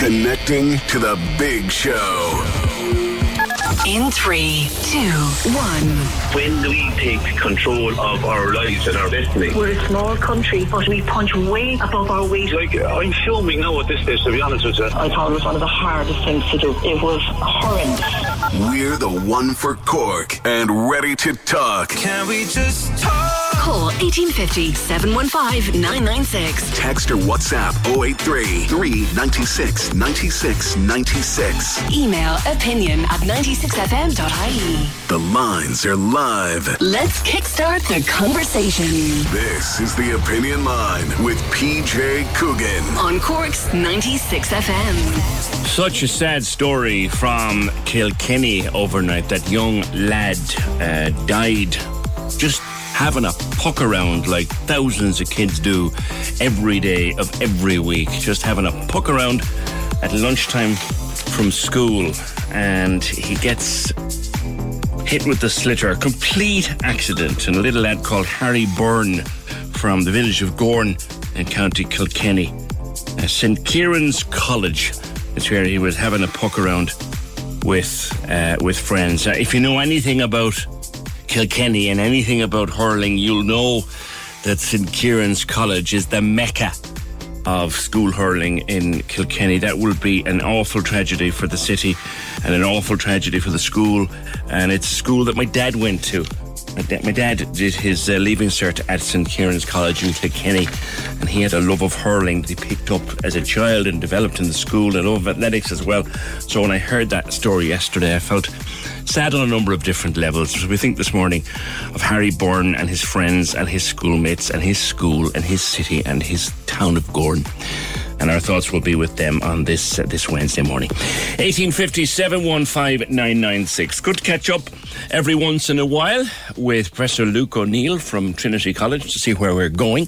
Connecting to the big show. In three, two, one. When do we take control of our lives and our destiny? We're a small country, but we punch way above our weight. Like, I'm filming now at this stage, to be honest with you. I thought it was one of the hardest things to do. It was horrendous. We're the one for Cork and ready to talk. Can we just talk? Call 1850 715 996. Text or WhatsApp 083 396 96 96. Email opinion at 96fm.ie. The lines are live. Let's kickstart the conversation This is the Opinion Line with PJ Coogan. on Cork's 96FM. Such a sad story from Kilkenny overnight. That young lad uh, died just having a puck around like thousands of kids do every day of every week. Just having a puck around at lunchtime from school. And he gets hit with the sliotar. Complete accident. And a little lad called Harry Byrne from the village of Gowran in County Kilkenny. Uh, St. Kieran's College is where he was having a puck around with uh, with friends. Uh, if you know anything about Kilkenny and anything about hurling, you'll know that St. Kieran's College is the mecca of school hurling in Kilkenny. That will be an awful tragedy for the city and an awful tragedy for the school. And it's a school that my dad went to. My dad, my dad did his uh, leaving cert at St. Kieran's College in Kilkenny, and he had a love of hurling that he picked up as a child and developed in the school, and love of athletics as well. So when I heard that story yesterday, I felt sad on a number of different levels. We think this morning of Harry Byrne and his friends and his schoolmates and his school and his city and his town of Gowran. And our thoughts will be with them on this uh, this Wednesday morning. 1850 715 996. Good to catch up every once in a while with Professor Luke O'Neill from Trinity College to see where we're going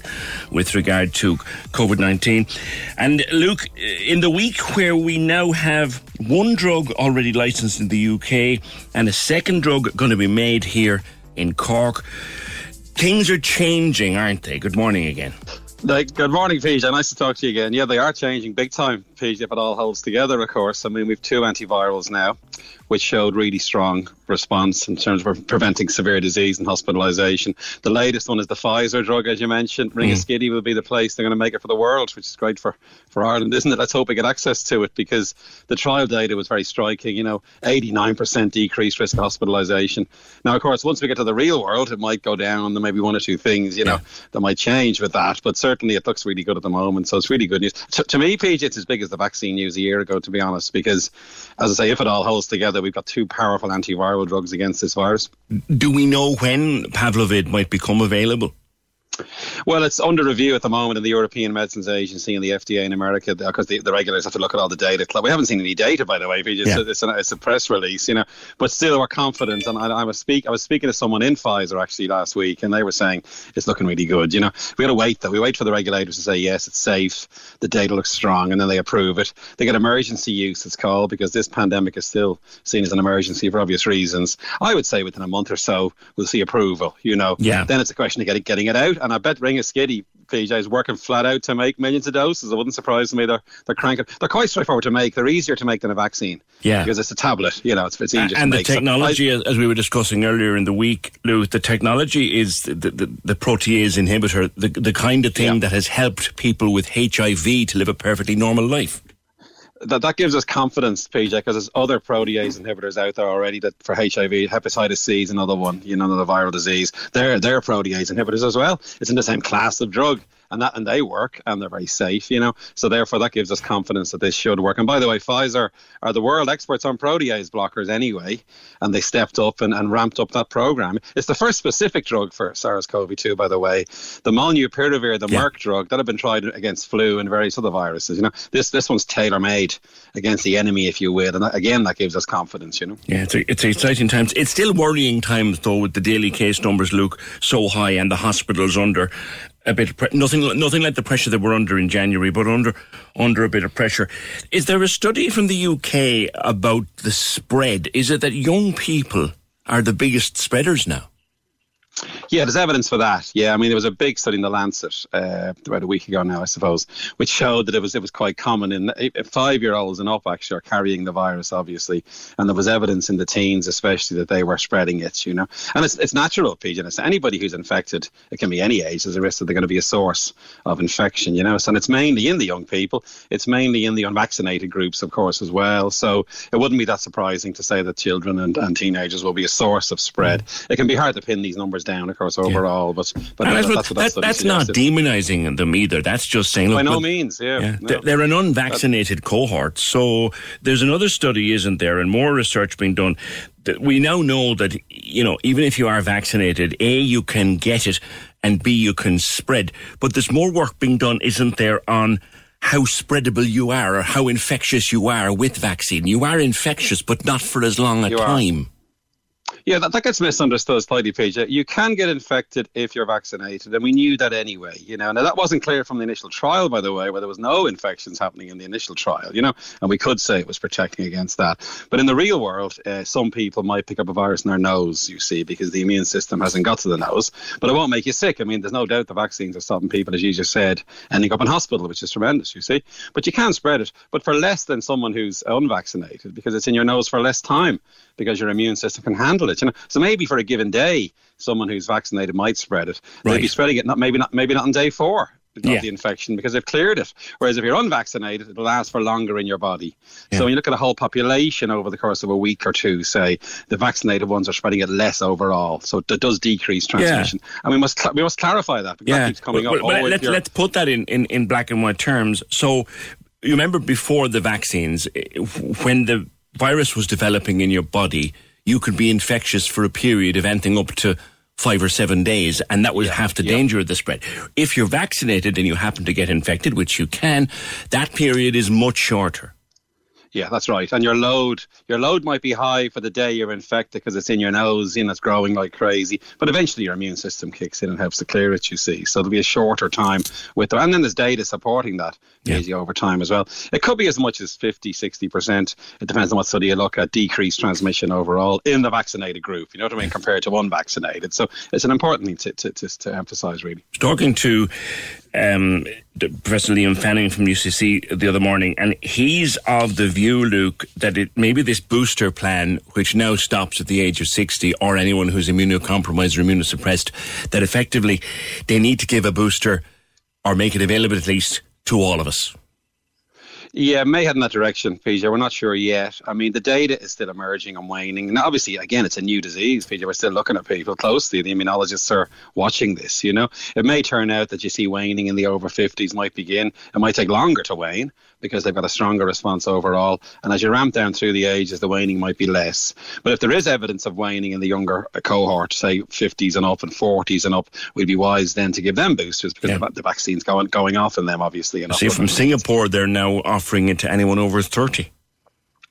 with regard to COVID 19. And Luke, in the week where we now have one drug already licensed in the UK and a second drug going to be made here in Cork, things are changing, aren't they? Good morning again. Like, good morning, PJ. Nice to talk to you again. Yeah, they are changing big time, If it all holds together, of course. I mean, we've two antivirals now, which showed really strong response in terms of preventing severe disease and hospitalisation. The latest one is the Pfizer drug, as you mentioned. Ringaskiddy mm. will be the place they're going to make it for the world, which is great for, for Ireland, isn't it? Let's hope we get access to it because the trial data was very striking. You know, 89% decreased risk of hospitalisation. Now, of course, once we get to the real world, it might go down. There may be one or two things, you know, that might change with that. But certainly it looks really good at the moment. So it's really good news. To, to me, PJ, it's as big as the vaccine news a year ago, to be honest, because, as I say, if it all holds together, we've got two powerful antiviral drugs against this virus. Do we know when Paxlovid might become available? Well, it's under review at the moment in the European Medicines Agency and the FDA in America because the, the regulators have to look at all the data. We haven't seen any data, by the way. Just, Yeah. it's, a, it's a press release, you know. But still, we're confident. And I, I was speak I was speaking to someone in Pfizer actually last week, and they were saying it's looking really good. You know, we got to wait though. We wait for the regulators to say yes, it's safe, the data looks strong, and then they approve it. They get emergency use, it's called, because this pandemic is still seen as an emergency for obvious reasons. I would say within a month or so we'll see approval. You know, Yeah. then it's a question of getting getting it out. And I bet Ringaskiddy PJ, is working flat out to make millions of doses. It wouldn't surprise me. They're they're cranking. They're quite straightforward to make. They're easier to make than a vaccine. Yeah, because it's a tablet. You know, it's, it's easier. And to the make. technology, so I, as we were discussing earlier in the week, Lou, the technology is the, the, the protease inhibitor, the the kind of thing Yeah. that has helped people with HIV to live a perfectly normal life. That, that gives us confidence, PJ, because there's other protease inhibitors out there already that for HIV, hepatitis C is another one, you know, another viral disease. They're they're protease inhibitors as well. It's in the same class of drug. And that and they work and they're very safe, you know. So therefore that gives us confidence that this should work. And by the way, Pfizer are the world experts on protease blockers anyway, and they stepped up and, and ramped up that program. It's the first specific drug for SARS-CoV-2, by the way. The molnupiravir, the Yeah. Merck drug, that had been tried against flu and various other viruses. You know, this this one's tailor made against the enemy, if you will. And that, again, that gives us confidence. You know. Yeah, it's, a, it's exciting times. It's still worrying times, though, with the daily case numbers, Luke, so high and the hospitals under a bit of pre- nothing, nothing like the pressure that we're under in January, but under under a bit of pressure. Is there a study from the UK about the spread? Is it that young people are the biggest spreaders now? Yeah, there's evidence for that. Yeah, I mean, there was a big study in the Lancet uh, about a week ago now, I suppose, which showed that it was it was quite common in eh, eh, five year olds and up actually are carrying the virus, obviously, and there was evidence in the teens, especially, that they were spreading it. You know, and it's it's natural, PJ. It's anybody who's infected, it can be any age, there's a risk that they're going to be a source of infection. You know, so, and it's mainly in the young people. It's mainly in the unvaccinated groups, of course, as well. So it wouldn't be that surprising to say that children and, and teenagers will be a source of spread. Mm. It can be hard to pin these numbers down, of course, overall, but but that- that's, what- that's what that- that that's not demonizing them either. That's just saying, look, By no means, yeah. Yeah, no. they're- an unvaccinated cohort. So there's another study, isn't there, and more research being done. That we now know that you know even if you are vaccinated, a you can get it, and b you can spread. But there's more work being done, isn't there, on how spreadable you are or how infectious you are with vaccine. You are infectious, but not for as long a You are. Yeah, that, that gets misunderstood slightly, PJ. You can get infected if you're vaccinated, and we knew that anyway. You know, now that wasn't clear from the initial trial, by the way, where there was no infections happening in the initial trial. You know, and we could say it was protecting against that. But in the real world, uh, some people might pick up a virus in their nose. You see, because the immune system hasn't got to the nose, but it won't make you sick. I mean, there's no doubt the vaccines are stopping people, as you just said, ending up in hospital, which is tremendous. You see, but you can spread it, but for less than someone who's unvaccinated, because it's in your nose for less time because your immune system can handle it. You know, so maybe for a given day, someone who's vaccinated might spread it. They'd be spreading it not maybe not maybe not on day four of Yeah. the infection because they've cleared it. Whereas if you're unvaccinated, it'll last for longer in your body. Yeah. So when you look at a whole population over the course of a week or two, say the vaccinated ones are spreading it less overall. So it does decrease transmission. yeah. And we must cl- we must clarify that because that keeps coming Well, up. Oh, let's, let's put that in, in, in black and white terms. So, you remember before the vaccines, eh, when the virus was developing in your body, you could be infectious for a period of anything up to five or seven days, and that was half the danger of the spread. If you're vaccinated and you happen to get infected, which you can, that period is much shorter. Yeah, that's right. And your load, your load might be high for the day you're infected because it's in your nose and it's growing like crazy. But eventually, your immune system kicks in and helps to clear it. You see, so there'll be a shorter time with the, and then there's data supporting that Yeah. over time as well. It could be as much as 50, 60 percent. It depends on what study you look at. Decreased transmission overall in the vaccinated group. You know what I mean, compared to unvaccinated. So it's an important thing to to, to, to emphasise really. talking to um, Professor Liam Fanning from UCC the other morning, and he's of the view, Luke, that it maybe this booster plan, which now stops at the age of 60, or anyone who's immunocompromised or immunosuppressed, that effectively they need to give a booster or make it available at least to all of us. Yeah, may head in that direction, PJ. We're not sure yet. I mean, the data is still emerging and waning. And obviously, again, it's a new disease, PJ. We're still looking at people closely. The immunologists are watching this, you know. It may turn out that you see waning in the over 50s might begin. It might take longer to wane because they've got a stronger response overall. And as you ramp down through the ages, the waning might be less. But if there is evidence of waning in the younger cohort, say 50s and up and 40s and up, we'd be wise then to give them boosters because Yeah. the, the vaccine's going, going off in them, obviously. And See, from Singapore, they're now offering it to anyone over 30.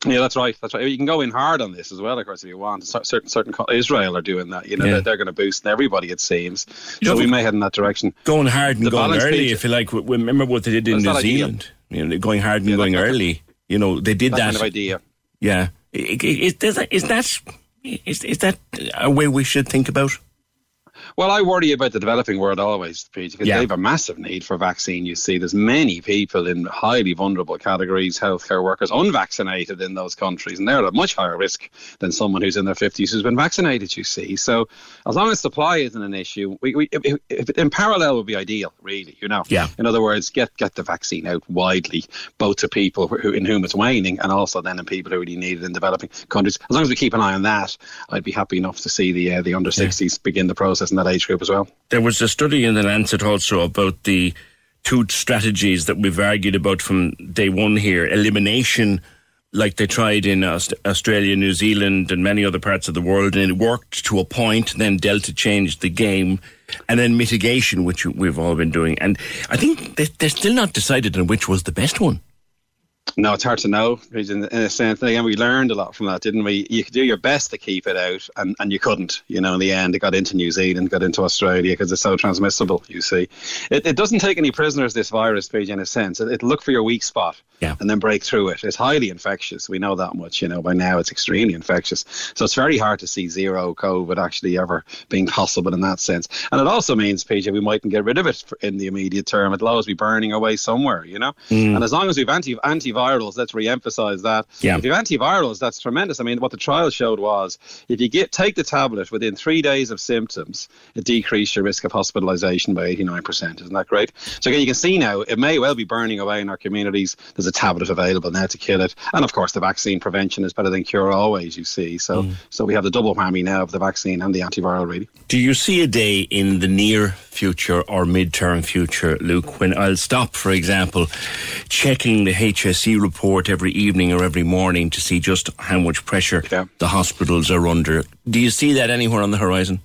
Yeah, that's right. That's right. You can go in hard on this as well, of course, if you want. Cer- Certain, certain Israel are doing that. You know, Yeah. they're, they're going to boost everybody. It seems. You so we may head in that direction. Going hard and The going early, if you like. Remember what they did in New Zealand. idea. You know, going hard and Yeah, going early. You know, they did That that. kind of idea. Yeah. Is, is, that, is that is, is that a way we should think about? Well, I worry about the developing world always, Pete, because Yeah. they have a massive need for vaccine. You see, there's many people in highly vulnerable categories, healthcare workers, unvaccinated in those countries, and they're at a much higher risk than someone who's in their 50s who's been vaccinated. You see, so as long as supply isn't an issue, we, we if, if, in parallel would be ideal, really. You know, Yeah. In other words, get get the vaccine out widely, both to people who, in whom it's waning, and also then in people who really need it in developing countries. As long as we keep an eye on that, I'd be happy enough to see the uh, the under 60s begin the process in that age group as well. There was a study in the Lancet also about the two strategies that we've argued about from day one here elimination, like they tried in Australia, New Zealand, and many other parts of the world, and it worked to a point. Then Delta changed the game, and then mitigation, which we've all been doing. And I think they're still not decided on which was the best one. No, it's hard to know. In, a sense, and again, we learned a lot from that, didn't we? You could do your best to keep it out, and, and you couldn't. You know, in the end, it got into New Zealand, got into Australia because it's so transmissible. You see, it, it doesn't take any prisoners. This virus, PJ, in a sense, it, it'll look for your weak spot Yeah. and then break through it. It's highly infectious. We know that much. You know, by now it's extremely infectious. So it's very hard to see zero COVID actually ever being possible in that sense. And it also means, PJ, we mightn't get rid of it for- in the immediate term. It'll always be burning away somewhere. You know, mm. and as long as we've anti antivirals, let's re-emphasize that. Yeah. If you have antivirals, that's tremendous. I mean, what the trial showed was if you get take the tablet within three days of symptoms, it decreased your risk of hospitalisation by 89%. Isn't that great? So again, you can see now it may well be burning away in our communities. There's a tablet available now to kill it, and of course, the vaccine prevention is better than cure always. You see, so hmm. so we have the double whammy now of the vaccine and the antiviral. Really. Do you see a day in the near future or midterm future, Luke, when I'll stop, for example, checking the HSE report every evening or every morning to see just how much pressure Yeah. the hospitals are under? Do you see that anywhere on the horizon?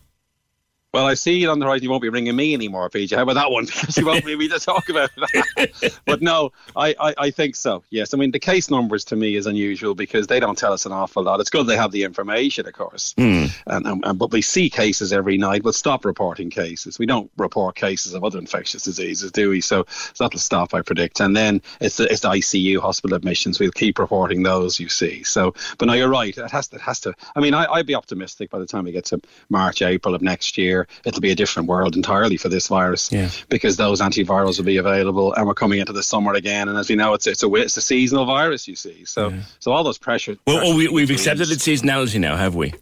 Well, I see it on the horizon. You won't be ringing me anymore, PJ. How about that one? Because you won't be me to talk about that. but no, I, I, I think so. Yes. I mean, the case numbers to me is unusual because they don't tell us an awful lot. It's good they have the information, of course. Hmm. And, and, and but we see cases every night. We'll stop reporting cases. We don't report cases of other infectious diseases, do we? So, so that'll stop, I predict. And then it's the, it's the ICU hospital admissions. We'll keep reporting those. You see. So, but no, you're right. It has to. It has to. I mean, I, I'd be optimistic by the time we get to March, April of next year. It'll be a different world entirely for this virus Yeah. because those antivirals will be available, and we're coming into the summer again. And as we know, it's it's a it's a seasonal virus. You see, so so all those pressures. Well, oh, we, we've accepted released. its seasonality now, have we?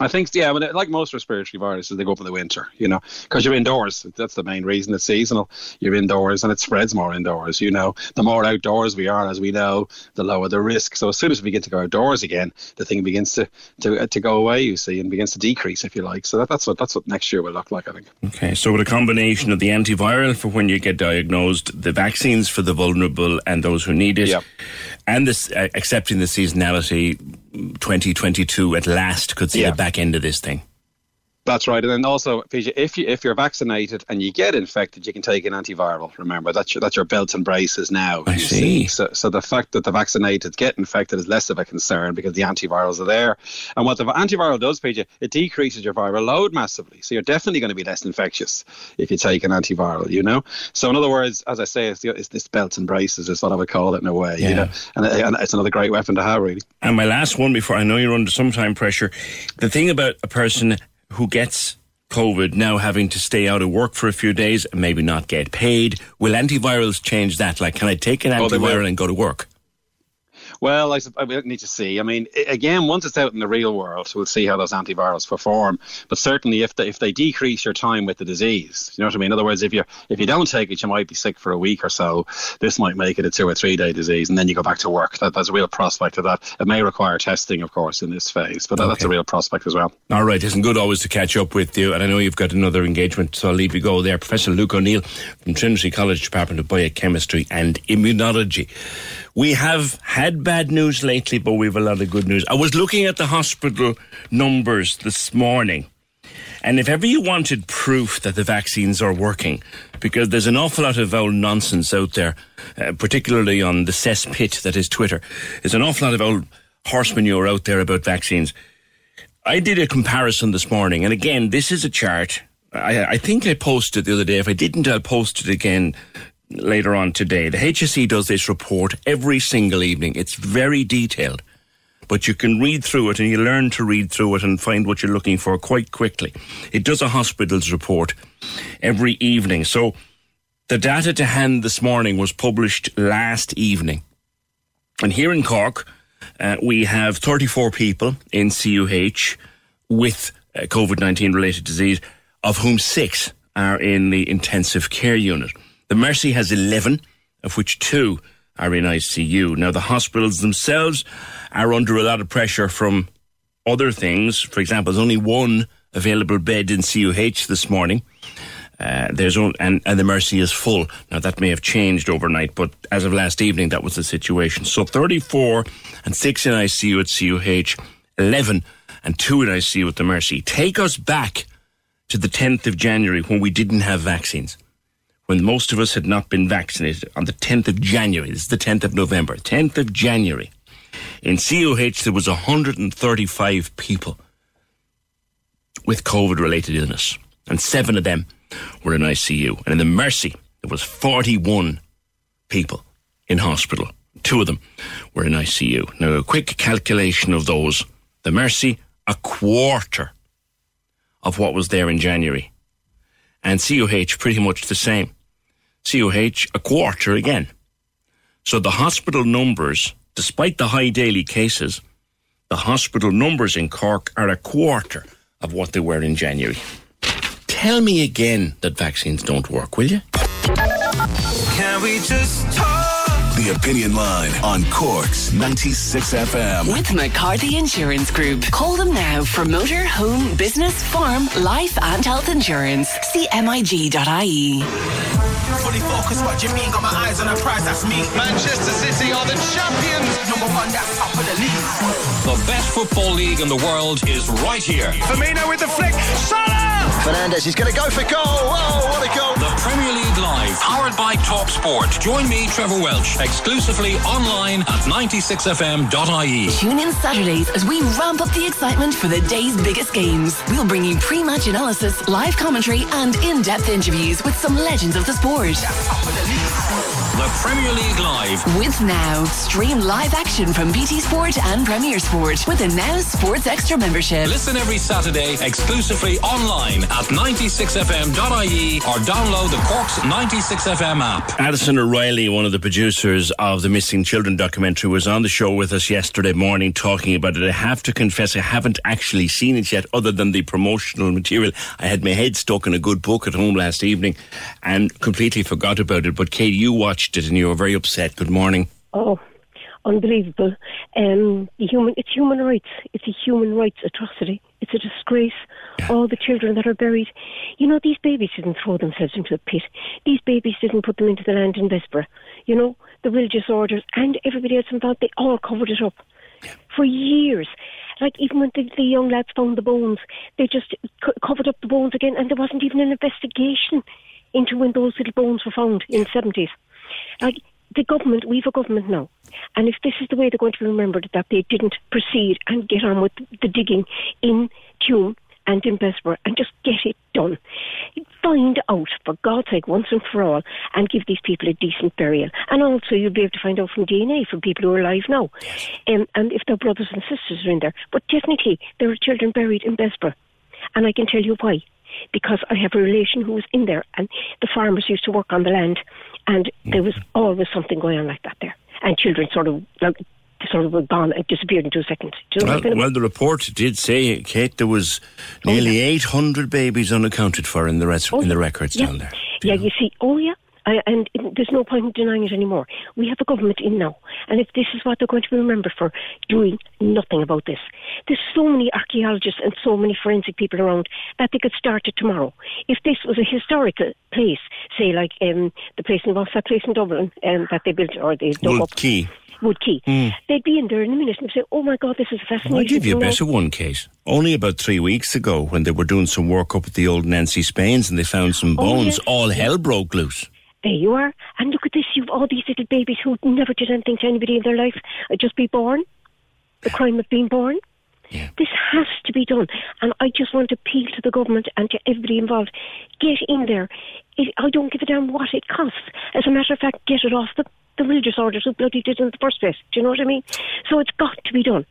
I think, yeah, but like most respiratory viruses, they go up in the winter, you know, because you're indoors. That's the main reason it's seasonal. You're indoors and it spreads more indoors, you know. The more outdoors we are, as we know, the lower the risk. So as soon as we get to go outdoors again, the thing begins to to, uh, to go away, you see, and begins to decrease, if you like. So that, that's what that's what next year will look like, I think. Okay, so with a combination of the antiviral for when you get diagnosed, the vaccines for the vulnerable and those who need it, Yep. and this uh, accepting the seasonality, 2022 at last could see Yeah. the back end of this thing. That's right, and then also, PJ, if you if you're vaccinated and you get infected, you can take an antiviral. Remember, that's your that's your belt and braces now. I you see. So, so the fact that the vaccinated get infected is less of a concern because the antivirals are there. And what the antiviral does, PJ, it decreases your viral load massively. So you're definitely going to be less infectious if you take an antiviral. You know. So in other words, as I say, it's, the, it's this belt and braces is what I would call it in a way. Yeah. You know, and, and it's another great weapon to have, really. And my last one before I know you're under some time pressure. The thing about a person who gets COVID now having to stay out of work for a few days and maybe not get paid, will antivirals change that? Like, can I take an Oh, antiviral and go to work? Well, I, I need to see. I mean, again, once it's out in the real world, we'll see how those antivirals perform. But certainly, if they, if they decrease your time with the disease, you know what I mean. In other words, if you if you don't take it, you might be sick for a week or so. This might make it a two or three day disease, and then you go back to work. That, there's a real prospect of that. It may require testing, of course, in this phase, but that, that's a real prospect as well. All right, isn't good always to catch up with you, and I know you've got another engagement, so I'll leave you go there. Professor Luke O'Neill from Trinity College Department of Biochemistry and Immunology. We have had bad news lately, but we've a lot of good news. I was looking at the hospital numbers this morning. And if ever you wanted proof that the vaccines are working, because there's an awful lot of old nonsense out there, uh, particularly on the cesspit that is Twitter, there's an awful lot of old horse manure out there about vaccines. I did a comparison this morning, and again, this is a chart. I, I think I posted the other day. If I didn't, I'll post it again later on today. The HSE does this report every single evening. It's very detailed. but you can read through it and you learn to read through it and find what you're looking for quite quickly. It does a hospital's report every evening. So the data to hand this morning was published last evening. And here in Cork, uh, we have 34 people in CUH with uh, COVID 19 related disease, of whom six are in the intensive care unit. The Mercy has 11, of which two are in ICU. Now, the hospitals themselves are under a lot of pressure from other things. For example, there's only one available bed in CUH this morning. Uh, there's only, and, and the Mercy is full. Now that may have changed overnight, but as of last evening, that was the situation. So 34 and 6 in ICU at CUH, 11 and 2 in ICU at the Mercy. Take us back to the 10th of January when we didn't have vaccines. When most of us had not been vaccinated on the 10th of January. This is the 10th of November. 10th of January. In CUH, there was 135 people with COVID related illness, and seven of them were in ICU. And in the Mercy, there was 41 people in hospital. Two of them were in ICU. Now, a quick calculation of those. The Mercy, a quarter of what was there in January. And CUH pretty much the same. CUH a quarter again. So the hospital numbers, despite the high daily cases, the hospital numbers in Cork are a quarter of what they were in January. Tell me again that vaccines don't work, will you? Can we just talk? The Opinion Line on Cork's 96 FM. With McCarthy Insurance Group. Call them now for motor, home, business, farm, life, and health insurance. CMIG.ie. Fully focused, what you mean? Got my eyes on a prize, that's me. Manchester City are the champions. Number one, that's top of the league. The best football league in the world is right here. Firmino with the flick. Salah! Fernandez is going to go for goal. Oh, what a goal. The Premier League Live, powered by Top Sport. Join me, Trevor Welch, exclusively online at 96fm.ie. Tune in Saturdays as we ramp up the excitement for the day's biggest games. We'll bring you pre-match analysis, live commentary, and in-depth interviews with some legends of the sport. The Premier League Live. With Now, stream live action from BT Sport and Premier Sport with a Now Sports Extra membership. Listen every Saturday exclusively online at 96fm.ie or download the Cork's 96FM app. Alison O'Reilly, one of the producers of the Missing Children documentary, was on the show with us yesterday morning talking about it. I have to confess, I haven't actually seen it yet, other than the promotional material. I had my head stuck in a good book at home last evening and completely forgot about it. But Kate, you watched and you were very upset. Good morning. Oh, unbelievable. Um, human, it's human rights. It's a human rights atrocity. It's a disgrace. All the children that are buried. You know, these babies didn't throw themselves into a pit. These babies didn't put them into the land in Bessborough. You know, the religious orders and everybody else involved, they all covered it up for years. Like even when the, the young lads found the bones, they just co- covered up the bones again, and there wasn't even an investigation into when those little bones were found in the seventies. Like the government, we've a government now, and if this is the way they're going to be remembered, that they didn't proceed and get on with the digging in Tuam and in Bessborough and just get it done. Find out, for God's sake, once and for all, and give these people a decent burial. And also, you'll be able to find out from DNA from people who are alive now, um, and if their brothers and sisters are in there. But definitely, there are children buried in Bessborough, and I can tell you why. Because I have a relation who was in there, and the farmers used to work on the land, and there was mm-hmm. always something going on like that there. And children sort of like sort of were gone and disappeared in two seconds. You know Well, well, the report did say, Kate, there was nearly 800 babies unaccounted for in the, res- in the oh, records yeah. down there. Yeah, you see, oh yeah, I, and there's no point in denying it anymore. We have a government in now, and if this is what they're going to be remembered for, doing nothing about this. There's so many archaeologists and so many forensic people around that they could start it tomorrow. If this was a historical place, say like um, the place in what's that place in Dublin um, that they built or they dug Wood up. Key. Wood Quay. They'd be in there in a minute and say, "Oh my God, this is fascinating." I'll give you a better one, Kate. Only about three weeks ago, when they were doing some work up at the old Nancy Spains and they found some Oh, bones, yes. all hell broke loose. There you are. And look at this. You've all these little babies who never did anything to anybody in their life. uh, Just be born. The crime of being born. This has to be done. And I just want to appeal to the government and to everybody involved. Get in there. It, I don't give a damn what it costs. As a matter of fact, get it off the, the religious orders who bloody did it in the first place. Do you know what I mean? So it's got to be done.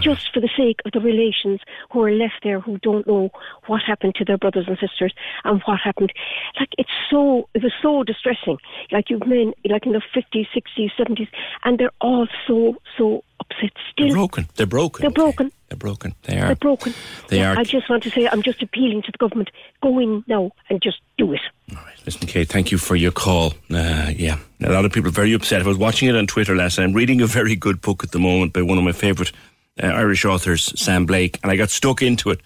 Just for the sake of the relations who are left there who don't know what happened to their brothers and sisters and what happened. Like it's so, it was so distressing. Like you've men, like in the 50s, 60s, 70s, and they're all so, so upset still. They're broken. They're broken. They're broken. They're broken. They are. They're broken. They Yeah, are. I just want to say I'm just appealing to the government. Go in now and just do it. All right. Listen, Kate, thank you for your call. Uh, yeah, a lot of people are very upset. I was watching it on Twitter last night. I'm reading a very good book at the moment by one of my favourite uh, Irish authors, Sam Blake, and I got stuck into it.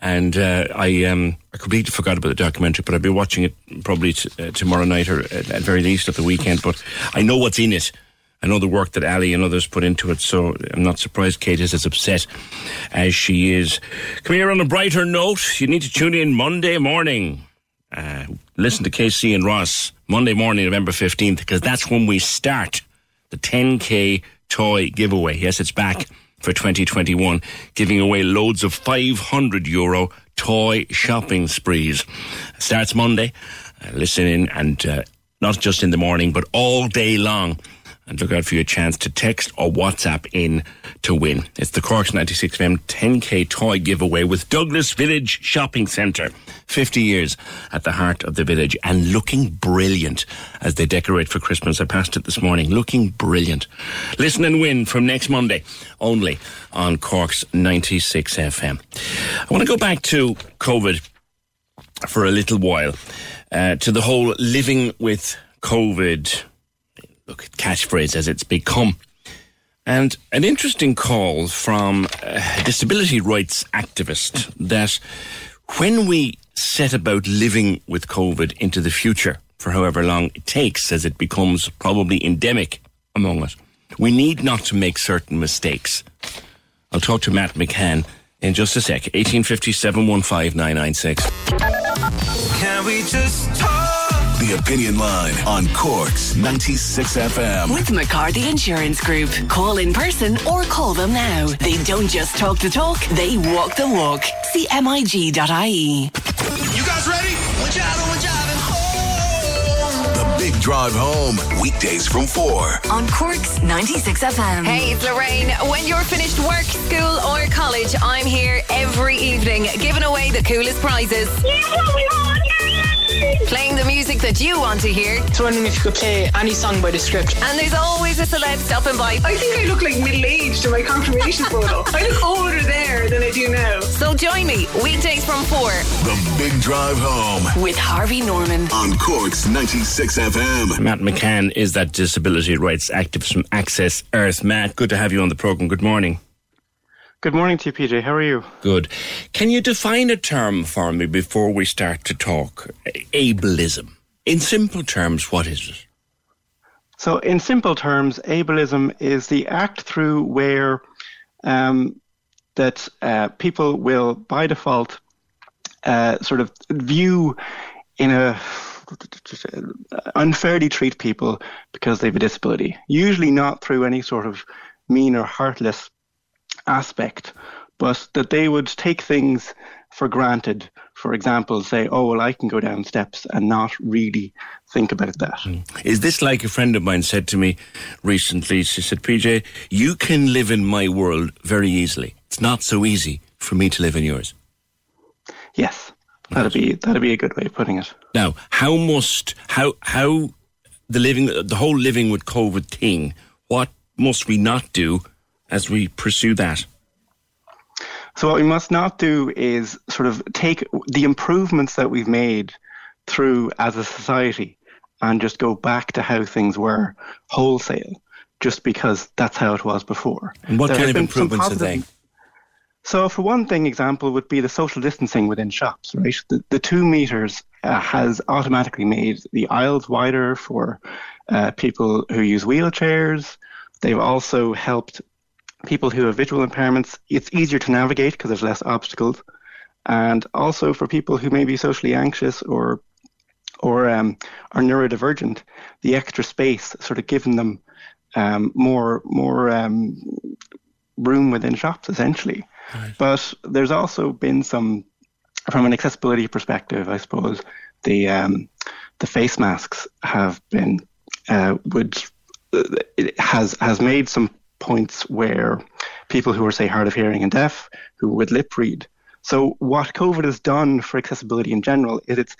And uh, I um, I completely forgot about the documentary, but I'll be watching it probably t- uh, tomorrow night or at, at very least at the weekend. But I know what's in it. I know the work that Ali and others put into it, so I'm not surprised Kate is as upset as she is. Come here on a brighter note. You need to tune in Monday morning. Uh, listen to KC and Ross Monday morning, November 15th, because that's when we start the 10K toy giveaway. Yes, it's back for 2021, giving away loads of 500 euro toy shopping sprees. Starts Monday. Uh, listen in and uh, not just in the morning, but all day long. And look out for your chance to text or WhatsApp in to win. It's the Corks 96FM 10K toy giveaway with Douglas Village Shopping Centre. 50 years at the heart of the village and looking brilliant as they decorate for Christmas. I passed it this morning. Looking brilliant. Listen and win from next Monday only on Corks 96 FM. I want to go back to COVID for a little while, uh, to the whole living with COVID look catchphrase as it's become. And an interesting call from a disability rights activist that when we set about living with COVID into the future for however long it takes as it becomes probably endemic among us, we need not to make certain mistakes. I'll talk to Matt McCann in just a sec. 1857 15996. Can we just talk? The Opinion Line on Corks 96 FM. With McCarthy Insurance Group. Call in person or call them now. They don't just talk the talk, they walk the walk. CMIG.ie. You guys ready? We're driving, we're driving The Big Drive Home, weekdays from 4. On Corks 96 FM. Hey, it's Lorraine. When you're finished work, school, or college, I'm here every evening giving away the coolest prizes. Playing the music that you want to hear. I was wondering if you could play any song by the script. And there's always a celeb stopping by. I think I look like middle aged in my confirmation photo. I look older there than I do now. So join me weekdays from 4. The Big Drive Home With Harvey Norman. on Corks 96 FM. Matt McCann is that disability rights activist from Access Earth. Matt, good to have you on the programme. Good morning. Good morning to you, PJ. How are you? Good. Can you define a term for me before we start to talk? Ableism. In simple terms, what is it? So, in simple terms, ableism is the act through where um, that uh, people will, by default, uh, sort of view in a unfairly treat people because they have a disability. Usually not through any sort of mean or heartless aspect, but that they would take things for granted. For example, say, "Oh well, I can go down steps," and not really think about that. Hmm. Is this like a friend of mine said to me recently? She said, PJ, you can live in my world very easily. It's not so easy for me to live in yours. Yes, that'd be that'd be a good way of putting it. Now, how must how how the living the whole living with COVID thing? What must we not do as we pursue that? So what we must not do is sort of take the improvements that we've made through as a society and just go back to how things were wholesale, just because that's how it was before. And what There kind of improvements are they? So, for one thing, example would be the social distancing within shops, right? The, the two meters uh, has automatically made the aisles wider for uh, people who use wheelchairs. They've also helped people who have visual impairments. It's easier to navigate because there's less obstacles. And also for people who may be socially anxious or or um, are neurodivergent, the extra space sort of giving them um, more more um, room within shops essentially. But there's also been some, from an accessibility perspective, I suppose, the um, the face masks have been uh, would it has has made some points where people who are, say, hard of hearing and deaf, who would lip read. So what COVID has done for accessibility in general is it's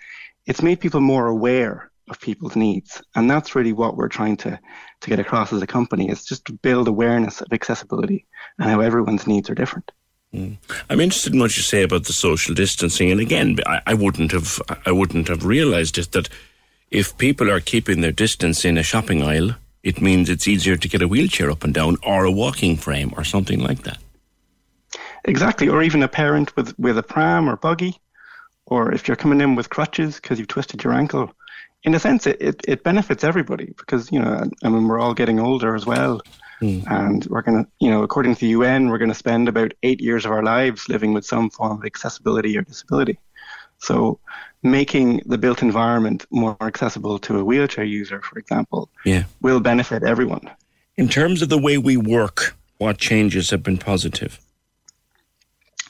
it's made people more aware of people's needs, and that's really what we're trying to to get across as a company. Is just to build awareness of accessibility and how everyone's needs are different. Mm. I'm interested in what you say about the social distancing, and again, I, I wouldn't have I wouldn't have realised it that if people are keeping their distance in a shopping aisle, it means it's easier to get a wheelchair up and down or a walking frame or something like that. Exactly, or even a parent with, with a pram or buggy, or if you're coming in with crutches because you've twisted your ankle. In a sense, it, it, it benefits everybody because, you know, I mean, we're all getting older as well. Mm. And we're going to, you know, according to the UN, we're going to spend about eight years of our lives living with some form of accessibility or disability. So making the built environment more accessible to a wheelchair user, for example, yeah. will benefit everyone. In terms of the way we work, what changes have been positive?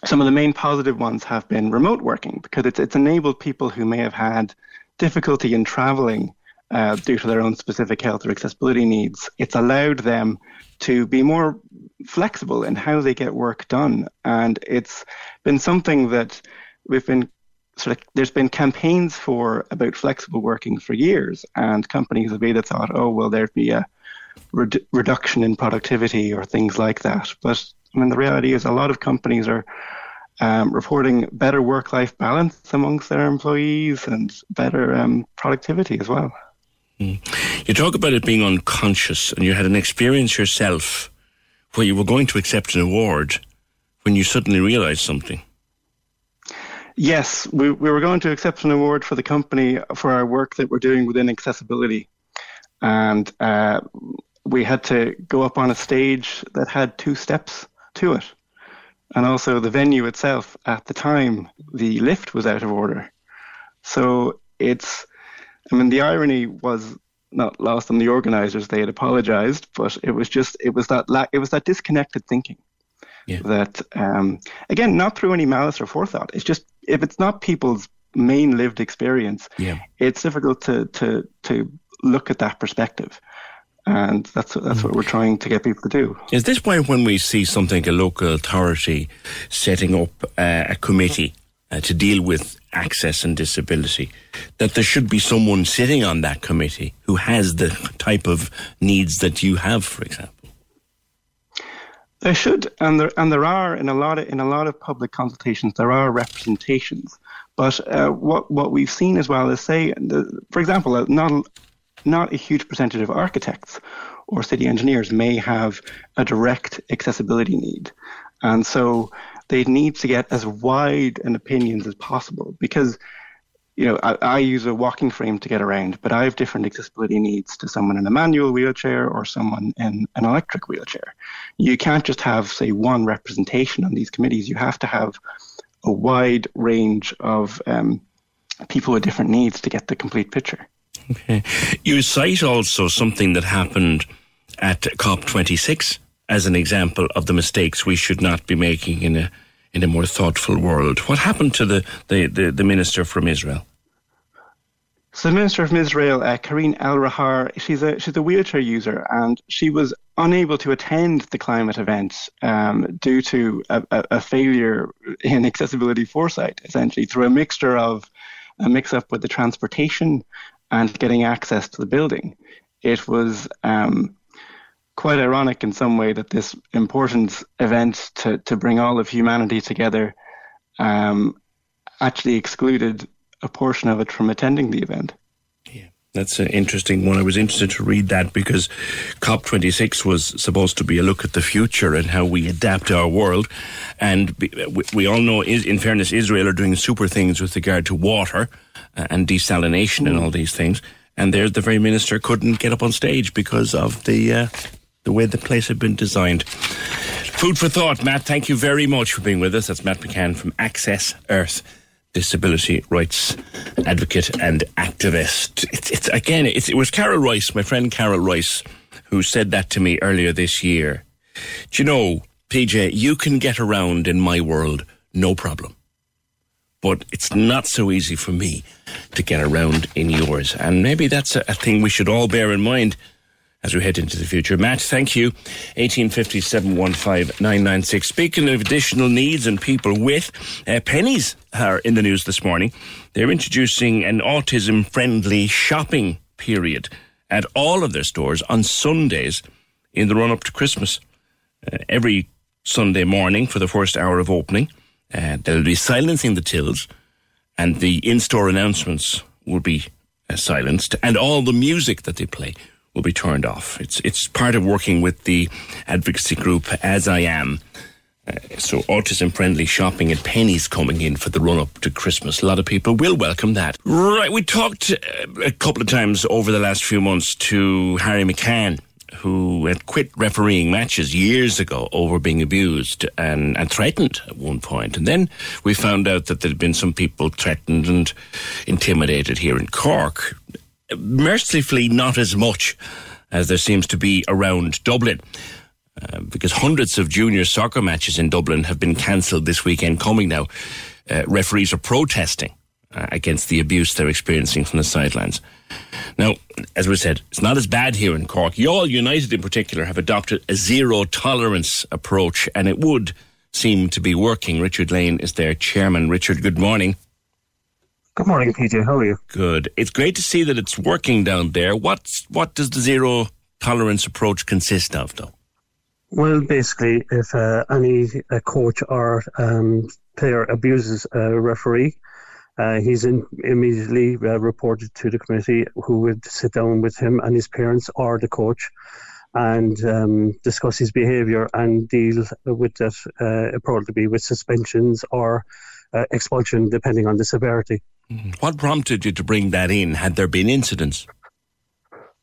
Some of the main positive ones have been remote working because it's, it's enabled people who may have had difficulty in traveling uh, due to their own specific health or accessibility needs. It's allowed them to be more flexible in how they get work done. And it's been something that we've been sort of there's been campaigns for about flexible working for years, and companies have either thought, oh well, there'd be a redu- reduction in productivity or things like that. But I mean, the reality is a lot of companies are um, reporting better work-life balance amongst their employees and better um, productivity as well. Mm. You talk about it being unconscious, and you had an experience yourself where you were going to accept an award when you suddenly realised something. Yes, we, we were going to accept an award for the company for our work that we're doing within accessibility. And uh, we had to go up on a stage that had two steps to it. And also, the venue itself, at the time, the lift was out of order. So it's, I mean, the irony was not lost on the organizers. They had apologized, but it was just, it was that, la- it was that disconnected thinking. Yeah. That um, again, not through any malice or forethought. It's just if it's not people's main lived experience, yeah. it's difficult to to to look at that perspective. And that's that's what we're trying to get people to do. Is this why, when we see something, a local authority setting up uh, a committee uh, to deal with access and disability, that there should be someone sitting on that committee who has the type of needs that you have, for example? They should, and there and there are in a lot of in a lot of public consultations there are representations. But uh, what what we've seen as well is say, the, for example, uh, not not a huge percentage of architects or city engineers may have a direct accessibility need, and so they need to get as wide an opinions as possible because you know, I, I, use a walking frame to get around, but I have different accessibility needs to someone in a manual wheelchair or someone in an electric wheelchair. You can't just have, say, one representation on these committees. You have to have a wide range of um, people with different needs to get the complete picture. Okay. You cite also something that happened at COP26 as an example of the mistakes we should not be making in a in a more thoughtful world. What happened to the, the, the, the minister from Israel? So the minister from Israel, uh, Karine Elharrar, she's a she's a wheelchair user, and she was unable to attend the climate event um, due to a, a, a, failure in accessibility foresight, essentially through a mixture of a mix-up with the transportation and getting access to the building. It was um, quite ironic in some way that this important event to, to bring all of humanity together um, actually excluded a portion of it from attending the event. Yeah, that's an interesting one. I was interested to read that because COP26 was supposed to be a look at the future and how we adapt our world. And we all know, in fairness, Israel are doing super things with regard to water uh, and desalination and all these things. And there, the very minister couldn't get up on stage because of the uh, the way the place had been designed. Food for thought, Matt. Thank you very much for being with us. That's Matt McCann from Access Earth. Disability rights advocate and activist. It's, it's again, it's, it was Carol Rice, my friend Carol Rice, who said that to me earlier this year. Do you know, PJ, you can get around in my world, no problem. But it's not so easy for me to get around in yours. And maybe that's a, a thing we should all bear in mind as we head into the future. Matt, thank you. 1850 715 996. Speaking of additional needs and people with, uh, Penneys are in the news this morning. They're introducing an autism friendly shopping period at all of their stores on Sundays in the run up to Christmas. Uh, every Sunday morning for the first hour of opening, uh, they'll be silencing the tills and the in store announcements will be uh, silenced and all the music that they play will be turned off. It's it's part of working with the advocacy group As I Am. Uh, so autism friendly shopping and Penneys coming in for the run up to Christmas. A lot of people will welcome that. Right, we talked uh, a couple of times over the last few months to Harry McCann who had quit refereeing matches years ago over being abused and, and threatened at one point. And then we found out that there had been some people threatened and intimidated here in Cork mercifully not as much as there seems to be around Dublin. Uh, because hundreds of junior soccer matches in Dublin have been cancelled this weekend coming now. Uh, referees are protesting uh, against the abuse they're experiencing from the sidelines. Now, as we said, it's not as bad here in Cork. Youghal United in particular have adopted a zero tolerance approach and it would seem to be working. Richard Lane is their chairman. Richard, good morning. Good morning, PJ. How are you? Good. It's great to see that it's working down there. What's what does the zero tolerance approach consist of, though? Well, basically, if uh, any uh, coach or um, player abuses a referee, uh, he's in, immediately uh, reported to the committee, who would sit down with him and his parents or the coach and um, discuss his behaviour and deal with that uh, appropriately with suspensions or uh, expulsion, depending on the severity. What prompted you to bring that in? Had there been incidents?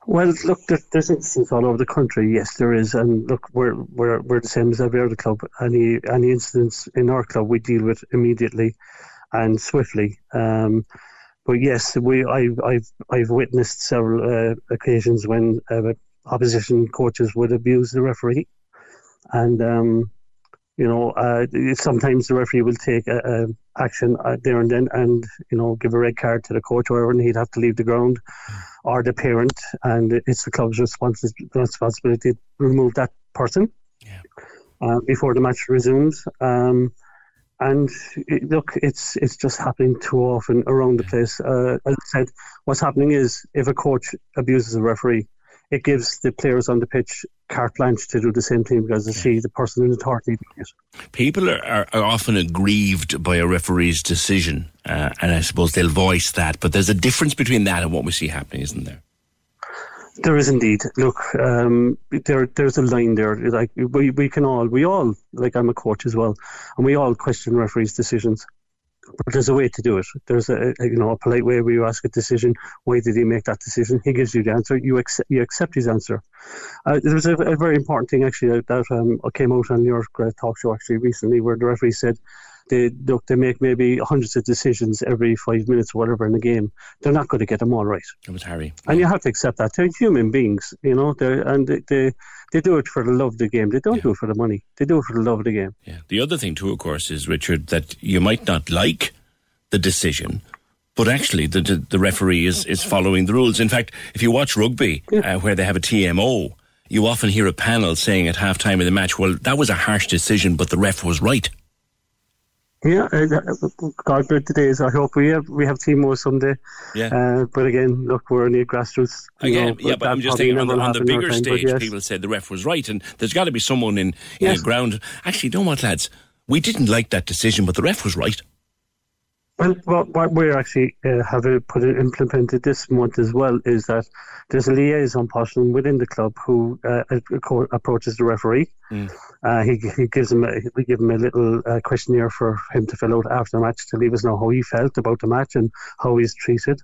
Well, look, there's incidents all over the country. Yes, there is, and look, we're we're we're the same as every other club. Any any incidents in our club, we deal with immediately and swiftly. Um, but yes, we I've I've I've witnessed several uh, occasions when uh, opposition coaches would abuse the referee, and um, you know, uh, sometimes the referee will take a action uh, there and then, and you know, give a red card to the coach, or whatever, and he'd have to leave the ground, or the parent, and it's the club's responsibility to remove that person yeah. uh, before the match resumes. Um, and it, look, it's it's just happening too often around the place. Uh, as I said, what's happening is if a coach abuses a referee, it gives the players on the pitch carte blanche to do the same thing because they see the person in authority doing it. People are, are, are, often aggrieved by a referee's decision, uh, and I suppose they'll voice that. But there's a difference between that and what we see happening, isn't there? There is indeed. Look, um, there there's a line there. Like we, we can all, we all, like I'm a coach as well, and we all question referees' decisions but there's a way to do it. There's a, a, you know a polite way where you ask a decision. Why did he make that decision? He gives you the answer. You accept you accept his answer. Uh, there was a, a, very important thing actually that um, came out on your uh, talk show actually recently, where the referee said they look they make maybe hundreds of decisions every five minutes or whatever in the game. They're not going to get them all right. It was Harry, and you have to accept that. They're human beings, you know. They're, and they, they they do it for the love of the game. They don't yeah. do it for the money. They do it for the love of the game. Yeah. The other thing too, of course, is Richard that you might not like the decision. But actually, the, the, the referee is, is following the rules. In fact, if you watch rugby, uh, where they have a TMO, you often hear a panel saying at halftime of the match, well, that was a harsh decision, but the ref was right. Yeah, uh, God bless the days. I hope we have we have TMO someday. Yeah. Uh, but again, look, we're only grassroots. Again, know, yeah, but I'm just thinking on the, on the bigger stage, yes. people said the ref was right, and there's got to be someone in, in yes. ground. Actually, you know what, lads? We didn't like that decision, but the ref was right. Well, what, what we actually uh, have put it, implemented this month as well is that there's a liaison person within the club who uh, approaches the referee. Mm. Uh, he, he gives him a, we give him a little uh, questionnaire for him to fill out after the match to let us know how he felt about the match and how he's treated,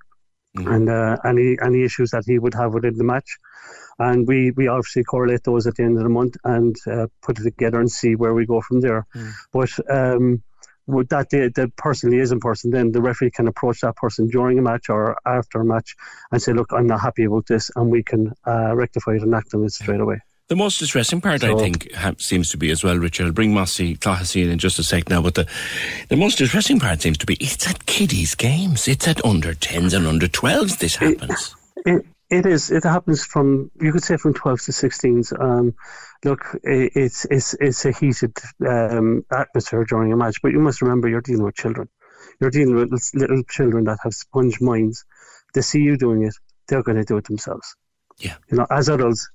mm. and uh, any any issues that he would have within the match. And we, we obviously correlate those at the end of the month and uh, put it together and see where we go from there. Mm. But um, would that the, the person liaison person then the referee can approach that person during a match or after a match and say look i'm not happy about this and we can uh, rectify it and act on it straight away the most distressing part, so, I think, ha- seems to be as well, Richard. I'll bring Mossy Clohessy in in just a sec now, but the, the most distressing part seems to be it's at kiddies' games. It's at under 10s and under 12s this happens. It, It is. It happens from you could say from 12 to 16s. Um, look, it's it's it's a heated um, atmosphere during a match, but you must remember you're dealing with children. You're dealing with little children that have sponge minds. They see you doing it, they're going to do it themselves. Yeah. You know, as adults,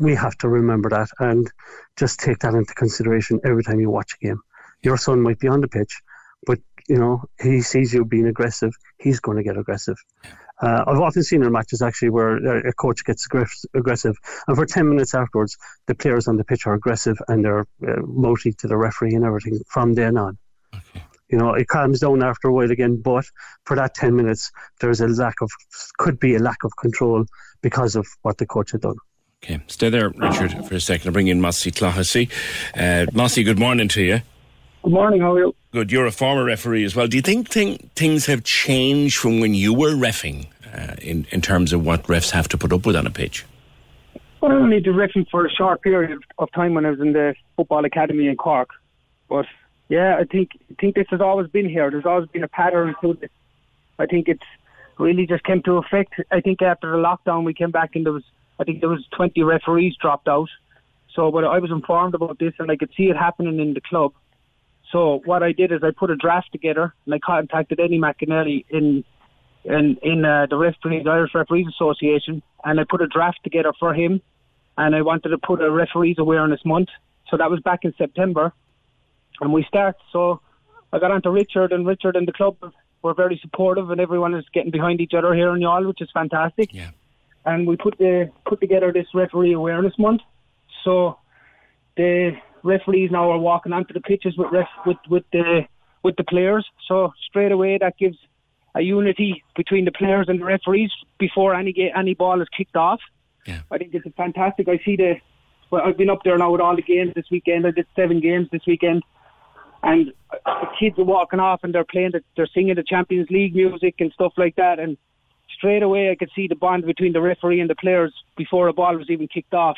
we have to remember that and just take that into consideration every time you watch a game. Your son might be on the pitch, but you know he sees you being aggressive. He's going to get aggressive. Uh, I've often seen in matches actually where a coach gets aggressive, and for 10 minutes afterwards, the players on the pitch are aggressive and they're uh, to the referee and everything from then on. Okay. You know, it calms down after a while again, but for that 10 minutes, there's a lack of, could be a lack of control because of what the coach had done. Okay, stay there, Richard, for a second. I'll bring in Mossy Clohessy. Uh, Mossy, good morning to you. Good morning, how are you? Good. You're a former referee as well. Do you think things have changed from when you were refing uh, in, in terms of what refs have to put up with on a pitch? Well, I only did refing for a short period of time when I was in the football academy in Cork. But yeah, I think I think this has always been here. There's always been a pattern to this. I think it's really just came to effect. I think after the lockdown, we came back and there was I think there was 20 referees dropped out. So, but I was informed about this and I could see it happening in the club. So what I did is I put a draft together and I contacted Eddie McInerney in in in uh, the referees, Irish Referees Association, and I put a draft together for him, and I wanted to put a referees awareness month. So that was back in September, and we start. So I got on to Richard, and Richard and the club were very supportive, and everyone is getting behind each other here in Youghal, which is fantastic. Yeah. And we put the put together this referee awareness month. So the referees now are walking onto the pitches with ref, with with the with the players. So straight away that gives a unity between the players and the referees before any any ball is kicked off. Yeah. I think it's fantastic. I see the. Well, I've been up there now with all the games this weekend. I did seven games this weekend, and the kids are walking off and they're playing. The, they're singing the Champions League music and stuff like that. And straight away, I could see the bond between the referee and the players before a ball was even kicked off.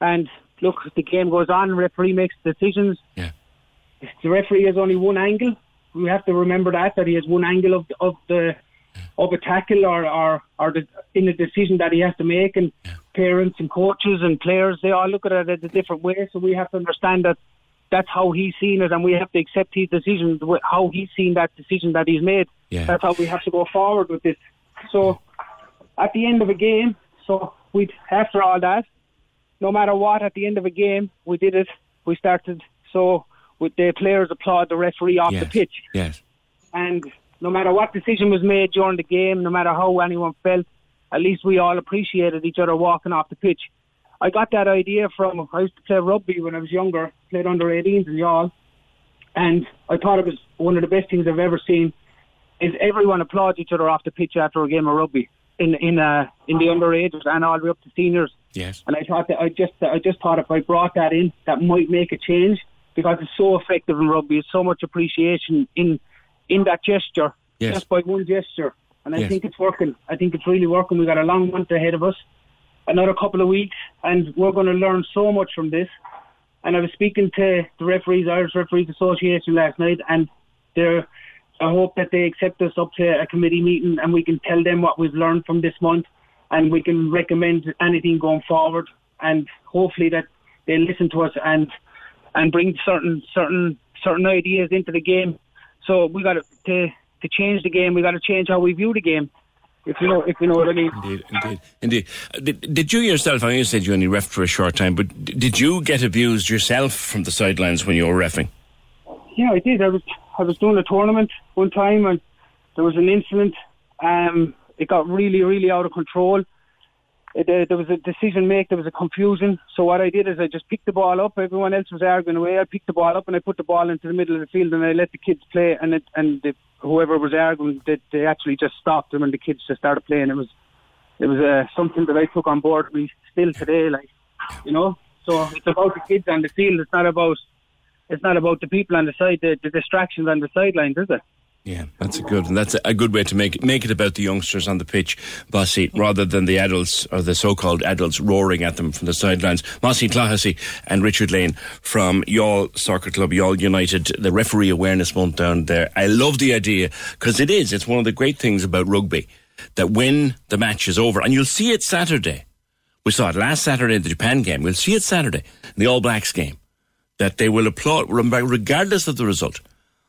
And look, the game goes on. Referee makes decisions. Yeah. The referee has only one angle. We have to remember that that he has one angle of of the of a tackle or or, or the, in a decision that he has to make, and yeah. parents and coaches and players they all look at it in a different way. So we have to understand that that's how he's seen it, and we have to accept his decision, how he's seen that decision that he's made. Yeah. That's how we have to go forward with this. So at the end of a game, so we after all that, no matter what, at the end of a game, we did it. We started so with the players applaud the referee off yes. the pitch. Yes. And no matter what decision was made during the game, no matter how anyone felt, at least we all appreciated each other walking off the pitch. I got that idea from I used to play rugby when I was younger, played under 18s and y'all, and I thought it was one of the best things I've ever seen. Is everyone applauds each other off the pitch after a game of rugby in in uh, in the underages and all the way up to seniors. Yes. And I thought that I just I just thought if I brought that in, that might make a change because it's so effective in rugby. It's so much appreciation in in that gesture, yes. just by one gesture. And I yes. think it's working. I think it's really working. We've got a long month ahead of us, another couple of weeks, and we're going to learn so much from this. And I was speaking to the referees, Irish Referees Association last night, and they're I hope that they accept us up to a committee meeting and we can tell them what we've learned from this month and we can recommend anything going forward and hopefully that they listen to us and and bring certain certain certain ideas into the game. So we got to to change the game. We got to change how we view the game. If you know, if you know what I mean. Indeed, indeed, indeed. Did, did you yourself? I know you said you only refed for a short time, but did you get abused yourself from the sidelines when you were refing? Yeah, I did. I was I was doing a tournament one time and there was an incident. Um, it got really, really out of control. It, uh, there was a decision made. There was a confusion. So what I did is I just picked the ball up. Everyone else was arguing away. I picked the ball up and I put the ball into the middle of the field and I let the kids play. And it, and the, whoever was arguing, they, they actually just stopped them and the kids just started playing. It was it was uh, something that I took on board me still today. Like you know, so it's about the kids on the field. It's not about it's not about the people on the side, the, the distractions on the sidelines, is it? Yeah, that's a good, and that's a good way to make it, make it about the youngsters on the pitch, Mossy, rather than the adults or the so-called adults roaring at them from the sidelines. Mossy Clohessy and Richard Lane from Youghal Soccer Club, Youghal United, the referee awareness month down there. I love the idea because it is. It's one of the great things about rugby that when the match is over, and you'll see it Saturday, we saw it last Saturday in the Japan game, we'll see it Saturday in the All Blacks game, that they will applaud, regardless of the result.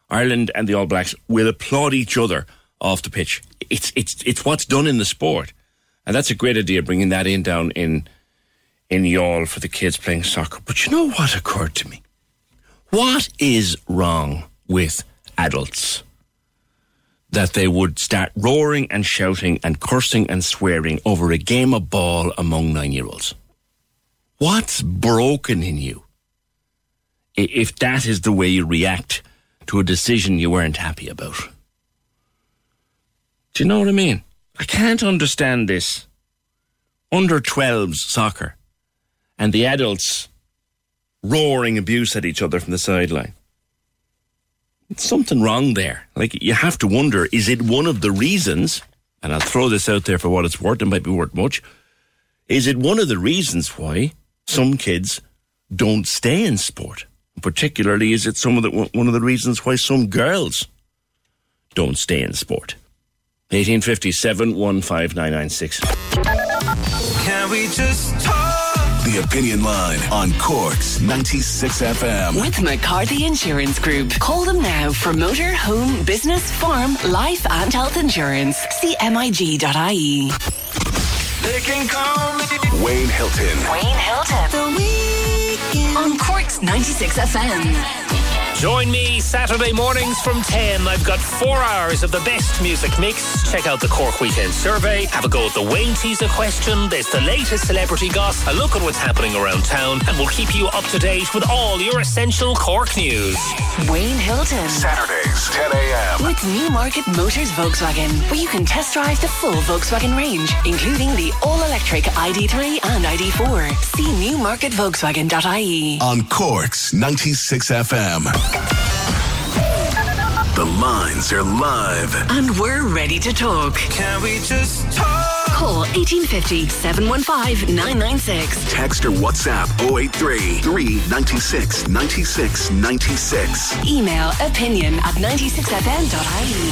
Ireland and the All Blacks will applaud each other off the pitch. It's, it's, it's what's done in the sport. And that's a great idea, bringing that in down in, in Youghal for the kids playing soccer. But you know what occurred to me? What is wrong with adults? that they would start roaring and shouting and cursing and swearing over a game of ball among nine year olds. What's broken in you? If that is the way you react to a decision you weren't happy about. Do you know what I mean? I can't understand this. Under 12s soccer and the adults roaring abuse at each other from the sideline It's something wrong there. Like you have to wonder, is it one of the reasons? And I'll throw this out there for what it's worth. It might be worth much. Is it one of the reasons why some kids don't stay in sport? Particularly, is it some of the one of the reasons why some girls don't stay in sport? 1857 15996. Can we just talk? The Opinion Line on Cork's 96 FM. With McCarthy Insurance Group. Call them now for motor, home, business, farm, life, and health insurance. See MIG.ie. They can call me Wayne Hilton. Wayne Hilton. On Cork's 96 FM. Join me Saturday mornings from 10. I've got four hours of the best music mix. Check out the Cork Weekend Survey. Have a go at the Wayne teaser question. There's the latest celebrity gossip. A look at what's happening around town. And we'll keep you up to date with all your essential Cork news. Wayne Hilton. Saturdays, 10 a.m. With Newmarket Motors Volkswagen, where you can test drive the full Volkswagen range, including the all-electric ID3 and ID4. See newmarketvolkswagen.ie. On Cork's 96 FM. The lines are live. And we're ready to talk. Can we just talk? Call 1850 715 996. Text or WhatsApp 083 396 96 96. Email opinion at 96fm.ie.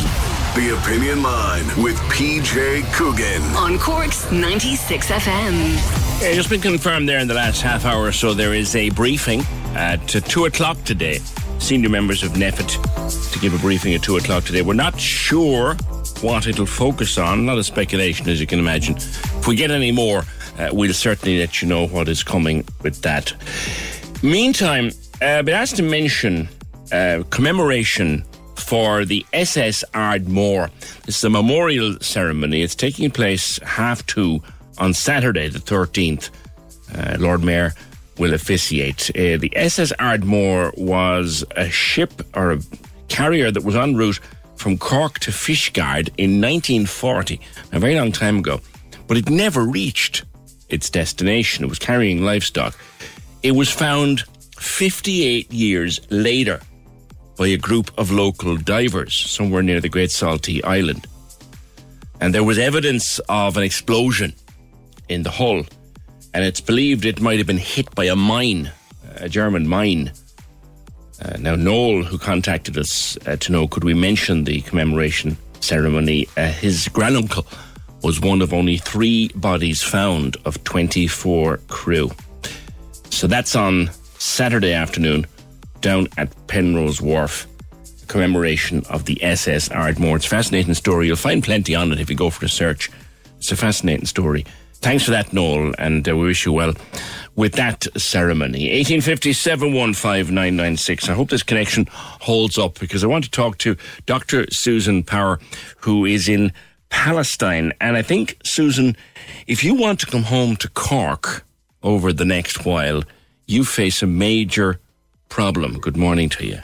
The Opinion Line with PJ Coogan. On Cork's 96 FM. Yeah, just been confirmed there in the last half hour or so. There is a briefing at 2 o'clock today senior members of NPHET to give a briefing at 2 o'clock today. We're not sure what it'll focus on. Not a lot of speculation, as you can imagine. If we get any more, uh, we'll certainly let you know what is coming with that. Meantime, uh, I've been asked to mention uh, commemoration for the SS Ardmore. Is a memorial ceremony. It's taking place half two on Saturday, the 13th. Uh, Lord Mayor will officiate. Uh, the SS Ardmore was a ship or a carrier that was en route from Cork to Fishguard in 1940, a very long time ago, but it never reached its destination. It was carrying livestock. It was found 58 years later by a group of local divers somewhere near the Great Saltee Island. And there was evidence of an explosion in the hull and it's believed it might have been hit by a mine, a German mine. Uh, now, Noel, who contacted us uh, to know could we mention the commemoration ceremony, uh, his granduncle was one of only three bodies found of 24 crew. So that's on Saturday afternoon down at Penrose Wharf, commemoration of the SS Ardmore. It's a fascinating story. You'll find plenty on it if you go for a search. It's a fascinating story. Thanks for that, Noel, and uh, we wish you well with that ceremony. 1857 15996. I hope this connection holds up because I want to talk to Dr. Susan Power, who is in Palestine. And I think, Susan, if you want to come home to Cork over the next while, you face a major problem. Good morning to you.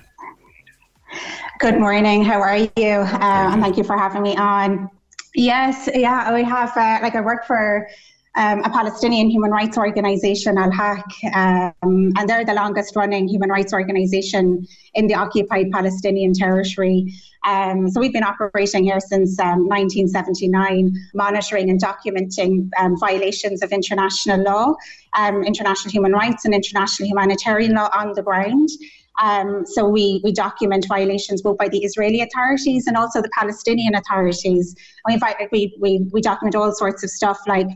Good morning. How are you? Uh, and thank you for having me on. Yes, yeah, I have uh, like I work for um, a Palestinian human rights organization, Al Haq, um, and they're the longest running human rights organization in the occupied Palestinian territory. Um, so we've been operating here since 1979, um, monitoring and documenting um, violations of international law, um, international human rights, and international humanitarian law on the ground. Um, so we, we document violations both by the Israeli authorities and also the Palestinian authorities. We, we, we, we document all sorts of stuff like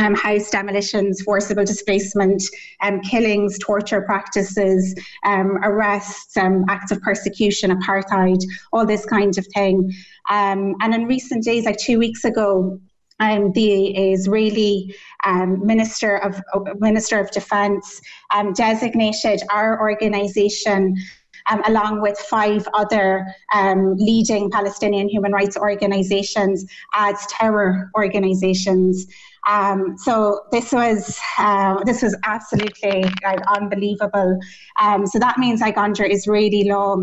um, house demolitions, forcible displacement, um, killings, torture practices, um, arrests, um, acts of persecution, apartheid, all this kind of thing. Um, and in recent days, like two weeks ago, um, the Israeli um, Minister of Minister of Defence um, designated our organisation. Um, along with five other um, leading Palestinian human rights organizations as terror organizations. Um, so this was uh, this was absolutely like unbelievable. Um, so that means like under Israeli law,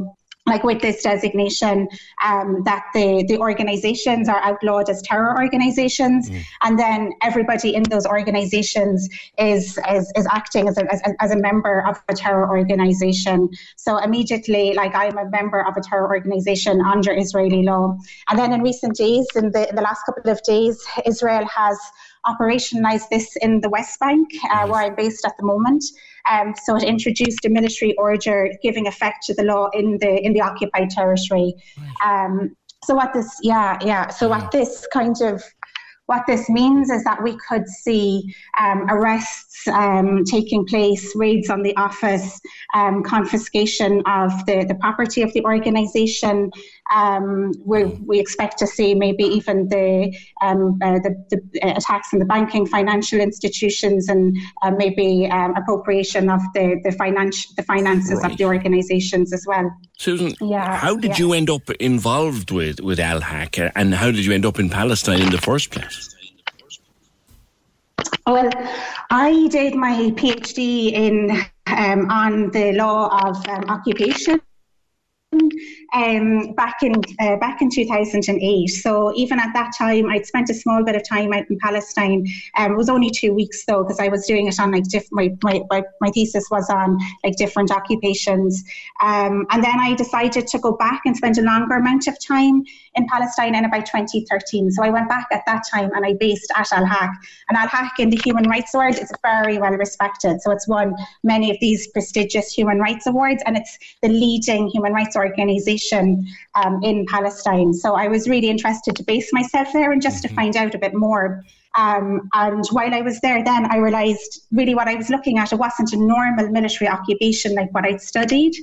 like with this designation, um, that the, the organizations are outlawed as terror organizations, mm. and then everybody in those organizations is is, is acting as a, as, as, a member of a terror organization. So immediately, like I'm a member of a terror organization under Israeli law. And then in recent days, in the, in the last couple of days, Israel has operationalised this in the West Bank, uh, where I'm based at the moment. Um, so it introduced a military order giving effect to the law in the in the occupied territory. Um, so what this, yeah, yeah. So what this kind of what this means is that we could see um, arrests um, taking place, raids on the office, um, confiscation of the, the property of the organisation. Um, we, we expect to see maybe even the, um, uh, the, the, attacks on the banking, financial institutions, and uh, maybe um, appropriation of the the, finance, the finances right. of the organisations as well. Susan, yeah, how did yeah. you end up involved with, with Al Haq and how did you end up in Palestine in the first place? Well, I did my PhD in um, on the law of um, occupation um, back in uh, back in 2008. So even at that time, I'd spent a small bit of time out in Palestine. Um, it was only two weeks though, because I was doing it on like my, my, my, thesis was on like different occupations. Um, and then I decided to go back and spend a longer amount of time in Palestine in about 2013. So I went back at that time and I based at Al Haq. And Al Haq in the human rights world is very well respected. So it's won many of these prestigious human rights awards and it's the leading human rights organization um, in Palestine. So I was really interested to base myself there and just to mm-hmm. find out a bit more um, and while I was there, then I realised really what I was looking at, it wasn't a normal military occupation like what I'd studied.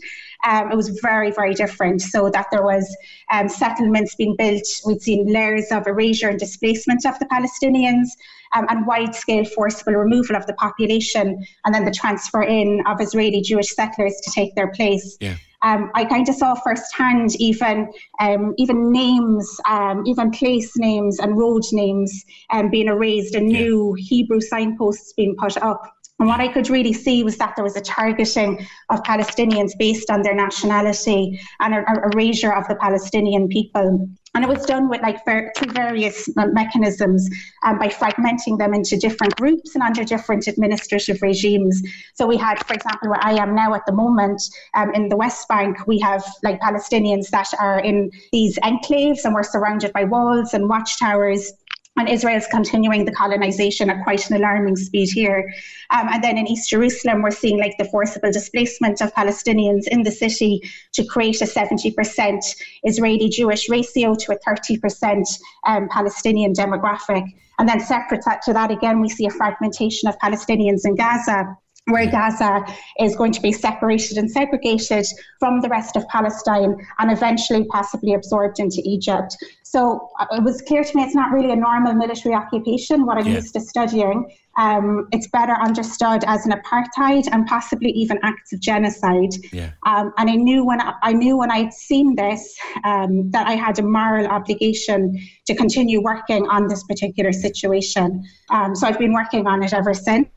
Um, it was very, very different. So that there was um, settlements being built, we'd seen layers of erasure and displacement of the Palestinians. Um, and wide scale forcible removal of the population, and then the transfer in of Israeli Jewish settlers to take their place. Yeah um, I kind of saw firsthand even um, even names, um, even place names and road names um, being erased and new Hebrew signposts being put up. And what I could really see was that there was a targeting of Palestinians based on their nationality and a, a erasure of the Palestinian people. And it was done with like ver- through various mechanisms um, by fragmenting them into different groups and under different administrative regimes. So we had, for example, where I am now at the moment um, in the West Bank, we have like Palestinians that are in these enclaves and we're surrounded by walls and watchtowers and Israel's continuing the colonization at quite an alarming speed here. Um, and then in East Jerusalem, we're seeing like the forcible displacement of Palestinians in the city to create a 70% Israeli Jewish ratio to a 30% um, Palestinian demographic. And then separate to that, again, we see a fragmentation of Palestinians in Gaza where Gaza is going to be separated and segregated from the rest of Palestine and eventually possibly absorbed into Egypt. So uh, it was clear to me it's not really a normal military occupation, what I'm yeah. used to studying. Um, it's better understood as an apartheid and possibly even acts of genocide. Yeah. Um, and I knew when I, I knew when I'd seen this um, that I had a moral obligation to continue working on this particular situation. Um, so I've been working on it ever since.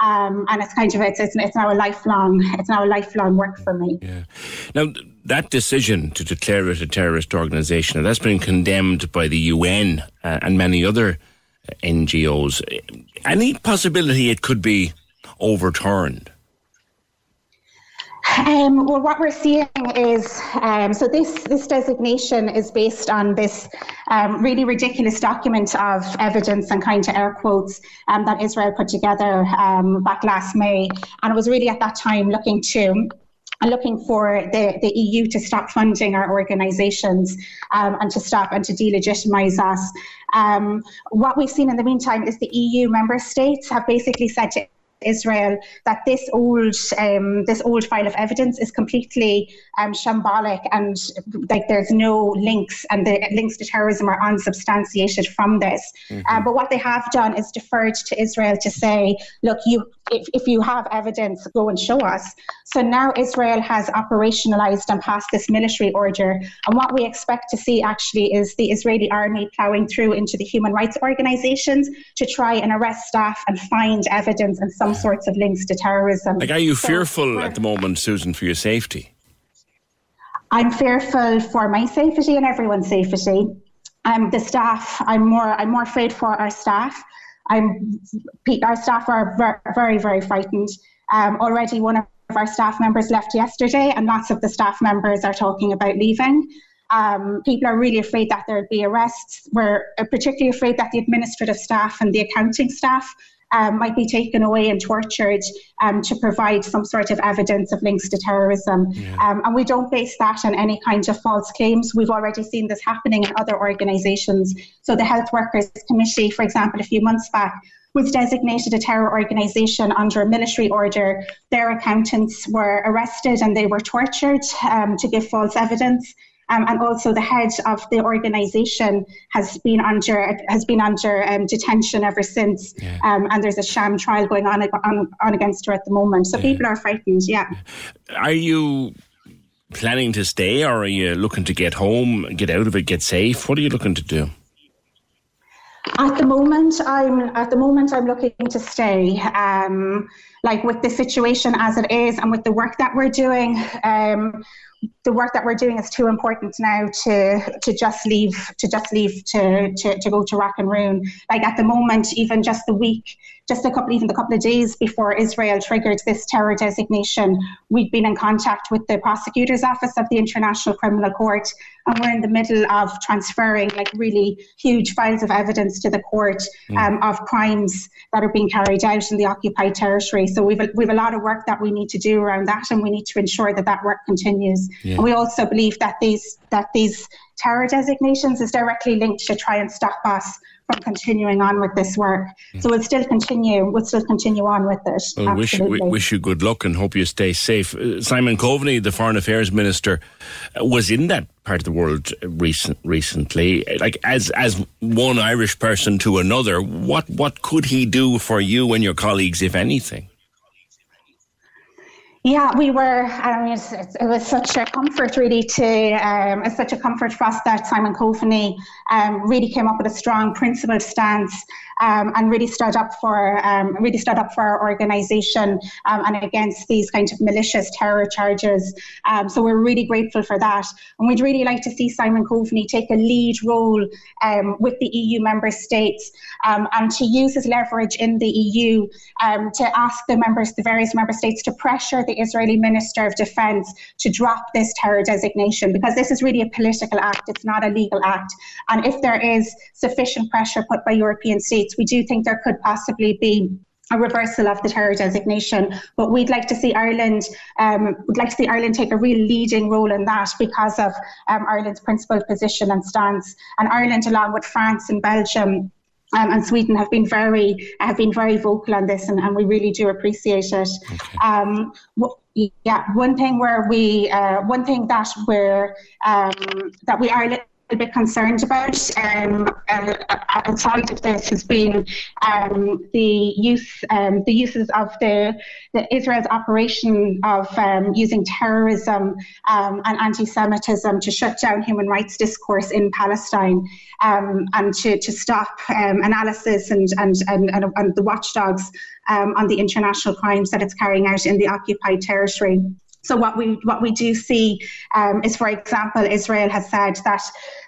Um, and it's kind of it's, it's it's now a lifelong it's now a lifelong work for me. Yeah. Now that decision to declare it a terrorist organisation that's been condemned by the UN uh, and many other uh, NGOs. Any possibility it could be overturned? Um, well, what we're seeing is um, so this this designation is based on this um, really ridiculous document of evidence and kind of air quotes um, that Israel put together um, back last May, and it was really at that time looking to looking for the, the EU to stop funding our organisations um, and to stop and to delegitimise us. Um, what we've seen in the meantime is the EU member states have basically said to Israel that this old um, this old file of evidence is completely um, shambolic and like there's no links and the links to terrorism are unsubstantiated from this. Mm-hmm. Um, but what they have done is deferred to Israel to say, look, you if, if you have evidence, go and show us. So now Israel has operationalized and passed this military order. And what we expect to see actually is the Israeli army plowing through into the human rights organizations to try and arrest staff and find evidence and some sorts of links to terrorism. Like, are you so fearful at the moment, Susan, for your safety? I'm fearful for my safety and everyone's safety. Um, the staff, I'm more, I'm more afraid for our staff. I'm, our staff are very, very frightened. Um, already, one of our staff members left yesterday, and lots of the staff members are talking about leaving. Um, people are really afraid that there'll be arrests. We're particularly afraid that the administrative staff and the accounting staff um, might be taken away and tortured um, to provide some sort of evidence of links to terrorism. Yeah. Um, and we don't base that on any kind of false claims. We've already seen this happening in other organisations. So the Health Workers Committee, for example, a few months back, was designated a terror organisation under a military order. Their accountants were arrested and they were tortured um, to give false evidence. Um, and also the head of the organisation has been under has been under um, detention ever since, yeah. um, and there's a sham trial going on, on, on against her at the moment. So yeah. people are frightened. Yeah. Are you planning to stay, or are you looking to get home, get out of it, get safe? What are you looking to do? At the moment, I'm at the moment I'm looking to stay. Um, like with the situation as it is, and with the work that we're doing, um, the work that we're doing is too important now to to just leave to just leave to to, to go to Rack and Ruin. Like at the moment, even just the week just a couple, even a couple of days before Israel triggered this terror designation, we'd been in contact with the prosecutor's office of the International Criminal Court, and we're in the middle of transferring like really huge files of evidence to the court mm. um, of crimes that are being carried out in the occupied territory. So we've a, we've a lot of work that we need to do around that, and we need to ensure that that work continues. Yeah. And we also believe that these that these terror designations is directly linked to try and stop us from continuing on with this work. So we'll still continue. We'll still continue on with it. Well, wish, wish you good luck and hope you stay safe. Uh, Simon Coveney, the Foreign Affairs Minister, uh, was in that part of the world recent, recently. Like as as one Irish person to another, what what could he do for you and your colleagues, if anything? Yeah, we were. I mean, it was such a comfort, really, to um, it's such a comfort for us that Simon Coveney um, really came up with a strong principled stance um, and really stood up for um, really stood up for our organisation um, and against these kind of malicious terror charges. Um, so we're really grateful for that, and we'd really like to see Simon Coveney take a lead role um, with the EU member states um, and to use his leverage in the EU to ask the members, the various member states, to pressure the Israeli Minister of Defence to drop this terror designation because this is really a political act; it's not a legal act. And if there is sufficient pressure put by European states we do think there could possibly be a reversal of the terror designation. But we'd like to see Ireland, um, would like to see Ireland take a real leading role in that because of um, Ireland's principled position and stance. And Ireland, along with France and Belgium. Um, and Sweden have been very have been very vocal on this, and, and we really do appreciate it. Okay. Um, w- yeah, one thing where we uh, one thing that we're um, that we are bit concerned about um, uh, outside of this has been um, the use um, the uses of the, the Israel's operation of um, using terrorism um, and anti-Semitism to shut down human rights discourse in Palestine um, and to, to stop analysis and, and, and, and, the watchdogs on the international crimes that it's carrying out in the occupied territory. So what we what we do see um, is, for example, Israel has said that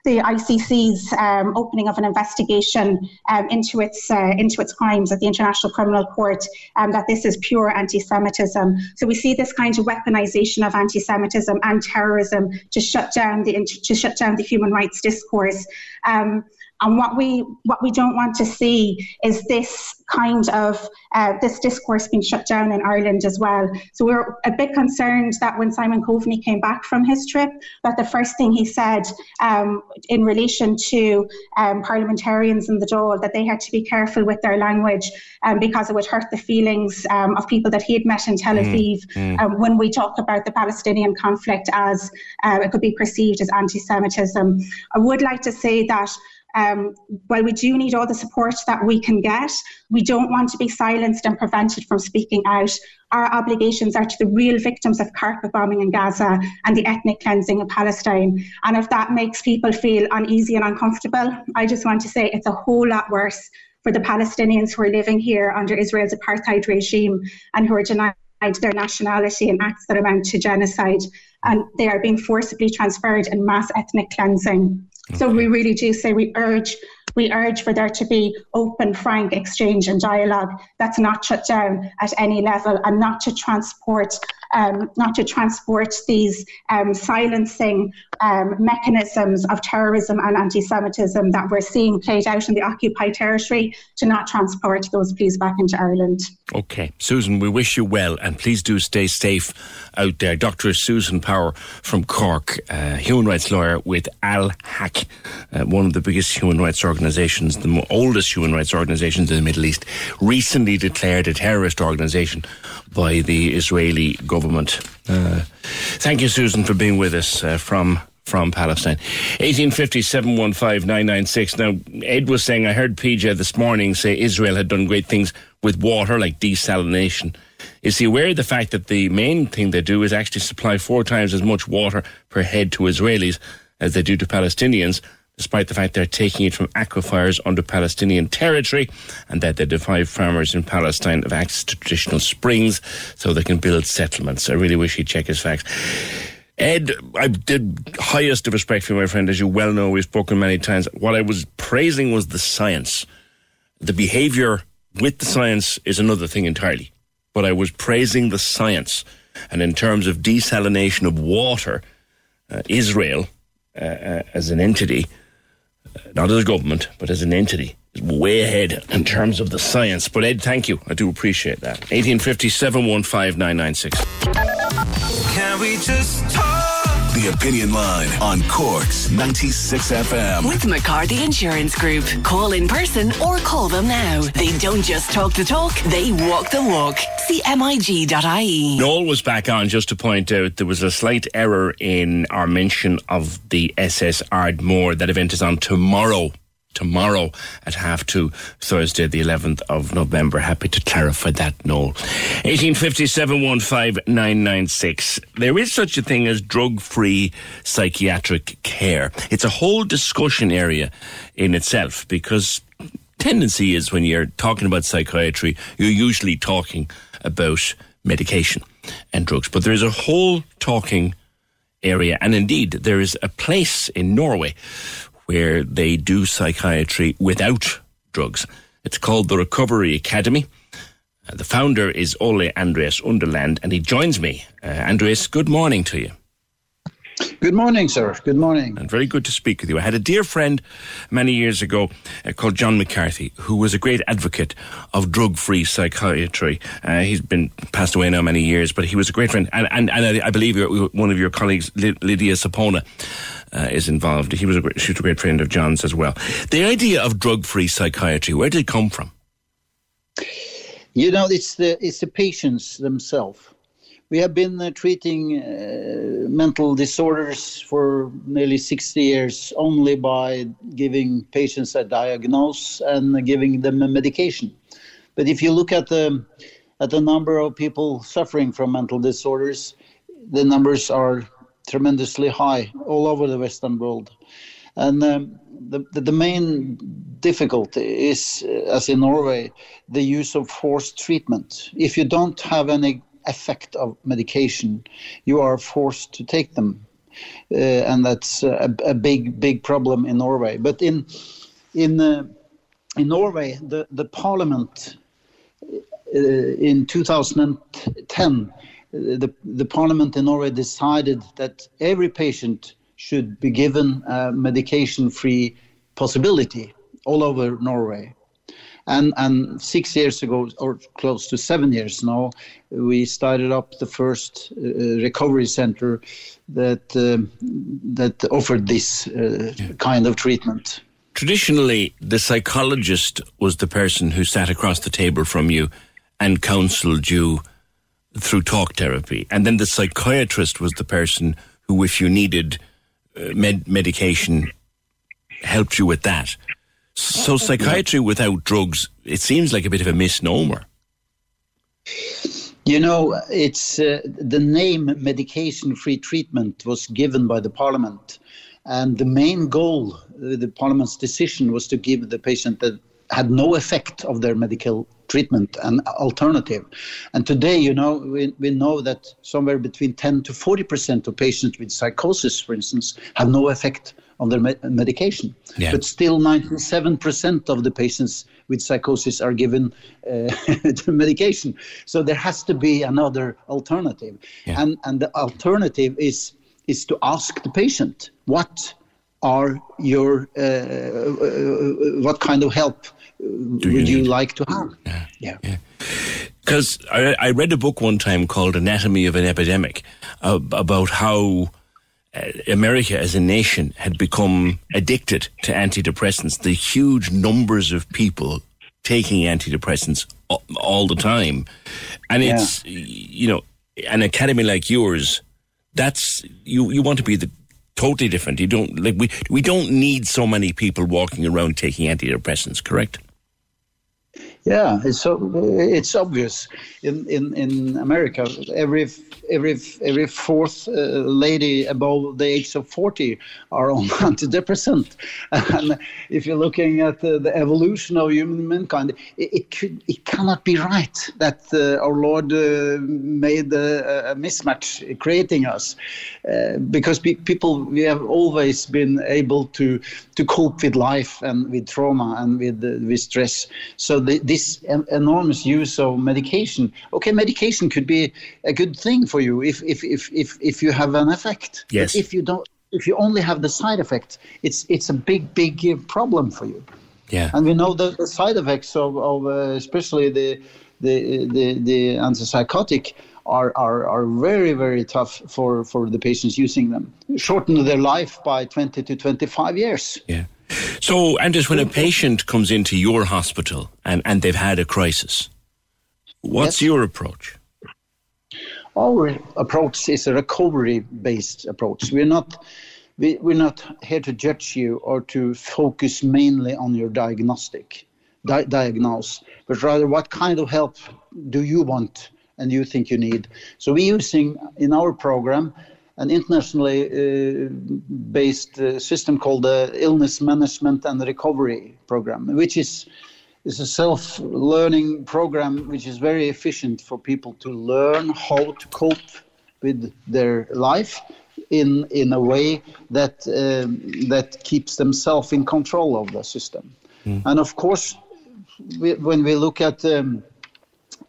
the ICC's um, opening of an investigation um, into its uh, into its crimes at the International Criminal Court um, that this is pure anti-Semitism. So we see this kind of weaponization of anti-Semitism and terrorism to shut down the to shut down the human rights discourse. Um, And what we what we don't want to see is this kind of uh, this discourse being shut down in Ireland as well. So we are a bit concerned that when Simon Coveney came back from his trip, that the first thing he said um, in relation to um, parliamentarians in the Dáil that they had to be careful with their language um, because it would hurt the feelings um, of people that he had met in Tel mm, Aviv mm, mm. when we talk about the Palestinian conflict as uh, it could be perceived as anti-Semitism. I would like to say that um, while we do need all the support that we can get, we don't want to be silenced and prevented from speaking out. Our obligations are to the real victims of carpet bombing in Gaza and the ethnic cleansing in Palestine. And if that makes people feel uneasy and uncomfortable, I just want to say it's a whole lot worse for the Palestinians who are living here under Israel's apartheid regime and who are denied their nationality in acts that amount to genocide. And they are being forcibly transferred in mass ethnic cleansing. So we really do say we urge we urge for there to be open, frank exchange and dialogue that's not shut down at any level and not to transport um, not to transport these um, silencing um, mechanisms of terrorism and anti-Semitism that we're seeing played out in the occupied territory to not transport those please back into Ireland. Okay, Susan, we wish you well and please do stay safe out there. Dr. Susan Power from Cork, uh, human rights lawyer with Al Haq, uh, one of the biggest human rights organisations organizations, the oldest human rights organizations in the Middle East, recently declared a terrorist organization by the Israeli government. Uh, thank you, Susan, for being with us uh, from from Palestine. 1850 Now, Ed was saying, I heard PJ this morning say Israel had done great things with water, like desalination. Is he aware of the fact that the main thing they do is actually supply four times as much water per head to Israelis as they do to Palestinians? Despite the fact they're taking it from aquifers under Palestinian territory and that they deprive farmers in Palestine of access to traditional springs so they can build settlements. I really wish he'd check his facts. Ed, I did highest of respect for my friend, as you well know. We've spoken many times. What I was praising was the science. The behaviour with the science is another thing entirely. But I was praising the science. And in terms of desalination of water, uh, Israel, uh, uh, as an entity, not as a government, but as an entity, is way ahead in terms of the science. But Ed, thank you. I do appreciate that. 1857 Can we just talk? The Opinion Line on Cork's 96 FM. With McCarthy Insurance Group. Call in person or call them now. They don't just talk the talk, they walk the walk. See MIG.ie. Noel was back on just to point out there was a slight error in our mention of the SS Ardmore. That event is on tomorrow tomorrow at half two, Thursday, the 11th of November. Happy to clarify that, Noel. 1857 There is such a thing as drug free psychiatric care. It's a whole discussion area in itself because tendency is when you're talking about psychiatry, you're usually talking about medication and drugs. But there is a whole talking area, and indeed, there is a place in Norway where they do psychiatry without drugs. It's called the Recovery Academy. Uh, the founder is Ole Andreas Underland, and he joins me. Uh, Andreas, good morning to you. Good morning, sir. Good morning. And very good to speak with you. I had a dear friend many years ago uh, called John McCarthy, who was a great advocate of drug free psychiatry. Uh, he's been passed away now many years, but he was a great friend. And, and, and I, I believe one of your colleagues, Lydia Sapouna, uh, is involved. He was a great, she was a great friend of John's as well. The idea of drug-free psychiatry, where did it come from? You know, it's the it's the patients themselves. We have been uh, treating uh, mental disorders for nearly 60 years only by giving patients a diagnosis and giving them a medication. But if you look at the at the number of people suffering from mental disorders, the numbers are tremendously high all over the Western world. And um, the, the, main difficulty is, uh, as in Norway, the use of forced treatment. If you don't have any effect of medication, you are forced to take them. Uh, and that's a, a, big, big problem in Norway. But in, in, uh, in Norway, the, the parliament uh, in 2010 the, the parliament in Norway decided that every patient should be given a medication free possibility all over Norway. And, and six years ago, or close to seven years now, we started up the first uh, recovery center that um, that offered this uh, kind of treatment. Traditionally, the psychologist was the person who sat across the table from you and counseled you through talk therapy, and then the psychiatrist was the person who, if you needed uh, med- medication, helped you with that. So psychiatry without drugs, it seems like a bit of a misnomer. You know, it's uh, the name medication-free treatment was given by the parliament, and the main goal, uh, the parliament's decision, was to give the patient that had no effect of their medical treatment and alternative. And today, you know, we, we know that somewhere between 10 to 40 percent of patients with psychosis, for instance, have no effect on their me- medication. Yeah. But still, 97% of the patients with psychosis are given uh, medication. So there has to be another alternative. Yeah. And, and the alternative is, is to ask the patient, what are your, uh, uh, what kind of help would you, you like to have? Yeah. yeah. Because I, I, read a book one time called Anatomy of an Epidemic uh, about how uh, America as a nation had become addicted to antidepressants. The huge numbers of people taking antidepressants all, all the time. And yeah. it's, you know, an academy like yours, that's, you, you want to be the totally different. You don't, like, we, we don't need so many people walking around taking antidepressants, correct? Yeah, it's so it's obvious in in in America. Every every every fourth uh, lady above the age of 40 are on antidepressant. And if you're looking at the, the evolution of human mankind, it, it, could it cannot be right that uh, our Lord uh, made a, a, mismatch creating us, uh, because pe- people we have always been able to to cope with life and with trauma and with uh, with stress. So the, this enormous use of medication. Okay, medication could be a good thing for you if if if if, if you have an effect. Yes. But if you don't, if you only have the side effect, it's it's a big big problem for you. Yeah. And we know the, the side effects of of uh, especially the the the, the antipsychotic are, are, are very, very tough for, for the patients using them. Shorten their life by 20 to 25 years. Yeah. So, Anders, when a patient comes into your hospital and, and they've had a crisis, what's yes. your approach? Our approach is a recovery-based approach. We're not we, we're not here to judge you or to focus mainly on your diagnostic di- diagnose, but rather what kind of help do you want and you think you need. So we're using in our program an internationally uh, based uh, system called the Illness Management and Recovery Program, which is is a self-learning program which is very efficient for people to learn how to cope with their life in in a way that um, that keeps themselves in control of the system. Mm. And of course, we, when we look at um,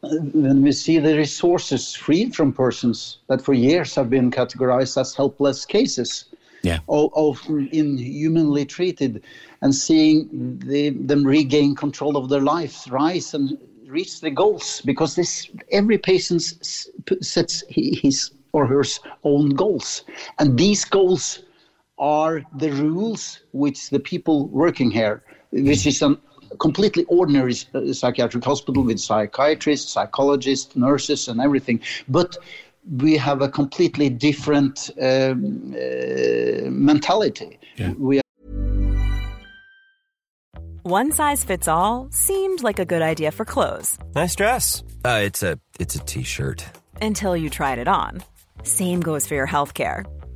when we see the resources freed from persons that for years have been categorized as helpless cases, yeah. often inhumanly treated, and seeing the, them regain control of their lives, rise and reach the goals, because this every patient sets his or her own goals, and these goals are the rules which the people working here, which is an completely ordinary uh, psychiatric hospital with psychiatrists, psychologists, nurses, and everything. But we have a completely different um, uh, mentality. Yeah. We One size fits all seemed like a good idea for clothes. Nice dress. Uh, it's a it's a t-shirt. Until you tried it on. Same goes for your health care.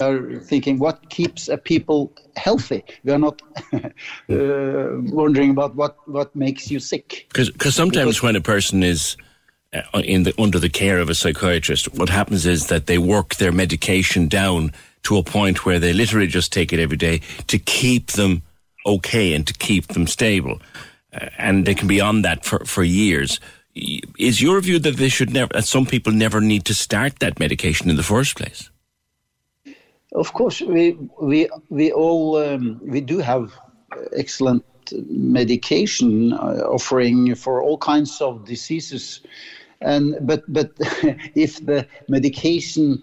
Are thinking what keeps a people healthy. We are not uh, wondering about what, what makes you sick. Because sometimes when a person is uh, in the, under the care of a psychiatrist, what happens is that they work their medication down to a point where they literally just take it every day to keep them okay and to keep them stable. Uh, and they can be on that for, for years. Is your view that they should never, that some people never need to start that medication in the first place? Of course, we we we all um, we do have excellent medication uh, offering for all kinds of diseases, and but but if the medication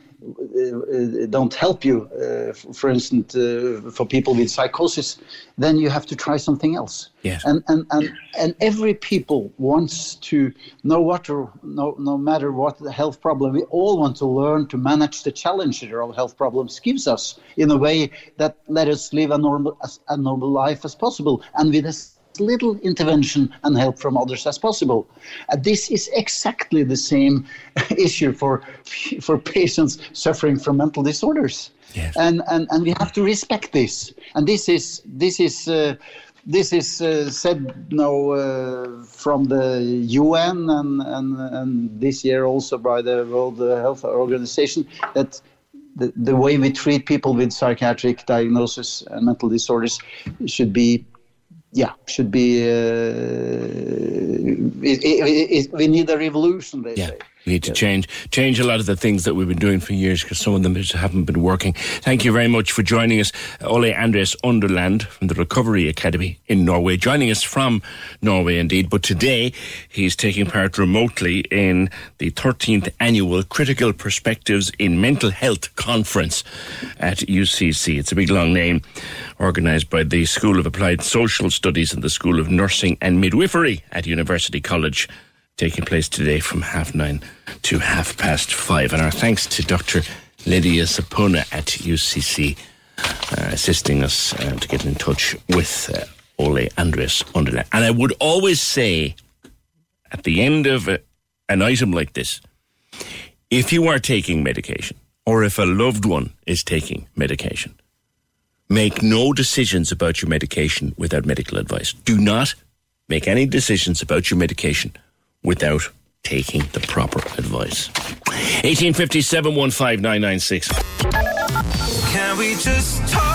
don't help you, uh, for instance, uh, for people with psychosis, then you have to try something else. Yes. And and and and every people wants to no matter no no matter what the health problem, we all want to learn to manage the challenge that our health problems gives us in a way that let us live a normal as a normal life as possible, and with as little intervention and help from others as possible. Uh, this is exactly the same issue for for patients suffering from mental disorders. Yes. And, and and we have to respect this. And this is this is uh, this is uh, said now uh, from the UN and, and and this year also by the World Health Organization that the, the way we treat people with psychiatric diagnosis and mental disorders should be yeah, should be. Uh, it, it, it, we need a revolution. They yeah. say. We need to change change a lot of the things that we've been doing for years because some of them just haven't been working. Thank you very much for joining us, Ole Andreas Underland from the Recovery Academy in Norway, joining us from Norway indeed. But today he's taking part remotely in the 13th annual Critical Perspectives in Mental Health Conference at UCC. It's a big long name, organised by the School of Applied Social Studies and the School of Nursing and Midwifery at University College taking place today from half nine to half past five. And our thanks to Dr. Lydia Sapouna at UCC, uh, assisting us uh, to get in touch with uh, Ole Andreas Underland. And I would always say at the end of a, an item like this, if you are taking medication or if a loved one is taking medication, make no decisions about your medication without medical advice. Do not make any decisions about your medication without taking the proper advice. 1857 15996. Can we just talk?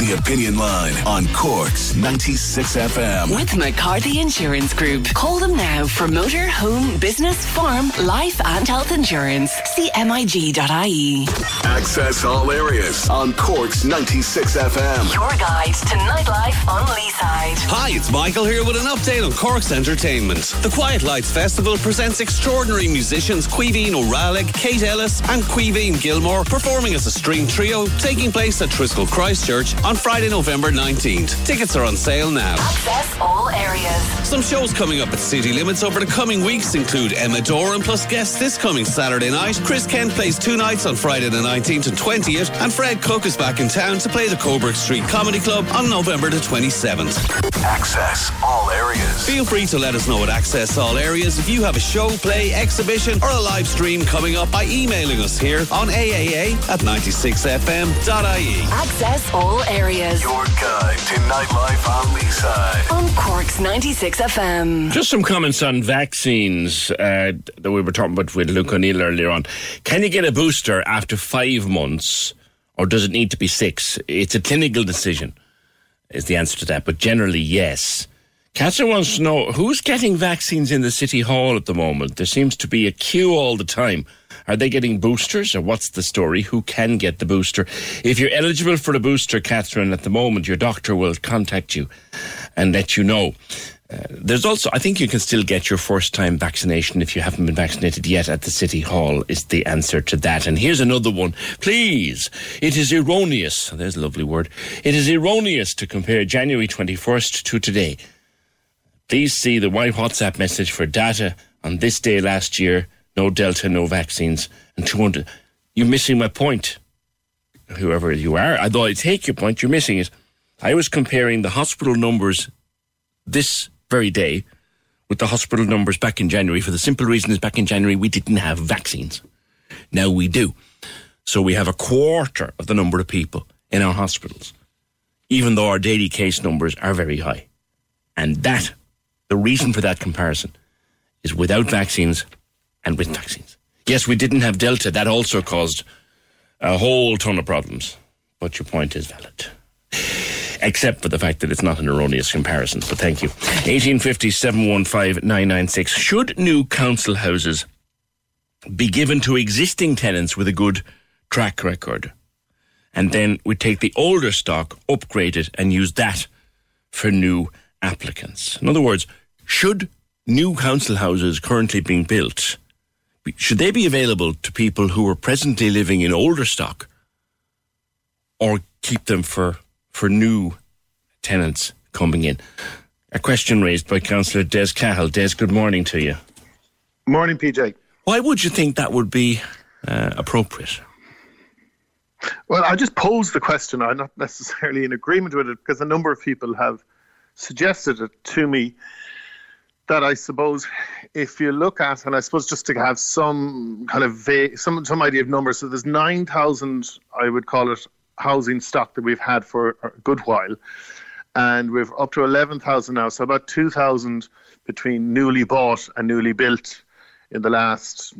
The Opinion Line on Corks 96 FM. With McCarthy Insurance Group. Call them now for motor, home, business, farm, life, and health insurance. See MIG.ie. Access all areas on Corks 96 FM. Your guide to nightlife on Leeside. Hi, it's Michael here with an update on Cork's Entertainment. The Quiet Lights Festival presents extraordinary musicians Caoimhín Ó Raghallaigh, Kate Ellis, and Queeveen Gilmore performing as a string trio, taking place at Triskel Christchurch on Friday, November 19th. Tickets are on sale now. Access all areas. Some shows coming up at City Limits over the coming weeks include Emma Doran plus guests this coming Saturday night. Chris Kent plays two nights on Friday the 19th and 20th, and Fred Cooke is back in town to play the Coburg Street Comedy Club on November the 27th. Access all areas. Feel free to let us know at Access All Areas if you have a show, play, exhibition, or a live stream coming up by emailing us here on AAA at 96fm.ie. Access all areas. Your guide to nightlife on the side. On Cork's 96 FM. Just some comments on vaccines uh, that we were talking about with Luke O'Neill earlier on. Can you get a booster after five months, or does it need to be six? It's a clinical decision. is the answer to that. But generally, yes. Catherine wants to know who's getting vaccines in the City Hall at the moment. There seems to be a queue all the time. Are they getting boosters or what's the story? Who can get the booster? If you're eligible for a booster, Catherine, at the moment, your doctor will contact you and let you know. Uh, there's also, I think you can still get your first time vaccination if you haven't been vaccinated yet at the City Hall, is the answer to that. And here's another one. Please, it is erroneous, there's a lovely word, it is erroneous to compare January 21st to today. Please see the white WhatsApp message for data on this day last year, no Delta, no vaccines, and 200. You're missing my point. Whoever you are, although I take your point, you're missing it. I was comparing the hospital numbers this very day with the hospital numbers back in January for the simple reason is back in January we didn't have vaccines. Now we do. So we have a quarter of the number of people in our hospitals, even though our daily case numbers are very high. And that, the reason for that comparison is without vaccines and with vaccines. Yes, we didn't have Delta. That also caused a whole ton of problems. But your point is valid except for the fact that it's not an erroneous comparison. But thank you. 1850 715 996. Should new council houses be given to existing tenants with a good track record? And then we take the older stock, upgrade it, and use that for new applicants. In other words, should new council houses currently being built, should they be available to people who are presently living in older stock or keep them for for new tenants coming in. A question raised by Councillor Des Cahill. Des, good morning to you. Morning, PJ. Why would you think that would be uh, appropriate? Well, I just posed the question. I'm not necessarily in agreement with it because a number of people have suggested it to me. That I suppose, if you look at, and I suppose just to have some kind of vague, some some idea of numbers. So there's nine thousand, I would call it, housing stock that we've had for a good while. And we've up to 11,000 now, so about 2,000 between newly bought and newly built in the last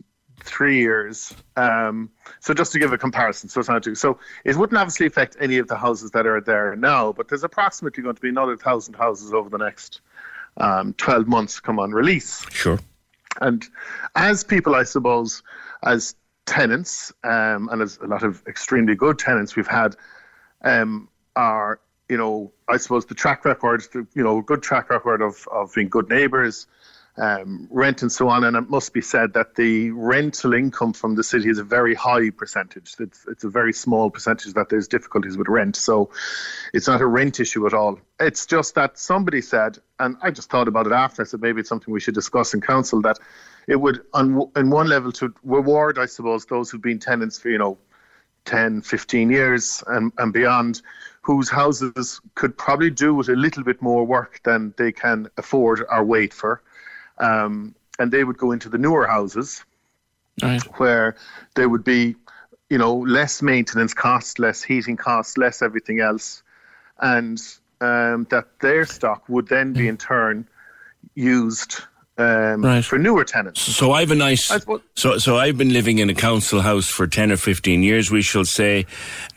three years. Um, so just to give a comparison, so it's not too. So it wouldn't obviously affect any of the houses that are there now, but there's approximately going to be another thousand houses over the next um, 12 months come on release. Sure. And as people, I suppose, as tenants, um, and as a lot of extremely good tenants we've had, um, are you know I suppose the track record, the, you know, good track record of of being good neighbours, um, rent and so on. And it must be said that the rental income from the city is a very high percentage. It's, it's a very small percentage that there's difficulties with rent. So it's not a rent issue at all. It's just that somebody said, and I just thought about it after, I said maybe it's something we should discuss in council, that it would, on, on one level, to reward, I suppose, those who've been tenants for, you know, 10, 15 years and, and beyond, whose houses could probably do with a little bit more work than they can afford or wait for. Um, and they would go into the newer houses right. where there would be, you know, less maintenance costs, less heating costs, less everything else. And um, that their stock would then be in turn used um, right. for newer tenants. So I've a nice. so so I've been living in a council house for ten or fifteen years, we shall say,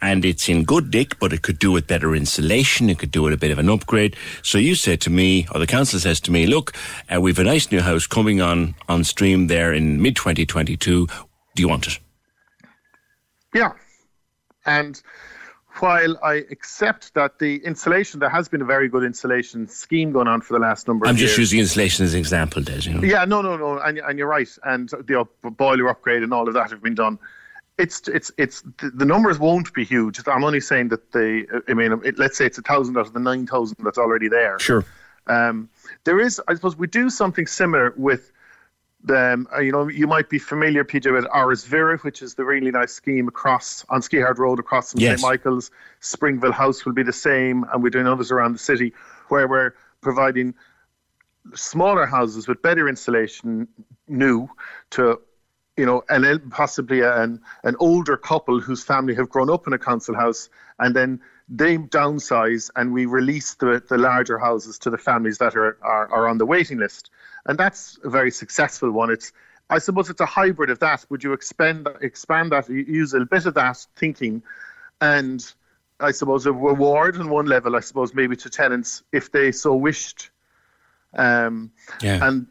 and it's in good nick, but it could do with better insulation. It could do with a bit of an upgrade. So you say to me, or the council says to me, look, uh, we've a nice new house coming on on stream there in mid twenty twenty two. Do you want it? Yeah, and while I accept that the insulation, there has been a very good insulation scheme going on for the last number I'm of years. I'm just using insulation as an example, Des. You know? Yeah, no, no, no, and, and you're right. And the up, boiler upgrade and all of that have been done. It's it's it's the, the numbers won't be huge. I'm only saying that they. I mean, it, let's say it's a thousand out of the nine thousand that's already there. Sure. Um, there is, I suppose, we do something similar with um, you know, you might be familiar, PJ, with Áras Mhíre, which is the really nice scheme across on Skehard Road across from yes. St Michael's. Springville House will be the same, and we're doing others around the city where we're providing smaller houses with better insulation, new to you know, and possibly an an older couple whose family have grown up in a council house, and then they downsize, and we release the the larger houses to the families that are are, are on the waiting list and that's a very successful one. It's I suppose it's a hybrid of that. Would you expand expand that, use a bit of that thinking, and I suppose, a reward on one level, I suppose, maybe to tenants if they so wished. Um, Yeah. And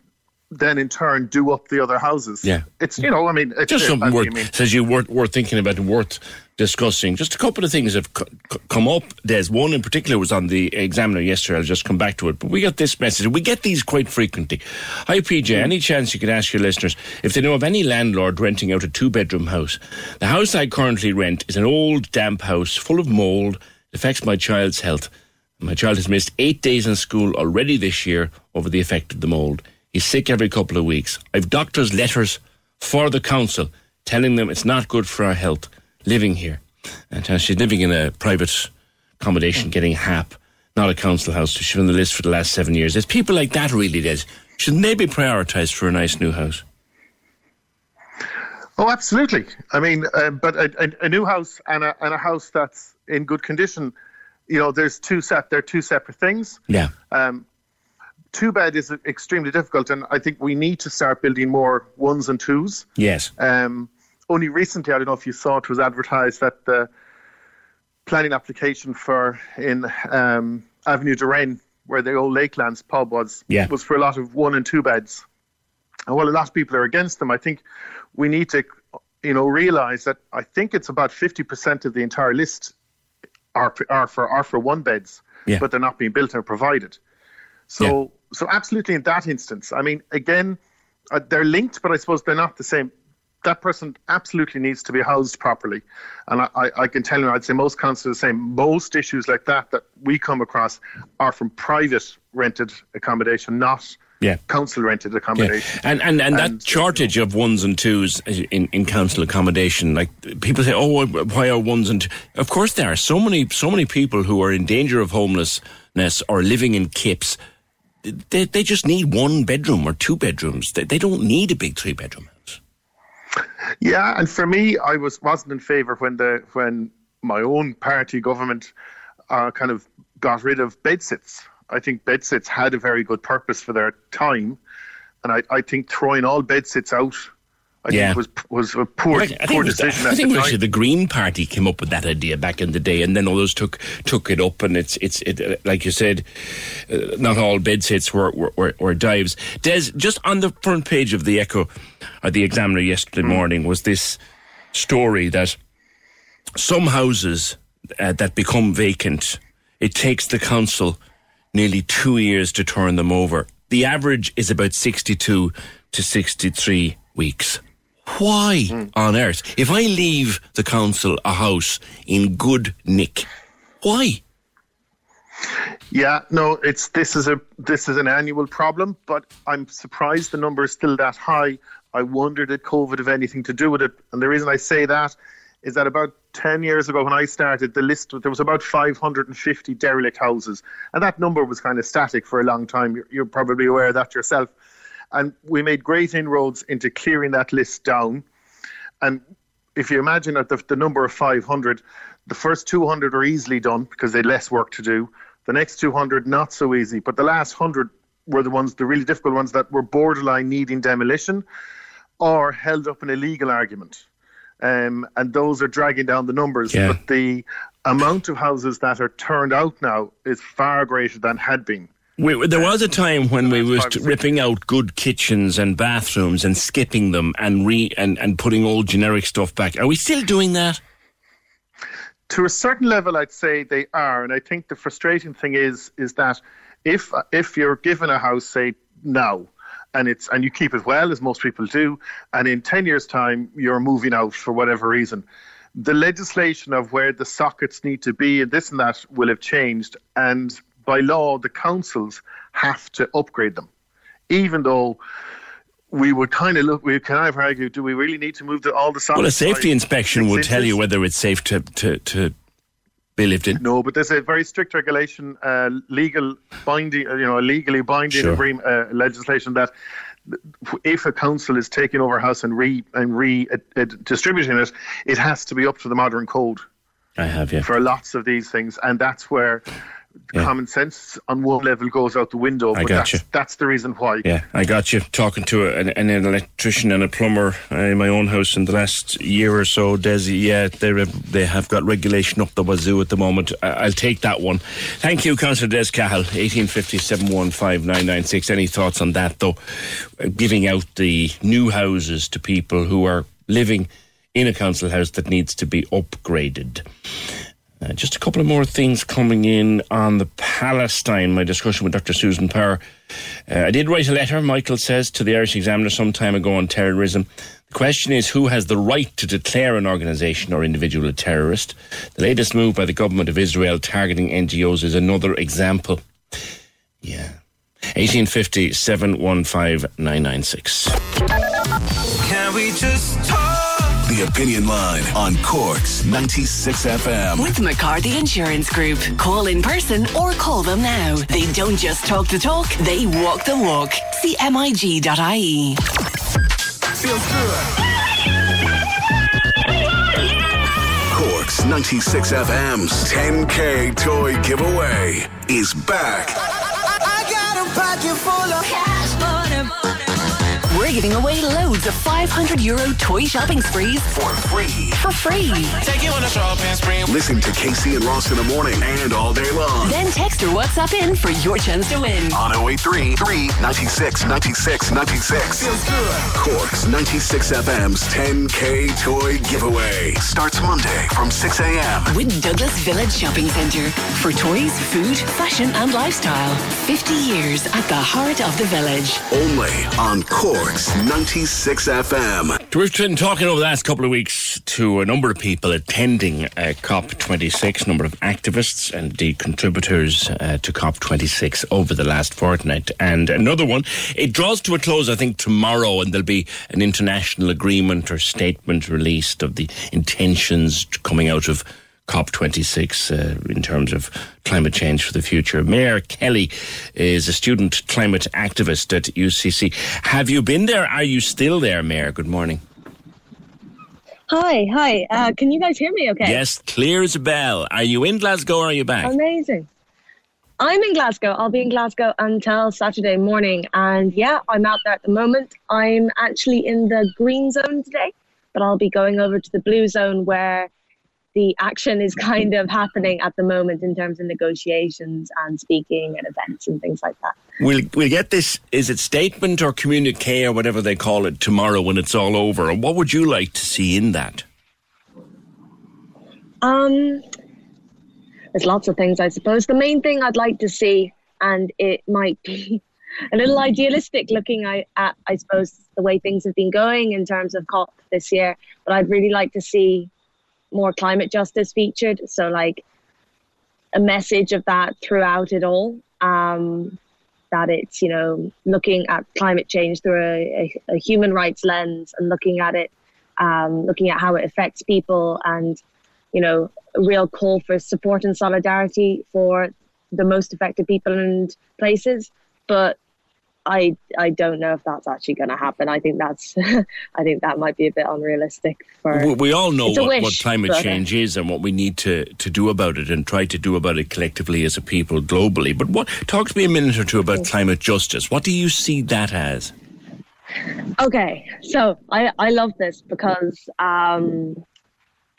then in turn do up the other houses. Yeah. It's, you know, I mean, it's Just I something worth I mean, says you worth worth thinking about and worth discussing. Just a couple of things have co- come up. There's one in particular was on the Examiner yesterday. I'll just come back to it. But we got this message. We get these quite frequently. Hi PJ. Mm-hmm. Any chance you could ask your listeners if they know of any landlord renting out a two bedroom house? The house I currently rent is an old damp house full of mould. It affects my child's health. My child has missed eight days in school already this year over the effect of the mould. He's sick every couple of weeks. I've doctors' letters for the council telling them it's not good for our health living here. And uh, she's living in a private accommodation, getting HAP, not a council house. She's on the list for the last seven years. It's people like that really did. Should they be prioritised for a nice new house? Oh, absolutely. I mean, uh, but a, a, a new house and a, and a house that's in good condition, you know, there's two set. They're two separate things. Yeah. Um, two bed is extremely difficult, and I think we need to start building more ones and twos. Yes. Um, only recently, I don't know if you saw it was advertised that the planning application for in um, Avenue de Rennes, where the old Lakelands pub was, Yeah. was for a lot of one and two beds. And while a lot of people are against them, I think we need to, you know, realise that I think it's about fifty percent of the entire list are are for are for one beds, Yeah. but they're not being built or provided. So so absolutely in that instance, I mean, again, uh, they're linked, but I suppose they're not the same. That person absolutely needs to be housed properly, and I, I, I can tell you, I'd say most councils are the same. Most issues like that that we come across are from private rented accommodation, not Yeah. council rented Yeah. accommodation. And and and that shortage of ones and twos in, in council accommodation, like people say, oh, why are ones and? Two? Of course, there are so many so many people who are in danger of homelessness or living in kips. They they just need one bedroom or two bedrooms. They they don't need a big three bedroom. House. Yeah, and for me, I was wasn't in favour when the when my own party government uh, kind of got rid of bedsits. I think bedsits had a very good purpose for their time, and I, I think throwing all bedsits out, I Yeah. think was was a poor I think, poor decision I at think the actually the Green Party came up with that idea back in the day, and then others took took it up, and it's it's it, uh, like you said, uh, not all bed sits were, were, were, were dives. Des, just on the front page of the Echo, or the Examiner yesterday morning, was this story that some houses uh, that become vacant, it takes the council nearly two years to turn them over. The average is about 62 to 63 weeks. Why hmm. on earth? If I leave the council a house in good nick, why? Yeah, no, it's this is a this is an annual problem, but I'm surprised the number is still that high. I wonder did COVID have anything to do with it? And the reason I say that is that about 10 years ago when I started, the list there was about 550 derelict houses, and that number was kind of static for a long time. You're, you're probably aware of that yourself. And we made great inroads into clearing that list down. And if you imagine that the, the number of 500, the first 200 are easily done because they had less work to do. The next 200, not so easy. But the last 100 were the ones, the really difficult ones that were borderline needing demolition or held up in a legal argument. Um, and those are dragging down the numbers. Yeah. But the amount of houses that are turned out now is far greater than had been. We, there was a time when we was ripping out good kitchens and bathrooms and skipping them and re and, and putting old generic stuff back. Are we still doing that? to a certain level, I'd say they are, and I think the frustrating thing is is that if if you're given a house, say now, and it's and you keep it well, as most people do, and in ten years' time you're moving out for whatever reason, the legislation of where the sockets need to be and this and that will have changed, and by law the councils have to upgrade them, even though. We would kind of look. We kind of argue: Do we really need to move the, all the? Well, a safety inspection will tell you whether it's safe to, to, to be lived in. No, but there's a very strict regulation, uh, legal binding, uh, you know, legally binding Sure. agreement, uh, legislation that if a council is taking over a house and re and re uh, uh, distributing it, it has to be up to the modern code I have, yeah. for lots of these things, and that's where yeah. common sense on one level goes out the window. I got that's, you. That's the reason why. Yeah, I got you. Talking to an, an electrician and a plumber uh, in my own house in the last year or so, Desi. Yeah, they they have got regulation up the wazoo at the moment. I'll take that one. Thank you, Councillor Des Cahill. Eighteen fifty seven one five nine nine six. Any thoughts on that though? Uh, giving out the new houses to people who are living in a council house that needs to be upgraded. Uh, just a couple of more things coming in on the Palestine, my discussion with Dr. Susan Power. Uh, I did write a letter, Michael says, to the Irish Examiner some time ago on terrorism. The question is who has the right to declare an organisation or individual a terrorist? The latest move by the government of Israel targeting NGOs is another example. Yeah. 1850 715 996. Can we just talk? The Opinion Line on Cork's 96 FM. With McCarthy Insurance Group. Call in person or call them now. They don't just talk the talk, they walk the walk. See MIG.ie. Feels good. Cork's 96 FM's 10K toy giveaway is back. I, I, I got a pocket full of cash we're giving away loads of 500 euro toy shopping sprees for free. For free. Take you on a shopping spree. Listen to Casey and Ross in the morning and all day long. Then text or WhatsApp in for your chance to win. On 083 3 96 96 96. Feels good. Cork's 96 FM's 10K toy giveaway starts Monday from 6 a.m. With Douglas Village Shopping Centre. For toys, food, fashion, and lifestyle. 50 years at the heart of the village. Only on Cork. Cork's 96 FM. We've been talking over the last couple of weeks to a number of people attending uh, COP26, a number of activists and the contributors uh, to COP26 over the last fortnight. And another one, it draws to a close, I think, tomorrow, and there'll be an international agreement or statement released of the intentions coming out of COP26 uh, in terms of climate change for the future. Mayor Kelly is a student climate activist at UCC. Have you been there? Are you still there, Mayor? Good morning. Hi, hi. Uh, can you guys hear me okay? Yes, clear as a bell. Are you in Glasgow or are you back? Amazing. I'm in Glasgow. I'll be in Glasgow until Saturday morning. And yeah, I'm out there at the moment. I'm actually in the green zone today, but I'll be going over to the blue zone where the action is kind of happening at the moment in terms of negotiations and speaking and events and things like that. We'll, we'll get this, is it statement or communique or whatever they call it tomorrow when it's all over? And what would you like to see in that? Um, there's lots of things, I suppose. The main thing I'd like to see, and it might be a little idealistic looking at, at, I suppose, the way things have been going in terms of COP this year, but I'd really like to see more climate justice featured. So like a message of that throughout it all. Um, that it's you know looking at climate change through a, a, a human rights lens and looking at it, um, looking at how it affects people, and you know a real call for support and solidarity for the most affected people and places. But I I don't know if that's actually going to happen. I think that's I think that might be a bit unrealistic. For we, we all know what, wish, what, climate uh, change is and what we need to, to do about it and try to do about it collectively as a people globally. But what talk to me a minute or two about climate justice. What do you see that as? Okay, so I I love this because um,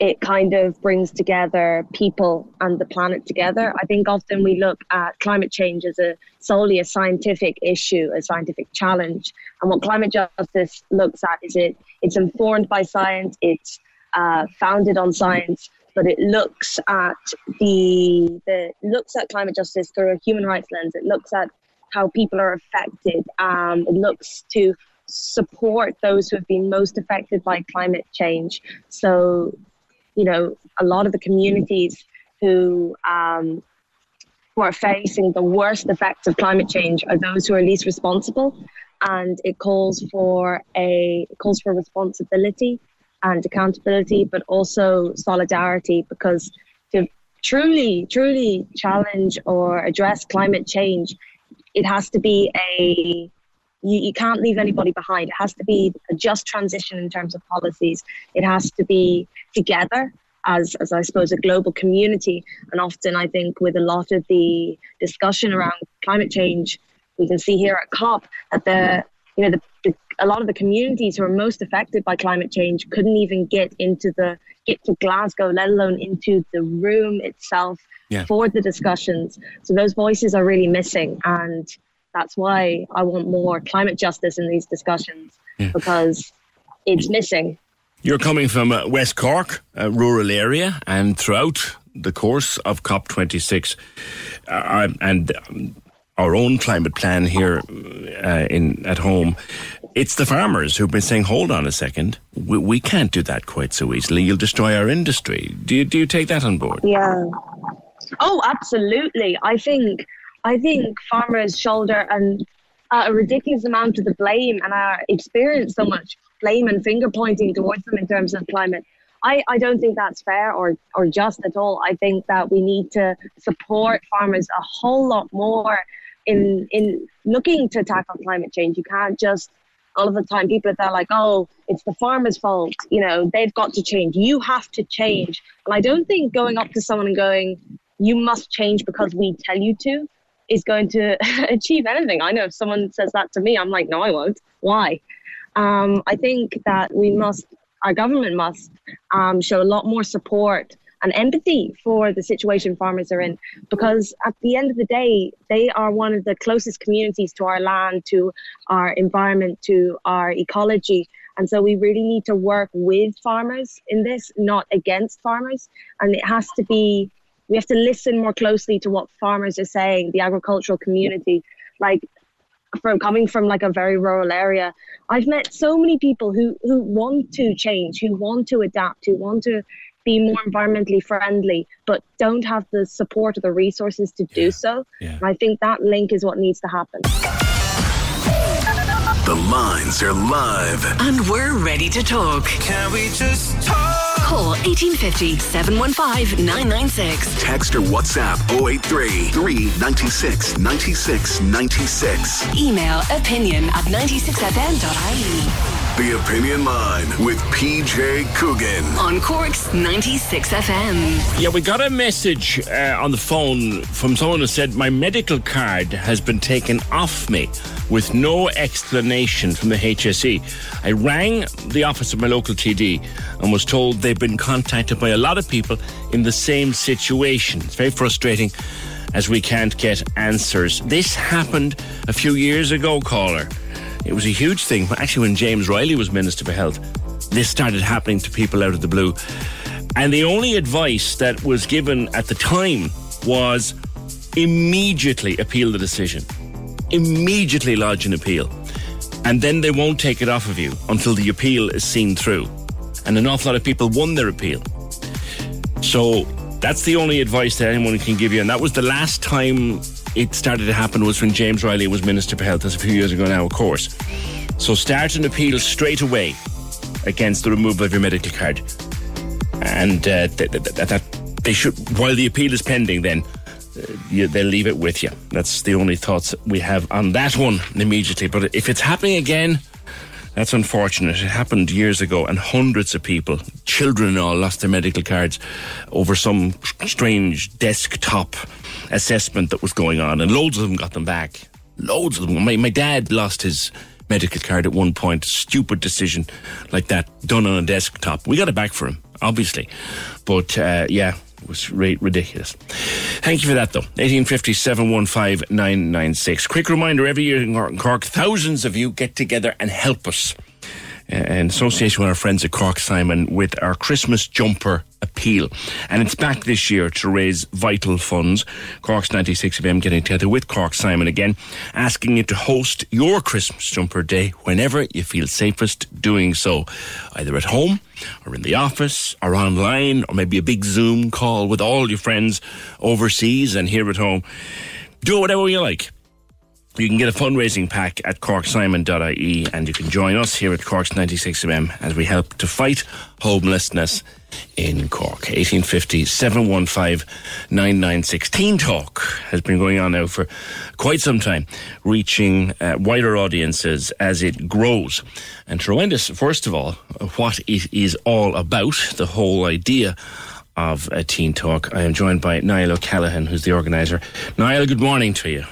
it kind of brings together people and the planet together. I think often we look at climate change as a solely a scientific issue, a scientific challenge. And what climate justice looks at is it it's informed by science, it's uh, founded on science, but it looks at the the looks at climate justice through a human rights lens. It looks at how people are affected. Um, it looks to support those who have been most affected by climate change. So you know, a lot of the communities who um, who are facing the worst effects of climate change are those who are least responsible, and it calls for a calls for responsibility and accountability, but also solidarity because to truly truly challenge or address climate change, it has to be a you, you can't leave anybody behind. It has to be a just transition in terms of policies. It has to be together. as, as I suppose, a global community. And often, I think, with a lot of the discussion around climate change, we can see here at COP that the you know the, the, a lot of the communities who are most affected by climate change couldn't even get into the get to Glasgow, let alone into the room itself Yeah. for the discussions. So those voices are really missing, and that's why I want more climate justice in these discussions because it's missing. You're coming from uh, West Cork, a rural area, and throughout the course of COP26 uh, and um, our own climate plan here uh, in at home, it's the farmers who've been saying, "Hold on a second, we, we can't do that quite so easily. You'll destroy our industry." Do you do you take that on board? Yeah. Oh, absolutely. I think I think farmers shoulder an, uh, a ridiculous amount of the blame and are experience so much blame and finger pointing towards them in terms of climate. I, I don't think that's fair or, or just at all. I think that we need to support farmers a whole lot more in in looking to tackle climate change. You can't just all of the time people are there like, oh, it's the farmer's fault. You know, they've got to change. You have to change. And I don't think going up to someone and going, you must change because we tell you to is going to achieve anything. I know if someone says that to me, I'm like, no, I won't. Why? Um, I think that we must, our government must um, show a lot more support and empathy for the situation farmers are in because at the end of the day, they are one of the closest communities to our land, to our environment, to our ecology. And so we really need to work with farmers in this, not against farmers. And it has to be, we have to listen more closely to what farmers are saying, the agricultural community. Like from coming from like a very rural area, I've met so many people who who want to change, who want to adapt, who want to be more environmentally friendly, but don't have the support or the resources to do so. And I think that link is what needs to happen. The lines are live. And we're ready to talk. Can we just talk? Call 1850 715 996. Text or WhatsApp 083 396 96 96. Email opinion at 96fm.ie. The Opinion Line with PJ Coogan. On Cork's 96 FM. Yeah, we got a message uh, on the phone from someone who said my medical card has been taken off me with no explanation from the HSE. I rang the office of my local TD and was told they've been contacted by a lot of people in the same situation. It's very frustrating as we can't get answers. This happened a few years ago, caller. It was a huge thing. Actually, when James Reilly was Minister for Health, this started happening to people out of the blue. And the only advice that was given at the time was immediately appeal the decision, immediately lodge an appeal. And then they won't take it off of you until the appeal is seen through. And an awful lot of people won their appeal. So that's the only advice that anyone can give you. And that was the last time it started to happen was when James Reilly was Minister for Health. That's a few years ago now, of course. So start an appeal straight away against the removal of your medical card. And uh, th- th- th- that they should, while the appeal is pending, then uh, you, they'll leave it with you. That's the only thoughts we have on that one immediately. But if it's happening again, that's unfortunate. It happened years ago, and hundreds of people, children and all, lost their medical cards over some strange desktop assessment that was going on, and loads of them got them back. Loads of them. My, my dad lost his medical card at one point. Stupid decision like that done on a desktop. We got it back for him, obviously, but uh, yeah. Was ri- ridiculous. Thank you for that, though. 1850 715 996. Quick reminder every year in Cork- thousands of you get together and help us in association with our friends at Cork Simon with our Christmas jumper appeal. And it's back this year to raise vital funds. Cork's 96 FM getting together with Cork Simon again, asking you to host your Christmas jumper day whenever you feel safest doing so, either at home or in the office or online or maybe a big Zoom call with all your friends overseas and here at home. Do whatever you like. You can get a fundraising pack at corksimon.ie and you can join us here at Cork's 96FM as we help to fight homelessness in Cork. 1850 715 996. Teen Talk has been going on now for quite some time, reaching uh, wider audiences as it grows. And to remind us, first of all, what it is all about, the whole idea of a Teen Talk. I am joined by Niall O'Callaghan, who's the organizer. Niall, good morning to you.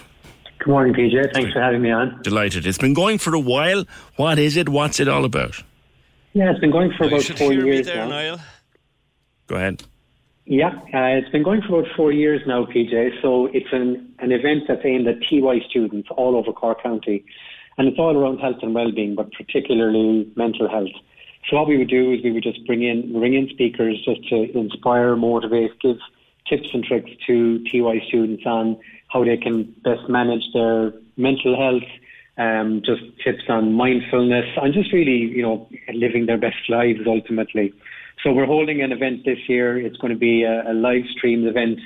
Good morning, PJ. Thanks for having me on. Delighted. It's been going for a while. What is it? What's it all about? Yeah, it's been going for You about should four hear me years there, now. Niall. Go ahead. Yeah, uh, it's been going for about four years now, PJ. So it's an, an event that's aimed at TY students all over Cork County. And it's all around health and well-being, but particularly mental health. So what we would do is we would just bring in, bring in speakers just to inspire, motivate, give tips and tricks to TY students on how they can best manage their mental health, um, just tips on mindfulness, and just really, you know, living their best lives ultimately. So we're holding an event this year. It's going to be a, a live streamed event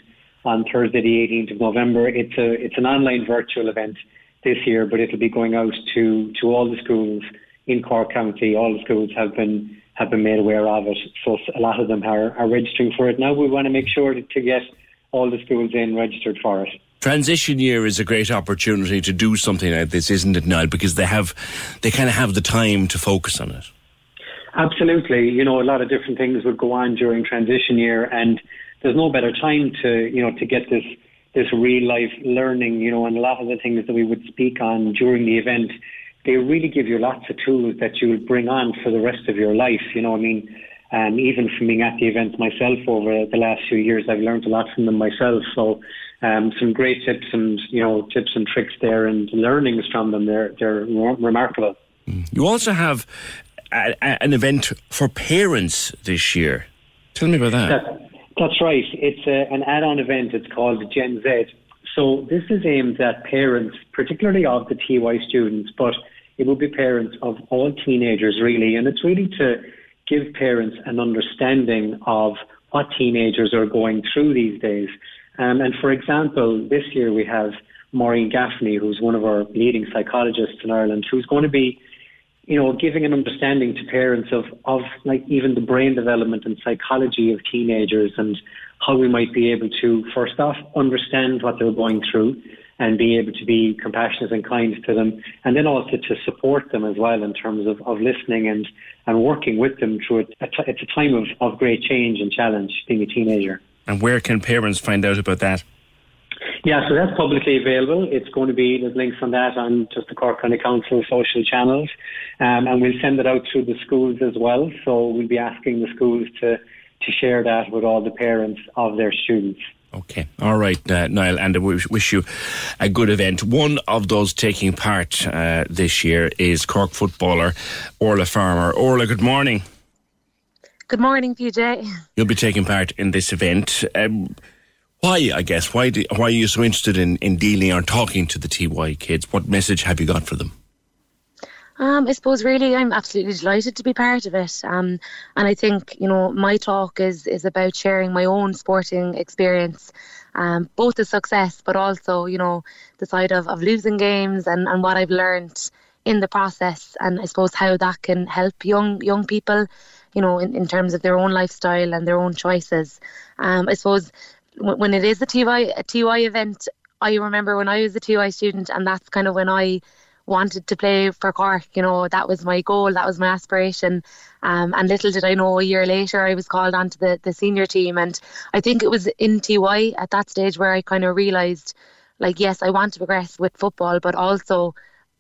on Thursday, the 18th of November. It's a it's an online virtual event this year, but it'll be going out to to all the schools in Cork County. All the schools have been have been made aware of it, so a lot of them are, are registering for it now. We want to make sure to, to get all the schools in registered for it. Transition year is a great opportunity to do something like this, isn't it, Niall? Because they have, they kind of have the time to focus on it. Absolutely. You know, a lot of different things would go on during transition year and there's no better time to, you know, to get this, this real life learning, you know, and a lot of the things that we would speak on during the event, they really give you lots of tools that you will bring on for the rest of your life. You know, I mean, um, even from being at the events myself over the last few years, I've learned a lot from them myself. So, um, some great tips and you know tips and tricks there, and learnings from them. They're they're remarkable. You also have a, a, an event for parents this year. Tell me about that. That, that's right. It's a, an add-on event. It's called Gen Z. So this is aimed at parents, particularly of the TY students, but it will be parents of all teenagers really, and it's really to give parents an understanding of what teenagers are going through these days. Um, and for example, this year we have Maureen Gaffney, who's one of our leading psychologists in Ireland, who's going to be you know, giving an understanding to parents of, of like even the brain development and psychology of teenagers and how we might be able to first off understand what they're going through and be able to be compassionate and kind to them and then also to support them as well in terms of, of listening and, and working with them through it. It's a time of, of great change and challenge being a teenager. And where can parents find out about that? Yeah, so that's publicly available. It's going to be, there's links on that on just the Cork County Council social channels. Um, and we'll send it out through the schools as well. So we'll be asking the schools to, to share that with all the parents of their students. Okay. All right, uh, Niall, and wish, wish you a good event. One of those taking part uh, this year is Cork footballer Orla Farmer. Orla, good morning. Good morning, PJ. You'll be taking part in this event. Um, why, I guess, why, do, why are you so interested in, in dealing or talking to the TY kids? What message have you got for them? Um, I suppose really I'm absolutely delighted to be part of it. Um, and I think, you know, my talk is, is about sharing my own sporting experience, um, both the success, but also, you know, the side of, of losing games and, and what I've learned in the process. And I suppose how that can help young, young people, you know, in, in terms of their own lifestyle and their own choices. Um, I suppose w- when it is a TY, a TY event, I remember when I was a TY student and that's kind of when I wanted to play for Cork. You know, that was my goal, that was my aspiration. Um, and little did I know, a year later, I was called onto the, the senior team. And I think it was in TY at that stage where I kind of realised, like, yes, I want to progress with football, but also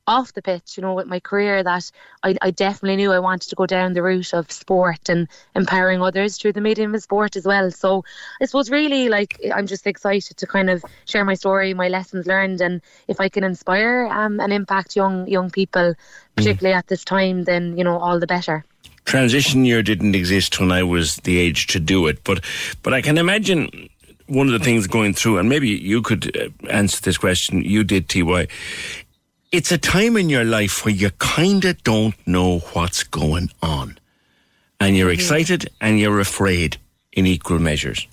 off the pitch, you know, with my career that I, I definitely knew I wanted to go down the route of sport and empowering others through the medium of sport as well. So I suppose really like I'm just excited to kind of share my story, my lessons learned and if I can inspire um, and impact young young people, particularly at this time, then, you know, all the better. Transition year didn't exist when I was the age to do it, but but I can imagine one of the things going through, and maybe you could uh, answer this question. You did, TY. It's a time in your life where you kind of don't know what's going on, and you're excited and you're afraid in equal measures.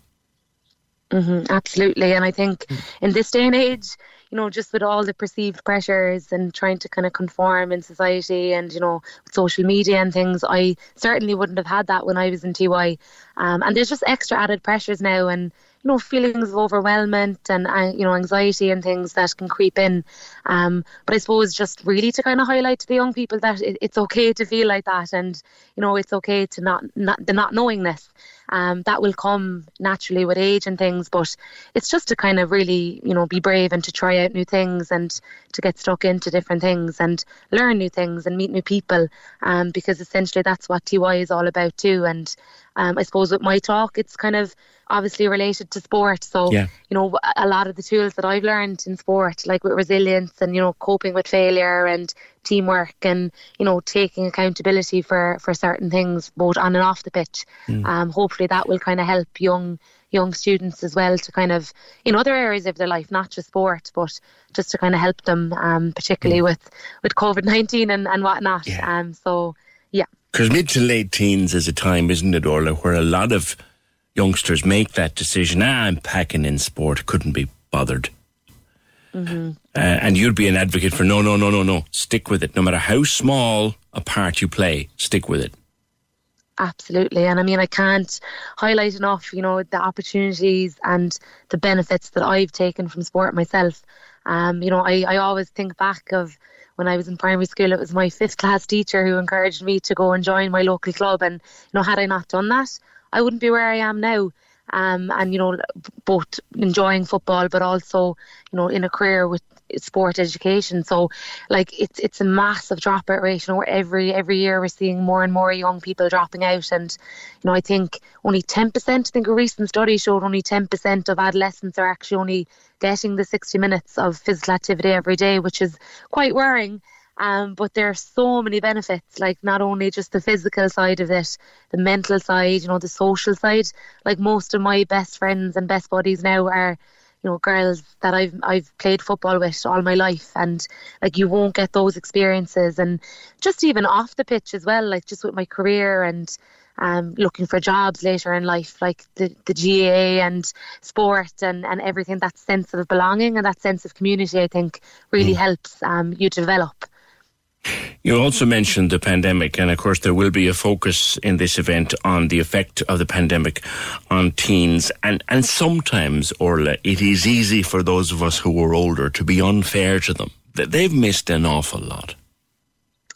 hmm absolutely. And I think in this day and age, you know, just with all the perceived pressures and trying to kind of conform in society and, you know, with social media and things, I certainly wouldn't have had that when I was in TY. Um, and there's just extra added pressures now. And, you know feelings of overwhelmment and uh, you know anxiety and things that can creep in. Um, but I suppose just really to kind of highlight to the young people that it, it's okay to feel like that, and you know it's okay to not not the not knowing this. Um, that will come naturally with age and things, but it's just to kind of really you know be brave and to try out new things and to get stuck into different things and learn new things and meet new people. Um, because essentially that's what TY is all about too. And um, I suppose with my talk, it's kind of obviously related to sport. So, Yeah. you know, a lot of the tools that I've learned in sport, like with resilience and, you know, coping with failure and teamwork and, you know, taking accountability for, for certain things, both on and off the pitch. Mm. Um, hopefully that will kind of help young young students as well to kind of in other areas of their life, not just sport, but just to kind of help them, um, particularly with with COVID nineteen and and whatnot. Um, so yeah. Because mid to late teens is a time, isn't it, Orla, where a lot of youngsters make that decision. Ah, I'm packing in sport, couldn't be bothered. hmm Uh, and you'd be an advocate for no, no, no, no, no. Stick with it. No matter how small a part you play, stick with it. Absolutely. And I mean, I can't highlight enough, you know, the opportunities and the benefits that I've taken from sport myself. Um, you know, I, I always think back of when I was in primary school, it was my fifth class teacher who encouraged me to go and join my local club. And, you know, had I not done that, I wouldn't be where I am now. Um, and, you know, both enjoying football, but also, you know, in a career with sport education. So like it's it's a massive dropout rate. You know, every every year we're seeing more and more young people dropping out and you know, I think only ten percent, I think a recent study showed only ten percent of adolescents are actually only getting the sixty minutes of physical activity every day, which is quite worrying. Um, but there are so many benefits, like not only just the physical side of it, the mental side, you know, the social side. Like most of my best friends and best buddies now are you know girls that I've I've played football with all my life. And like you won't get those experiences. And just even off the pitch as well like just with my career and um, looking for jobs later in life like the, the GAA and sport and, and everything that sense of belonging and that sense of community I think really helps um, you develop You also mentioned the pandemic, and of course, there will be a focus in this event on the effect of the pandemic on teens. And, and sometimes, Orla, it is easy for those of us who are older to be unfair to them. That They've missed an awful lot.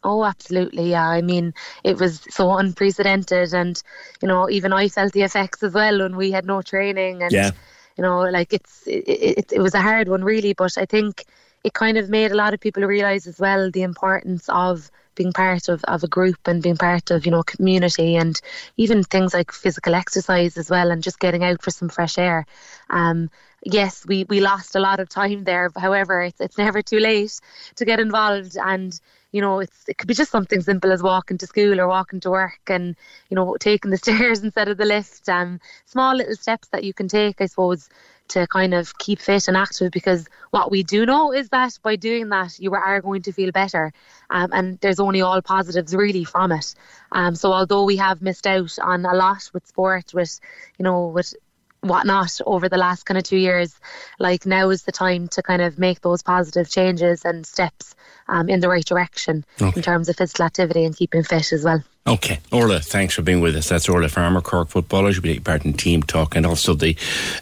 Oh, absolutely. Yeah. I mean, it was so unprecedented. And, you know, even I felt the effects as well when we had no training. And, Yeah. you know, like it's, it, it, it was a hard one, really. But I think it kind of made a lot of people realize as well the importance of being part of, of a group and being part of, you know, community and even things like physical exercise as well and just getting out for some fresh air. Um, yes, we, we lost a lot of time there. However, it's, it's never too late to get involved and you know, it's it could be just something simple as walking to school or walking to work and, you know, taking the stairs instead of the lift. Um, small little steps that you can take, I suppose, to kind of keep fit and active because what we do know is that by doing that you are going to feel better. Um, and there's only all positives really from it. Um, so although we have missed out on a lot with sport with you know with whatnot over the last kind of two years like now is the time to kind of make those positive changes and steps um, in the right direction Okay. in terms of physical activity and keeping fit as well Okay, Orla, thanks for being with us. That's Orla Farmer, Cork footballer. She'll be taking part in Team Talk and also the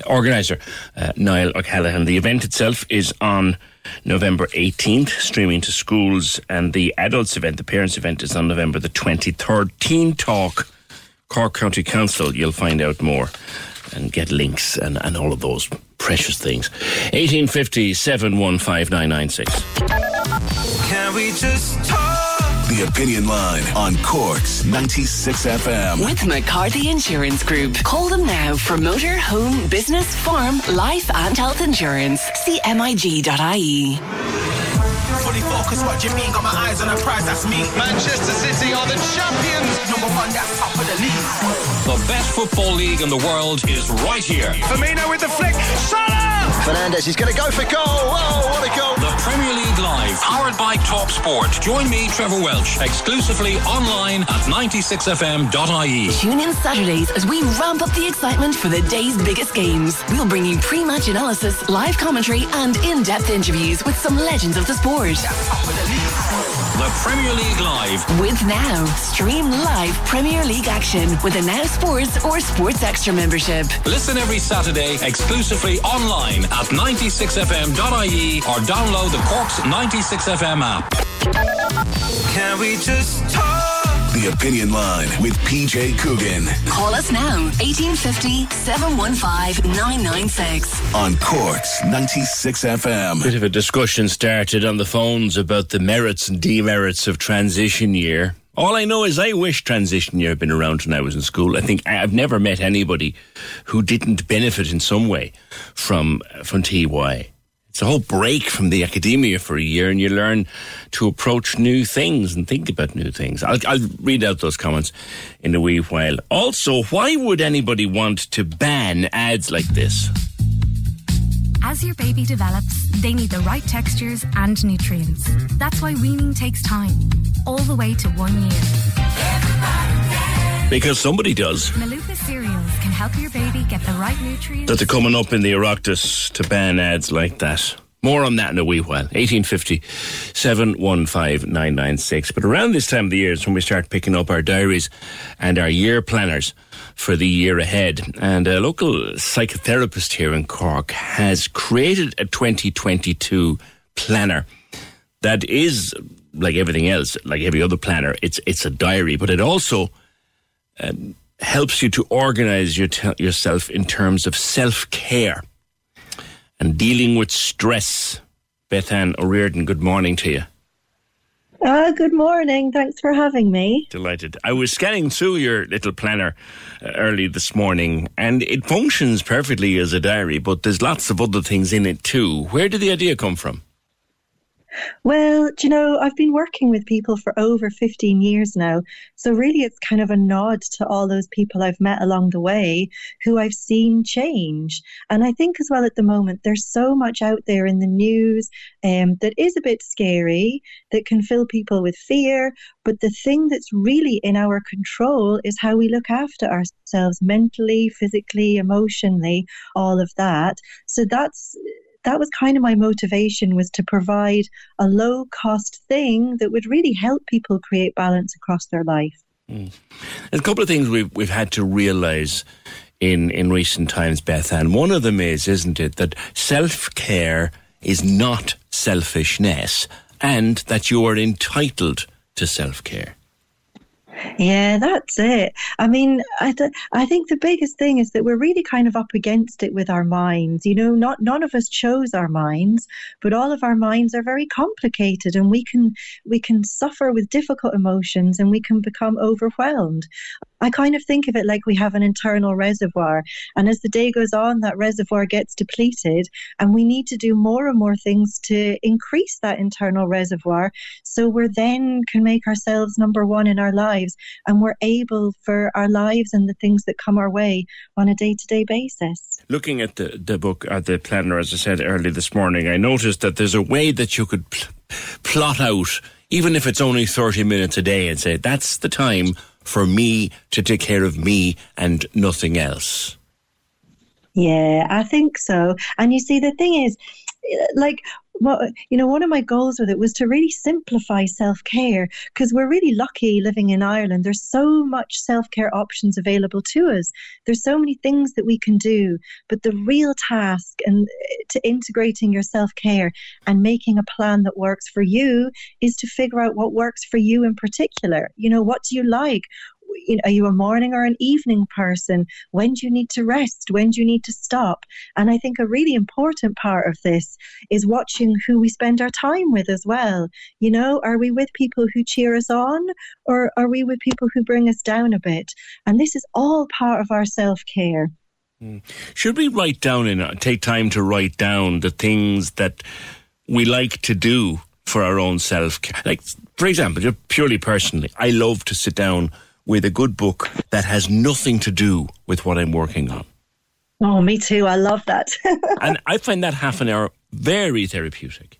organiser, uh, Niall O'Callaghan. The event itself is on November 18th, streaming to schools, and the adults event, the parents event, is on November the 23rd. Team Talk, Cork County Council, you'll find out more and get links and, and all of those precious things. 1850 715 Can we just talk? The Opinion Line on Cork's 96 FM. With McCarthy Insurance Group. Call them now for motor, home, business, farm, life, and health insurance. CMIG.ie. Fully focused, what you mean? Got my eyes on the prize, that's me. Manchester City are the champions. Number one, that's top of the league. The best football league in the world is right here. Firmino with the flick. Salah! Fernandez, he's going to go for goal. Oh, what a goal. The Premier League Live, powered by Top Sport. Join me, Trevor Welch, exclusively online at 96fm.ie. Tune in Saturdays as we ramp up the excitement for the day's biggest games. We'll bring you pre-match analysis, live commentary, and in-depth interviews with some legends of the sport. The Premier League live. With Now, stream live Premier League action with a Now Sports or Sports Extra membership. Listen every Saturday exclusively online at 96fm.ie or download the Cork's 96FM app. Can we just talk? The Opinion Line with PJ Coogan Call us now, 1850 715 996. on Cork's 96 FM. Bit of a discussion started on the phones about the merits and demerits of transition year. All I know is I wish transition year had been around when I was in school. I think I've never met anybody who didn't benefit in some way from from TY. It's a whole break from the academia for a year, and you learn to approach new things and think about new things. I'll, I'll read out those comments in a wee while. Also, why would anybody want to ban ads like this? As your baby develops, they need the right textures and nutrients. That's why weaning takes time, all the way to one year. Because somebody does. Milupa cereals can help your baby get the right nutrients. that they're coming up in the Oireachtas to ban ads like that. More on that in a wee while. 1850 715 996. But around this time of the year is when we start picking up our diaries and our year planners for the year ahead. And a local psychotherapist here in Cork has created a 2022 planner that is like everything else, like every other planner. It's it's a diary, but it also um, helps you to organize your te- yourself in terms of self care and dealing with stress. Bethan O'Riordan, good morning to you. Ah, good morning. Thanks for having me. Delighted. I was scanning through your little planner uh, early this morning, and it functions perfectly as a diary, but there's lots of other things in it too. Where did the idea come from? Well, you know, I've been working with people for over 15 years now. So, really, it's kind of a nod to all those people I've met along the way who I've seen change. And I think, as well, at the moment, there's so much out there in the news um, that is a bit scary, that can fill people with fear. But the thing that's really in our control is how we look after ourselves mentally, physically, emotionally, all of that. So, that's that was kind of my motivation was to provide a low cost thing that would really help people create balance across their life. Mm. There's a couple of things we've we've had to realise in in recent times, Beth, and one of them is, isn't it, that self care is not selfishness, and that you are entitled to self care. Yeah, that's it. I mean, I, th- I think the biggest thing is that we're really kind of up against it with our minds. You know, not none of us chose our minds, but all of our minds are very complicated, and we can we can suffer with difficult emotions, and we can become overwhelmed. I kind of think of it like we have an internal reservoir, and as the day goes on, that reservoir gets depleted, and we need to do more and more things to increase that internal reservoir, so we're then can make ourselves number one in our lives, and we're able for our lives and the things that come our way on a day to day basis. Looking at the, the book, or the planner, as I said early this morning, I noticed that there's a way that you could pl- plot out, even if it's only 30 minutes a day, and say, that's the time for me to take care of me and nothing else. Yeah, I think so. And you see, the thing is, like, well, you know, one of my goals with it was to really simplify self care because we're really lucky living in Ireland. There's so much self care options available to us. There's so many things that we can do, but the real task and eh, to integrating your self care and making a plan that works for you is to figure out what works for you in particular. You know, what do you like? You know, are you a morning or an evening person? When do you need to rest? When do you need to stop? And I think a really important part of this is watching who we spend our time with as well. You know, are we with people who cheer us on or are we with people who bring us down a bit? And this is all part of our self care. Mm. Should we write down and take time to write down the things that we like to do for our own self care? Like, for example, just purely personally, I love to sit down with a good book that has nothing to do with what I'm working on. Oh, me too. I love that. and I find that half an hour very therapeutic.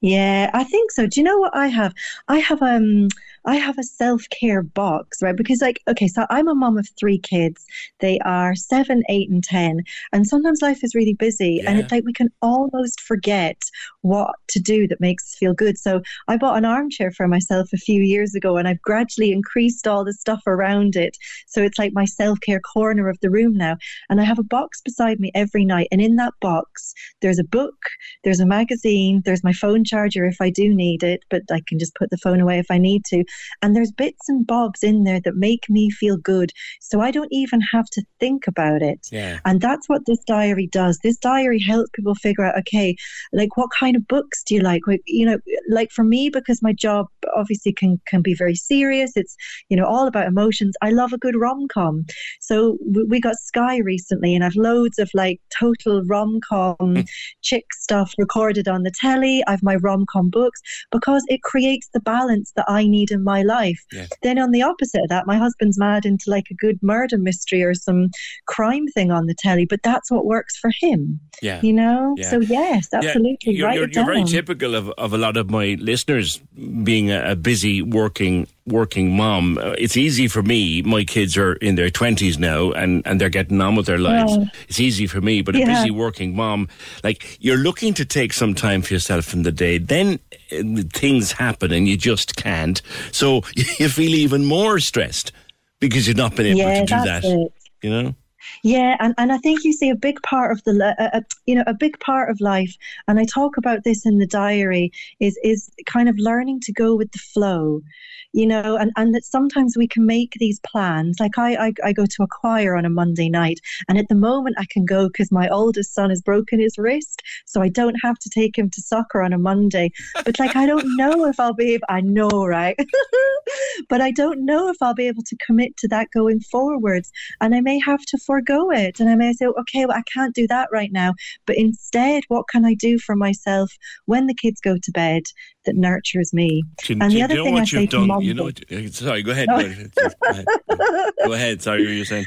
Yeah, I think so. Do you know what I have? I have um I have a self care box, right? Because, like, okay, so I'm a mom of three kids. They are seven, eight, and 10. And sometimes life is really busy. And it's like we can almost forget what to do that makes us feel good. So I bought an armchair for myself a few years ago and I've gradually increased all the stuff around it. So it's like my self care corner of the room now. And I have a box beside me every night. And in that box, there's a book, there's a magazine, there's my phone charger if I do need it, but I can just put the phone away if I need to. And there's bits and bobs in there that make me feel good. So I don't even have to think about it. Yeah. And that's what this diary does. This diary helps people figure out, okay, like what kind of books do you like? You know, like for me, because my job obviously can can be very serious. It's you know all about emotions. I love a good rom com. So we, we got Sky recently, and I've loads of like total rom com hmm. chick stuff recorded on the telly. I've my rom com books because it creates the balance that I need in my life. Then on the opposite of that, my husband's mad into like a good murder mystery or some crime thing on the telly, but that's what works for him. Yeah. You know? Yeah. So yes, Yeah, absolutely. You're, Write you're, it you're very typical of, of a lot of my listeners being a, a busy working working mom. Uh, it's easy for me. My kids are in their twenties now, and, and they're getting on with their lives. Yeah. It's easy for me, but a Yeah. busy working mom, like you're looking to take some time for yourself in the day. Then uh, things happen, and you just can't. So you feel even more stressed because you've not been able Yeah, to do that. it. You know. Yeah, and, and I think you see a big part of the uh, uh, you know a big part of life, and I talk about this in the diary is is kind of learning to go with the flow, you know, and and that sometimes we can make these plans. Like I I, I go to a choir on a Monday night, and at the moment I can go because my oldest son has broken his wrist, so I don't have to take him to soccer on a Monday. But like I don't know if I'll be able. I know, right? but I don't know if I'll be able to commit to that going forwards. And I may have to forego it. And I may say, okay, well, I can't do that right now. But instead, what can I do for myself when the kids go to bed that nurtures me? Do and do the you other know thing I what say you've to done? You know, uh, sorry, go ahead. Go ahead. Go ahead. Sorry, what you were saying.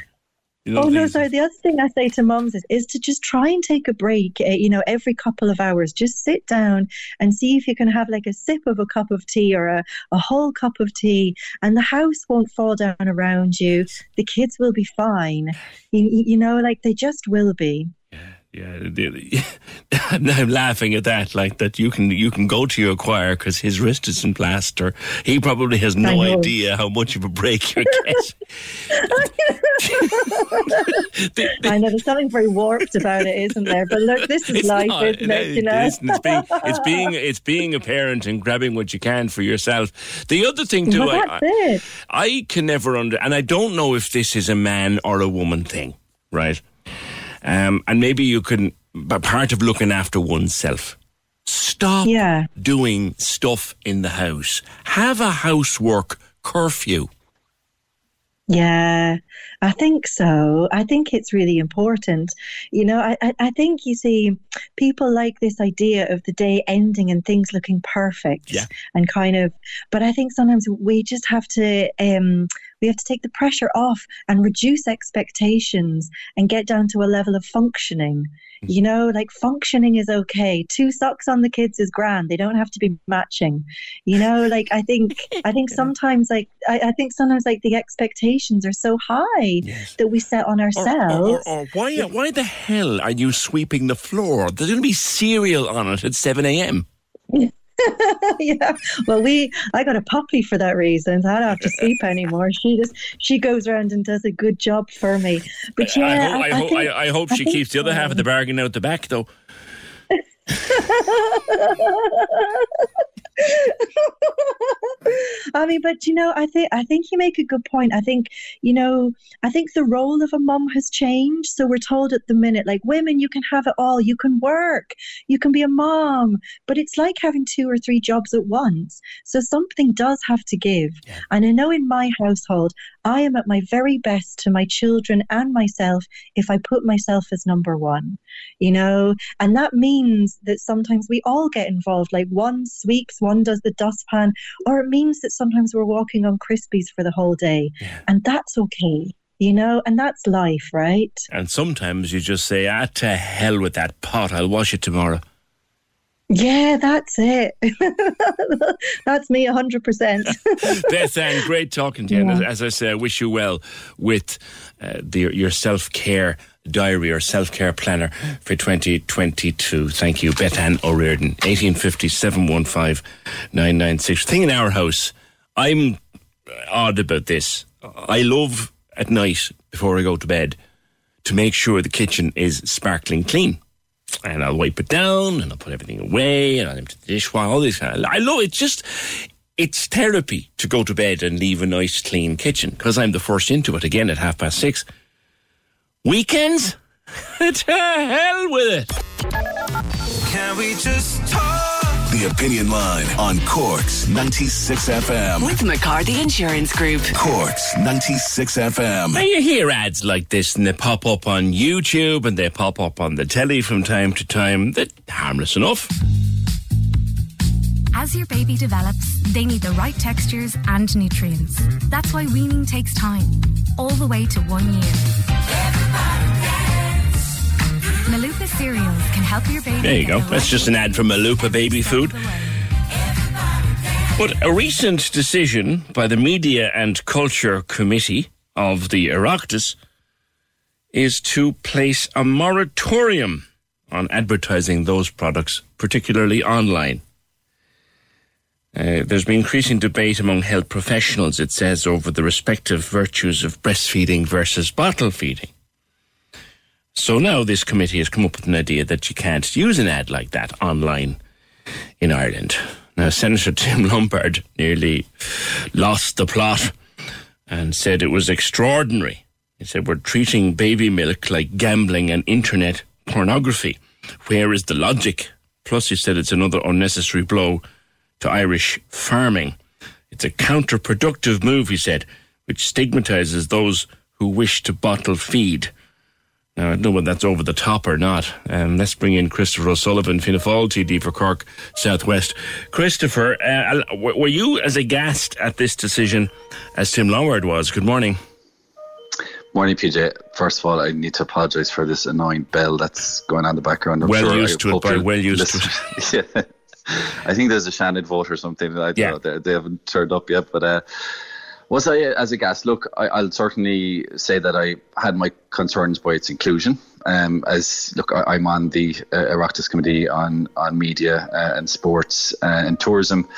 You know oh no, sorry. The other thing I say to moms is, is to just try and take a break. Uh, you know, every couple of hours, just sit down and see if you can have like a sip of a cup of tea or a, a whole cup of tea, and the house won't fall down around you. The kids will be fine. You you know, like they just will be. Yeah, I'm laughing at that. Like that, you can you can go to your choir because his wrist is in plaster. He probably has no idea how much of a break you're getting. I know there's something very warped about it, isn't there? But look, this is It's life, not. isn't it? You know, it's being it's being it's being a parent and grabbing what you can for yourself. The other thing too, Well, I. I I can never under, and I don't know if this is a man or a woman thing, right? Um, and maybe you can, but part of looking after oneself. Stop Yeah. doing stuff in the house. Have a housework curfew. Yeah, I think so. I think it's really important. You know, I, I, I think you see, people like this idea of the day ending and things looking perfect Yeah. and kind of, but I think sometimes we just have to, um, we have to take the pressure off and reduce expectations and get down to a level of functioning. You mm. know, like functioning is okay. Two socks on the kids is grand. They don't have to be matching. You know, like I think I think sometimes like I, I think sometimes like the expectations are so high that we set on Or, ourselves. or, or why, uh, why the hell are you sweeping the floor? There's going to be cereal on it at 7 a.m. yeah. Well, we I got a puppy for that reason. I don't have to sleep anymore. She just she goes around and does a good job for me. But yeah, I, hope, I, hope, think- I, I hope she keeps the other half of the bargain out the back, though. I mean, but you know, I think I think you make a good point. I think you know, I think the role of a mum has changed. So we're told at the minute, like women, you can have it all. You can work, you can be a mom, but it's like having two or three jobs at once. So something does have to give. And I know in my household, I am at my very best to my children and myself if I put myself as number one. You know, and that means that sometimes we all get involved. Like one sweeps, one does the dustpan, or it means that sometimes we're walking on Crispies for the whole day. And that's okay, you know, and that's life, right? And sometimes you just say, ah, to hell with that pot. I'll wash it tomorrow. Yeah, that's it. that's me 100%. Beth Ann, great talking to you. Yeah. And as, as I say, I wish you well with uh, the, your self care diary or self care planner for 2022. Thank you, Beth Ann O'Riordan, 1850 715 996. Thing in our house, I'm uh, odd about this. I love at night before I go to bed to make sure the kitchen is sparkling clean. And I'll wipe it down and I'll put everything away and I'll empty the dishwasher, all this kind of, I love it. Just, it's therapy to go to bed and leave a nice clean kitchen because I'm the first into it again at half past six. Weekends? to hell with it. Can we just talk? The Opinion Line on Corks 96 FM. With McCarthy Insurance Group. Corks 96 FM. Now you hear ads like this and they pop up on YouTube and they pop up on the telly from time to time. They're harmless enough. As your baby develops, they need the right textures and nutrients. That's why weaning takes time, all the way to one year. Milupa cereals can help your baby. There you go. That's just an ad from Milupa Baby Food. But a recent decision by the Media and Culture Committee of the Oireachtas is to place a moratorium on advertising those products, particularly online. Uh, there's been increasing debate among health professionals, it says, over the respective virtues of breastfeeding versus bottle feeding. So now this committee has come up with an idea that you can't use an ad like that online in Ireland. Now, Senator Tim Lombard nearly lost the plot and said it was extraordinary. He said, We're treating baby milk like gambling and internet pornography. Where is the logic? Plus, he said it's another unnecessary blow to Irish farming. It's a counterproductive move, he said, which stigmatizes those who wish to bottle feed. Now, I don't know whether that's over the top or not. Um, let's bring in Christopher O'Sullivan, Fianna Fáil TD for Cork Southwest. Christopher, uh, were you as aghast at this decision as Tim Lombard was? Good morning. Morning, PJ. First of all, I need to apologise for this annoying bell that's going on in the background. I'm well sure used I to it, by well used to listening. yeah. I think there's a Seanad vote or something. I don't Yeah. know. They, they haven't turned up yet. But uh, was I as a guest? Look, I, I'll certainly say that I had my concerns by its inclusion. Um, as look, I, I'm on the uh, Oireachtas committee on on media uh, and sports uh, and tourism.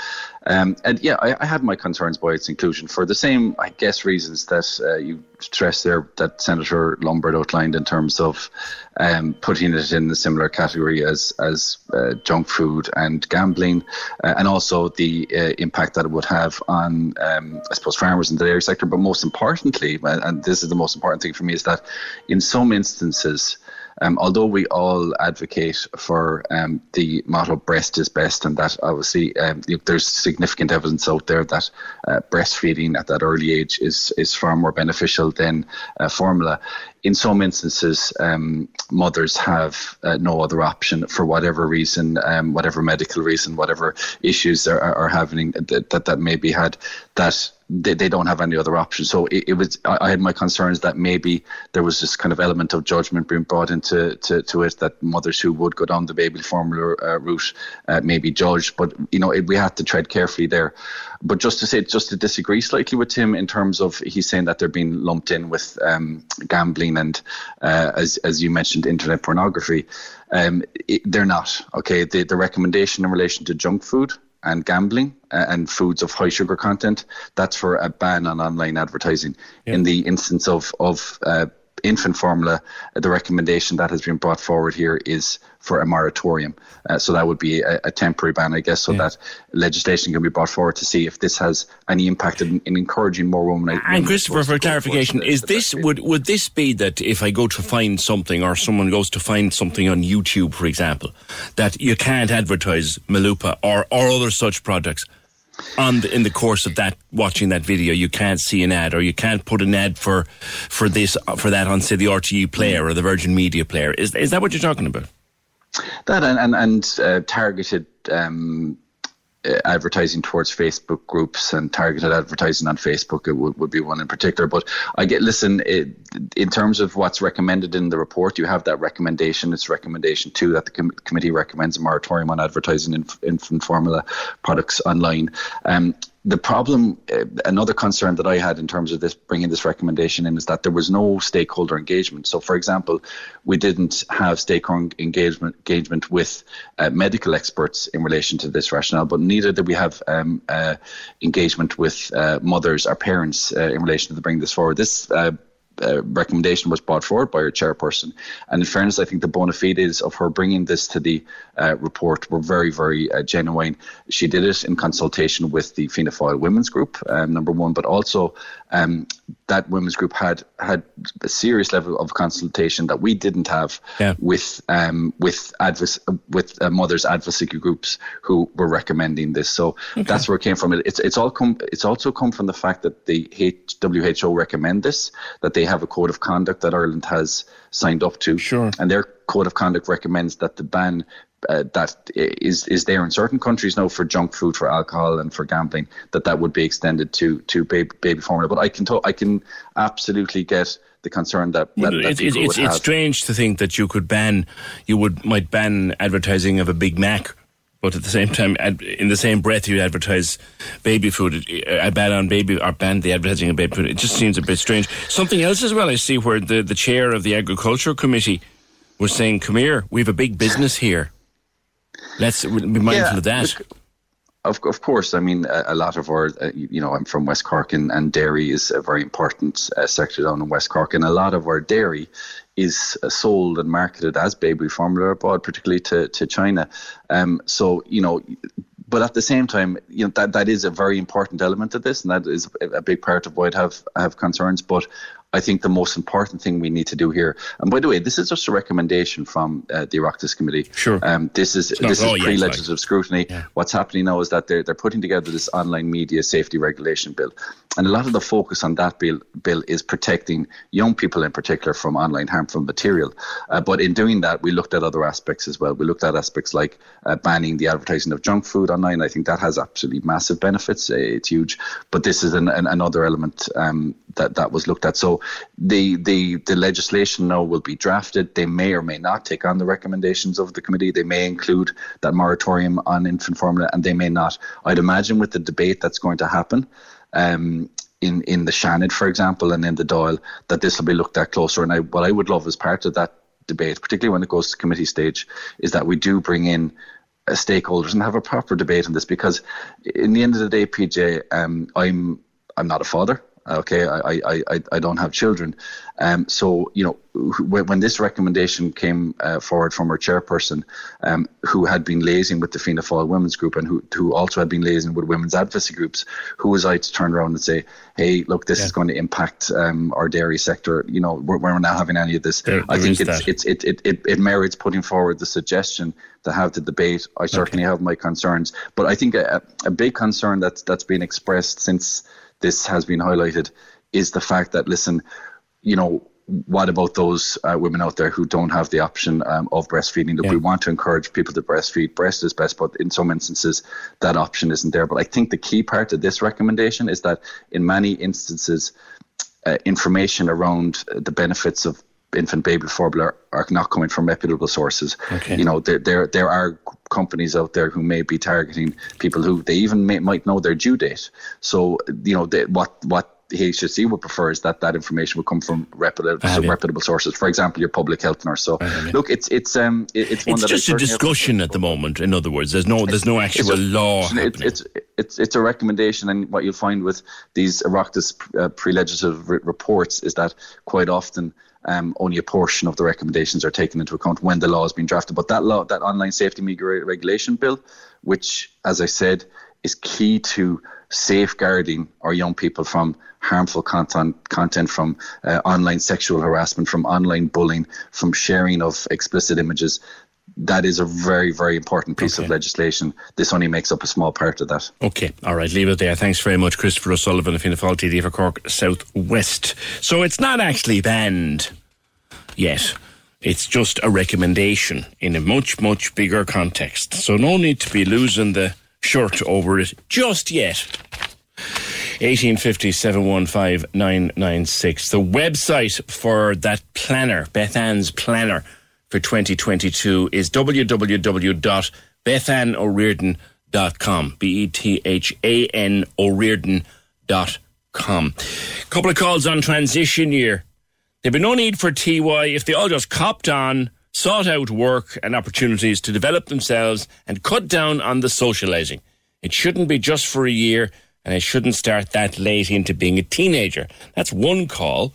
Um, and yeah, I, I had my concerns by its inclusion for the same, I guess, reasons that uh, you stressed there that Senator Lombard outlined in terms of um, putting it in a similar category as as uh, junk food and gambling, uh, and also the uh, impact that it would have on, um, I suppose, farmers in the dairy sector. But most importantly, and this is the most important thing for me, is that in some instances. Um, although we all advocate for um, the motto "breast is best," and that obviously um, there's significant evidence out there that uh, breastfeeding at that early age is is far more beneficial than uh, formula. In some instances, um, mothers have uh, no other option for whatever reason, um, whatever medical reason, whatever issues are, are, having that, that that may be had. That they, they don't have any other option. So it, it was. I, I had my concerns that maybe there was this kind of element of judgment being brought into to, to it that mothers who would go down the baby formula uh, route uh, may be judged. But you know, it, we had to tread carefully there. But just to say, just to disagree slightly with Tim in terms of he's saying that they're being lumped in with um, gambling and, uh, as as you mentioned, internet pornography. Um, it, they're not okay. The the recommendation in relation to junk food and gambling uh, and foods of high sugar content. That's for a ban on online advertising. In the instance of of uh, infant formula, uh, the recommendation that has been brought forward here is for a moratorium. Uh, so that would be a, a temporary ban, I guess, so that legislation can be brought forward to see if this has any impact in, in encouraging more women. And Christopher, for clarification, is this would would this be that if I go to find something or someone goes to find something on YouTube, for example, that you can't advertise Milupa or or other such products? On the, in the course of that watching that video, you can't see an ad, or you can't put an ad for for this for that on say the RTE player or the Virgin Media player. Is is that what you're talking about? That and and, and uh, targeted um, advertising towards Facebook groups and targeted advertising on Facebook it would, would be one in particular. But I get listen it, in terms of what's recommended in the report. You have that recommendation. It's recommendation two that the com- committee recommends a moratorium on advertising inf- infant formula products online. Um, the problem, uh, another concern that I had in terms of this bringing this recommendation in is that there was no stakeholder engagement. So, for example, we didn't have stakeholder engagement engagement with uh, medical experts in relation to this rationale, but neither did we have um, uh, engagement with uh, mothers or parents uh, in relation to bringing this forward. This uh, recommendation was brought forward by her chairperson. And in fairness, I think the bona fides of her bringing this to the uh, report were very, very uh, genuine. She did it in consultation with the Fianna Fáil Women's Group, um, number one, but also um, that women's group had had a serious level of consultation that we didn't have yeah. with um, with with uh, mothers advocacy groups who were recommending this. So okay. that's where it came from. It's it's all come. It's also come from the fact that the WHO recommend this that they have a code of conduct that Ireland has signed up to. Sure. And their code of conduct recommends that the ban uh, that is is there in certain countries now for junk food, for alcohol, and for gambling, that that would be extended to to baby, baby formula. But I can I can absolutely get the concern that, that, that it's, it's, it's, it's strange to think that you could ban you would might ban advertising of a Big Mac but at the same time, in the same breath, you advertise baby food. I ban on baby or ban the advertising of baby food. It just seems a bit strange. Something else as well. I see where the the chair of the agriculture committee was saying, "Come here, we have a big business here. Let's be mindful yeah, of that." Look, of, of course, I mean, a, a lot of our, uh, you know, I'm from West Cork and, and dairy is a very important uh, sector down in West Cork. And a lot of our dairy is uh, sold and marketed as baby formula abroad, particularly to, to China. Um, so, you know, but at the same time, you know that that is a very important element of this, and that is a big part of why I'd have have concerns. But I think the most important thing we need to do here, and by the way, this is just a recommendation from uh, the Oireachtas Committee. Sure. Um, this is this is pre-legislative like. scrutiny. Yeah. What's happening now is that they're they're putting together this online media safety regulation bill, and a lot of the focus on that bill bill is protecting young people in particular from online harmful material. Uh, but in doing that, we looked at other aspects as well. We looked at aspects like uh, banning the advertising of junk food online. I think that has absolutely massive benefits. Uh, it's huge. But this is an, an, another element um, that that was looked at. So the the the legislation now will be drafted. They may or may not take on the recommendations of the committee. They may include that moratorium on infant formula, and they may not. I'd imagine with the debate that's going to happen. Um, in, in the Seanad, for example, and in the Dáil, that this will be looked at closer. And I, what I would love as part of that debate, particularly when it goes to committee stage, is that we do bring in uh, stakeholders and have a proper debate on this. Because in the end of the day, PJ, um, I'm I'm not a father. Okay, I, I, I, I don't have children. Um, so, you know, when, when this recommendation came uh, forward from our chairperson, um, who had been liaising with the Fianna Fáil Women's Group and who, who also had been liaising with women's advocacy groups, who was I to turn around and say, hey, look, this yeah. is going to impact um, our dairy sector. You know, we're, we're not having any of this. There, I there think it's, it's, it, it, it, it merits putting forward the suggestion to have the debate. I certainly okay. have my concerns. But I think a, a big concern that's, that's been expressed since this has been highlighted is the fact that listen, you know, what about those uh, women out there who don't have the option um, of breastfeeding? That yeah. we want to encourage people to breastfeed. Breast is best, but in some instances that option isn't there. But I think the key part of this recommendation is that in many instances, uh, information around the benefits of infant baby formula are not coming from reputable sources. Okay. You know, there, there there are companies out there who may be targeting people who they even may, might know their due date. So you know, they, what what the HSE would prefer is that that information would come from reputable, reputable sources. For example, your public health nurse. So, look, it's it's um it's one it's that just a discussion at the moment. In other words, there's no there's no actual it's law. It's, it's, it's it's a recommendation, and what you'll find with these Oireachtas uh, pre-legislative re- reports is that quite often. Um, only a portion of the recommendations are taken into account when the law is being drafted. But that law, that online safety media regulation bill, which, as I said, is key to safeguarding our young people from harmful content, content from uh, online sexual harassment, from online bullying, from sharing of explicit images. That is a very, very important piece Okay. of legislation. This only makes up a small part of that. Okay, all right, leave it there. Thanks very much, Christopher O'Sullivan of Fianna Fáil TD for Cork South West. So it's not actually banned yet. It's just a recommendation in a much, much bigger context. So no need to be losing the shirt over it just yet. 1850 715 996. The website for that planner, Beth Ann's planner for 2022 is www.bethann'oreardon.com. B E T H A N O'Reardon.com. Couple of calls on transition year. There'd be no need for TY if they all just copped on, sought out work and opportunities to develop themselves and cut down on the socializing. It shouldn't be just for a year and it shouldn't start that late into being a teenager. That's one call.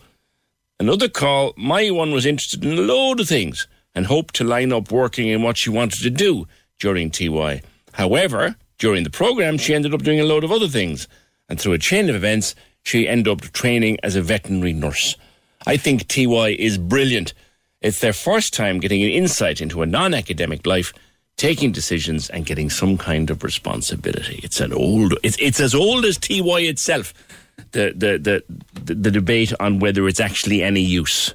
Another call, my one was interested in a load of things and hoped to line up working in what she wanted to do during TY. However, during the program, she ended up doing a load of other things, and through a chain of events, she ended up training as a veterinary nurse. I think TY is brilliant. It's their first time getting an insight into a non academic life taking decisions and getting some kind of responsibility. It's an old. It's it's as old as TY itself. The the the the, the debate on whether it's actually any use.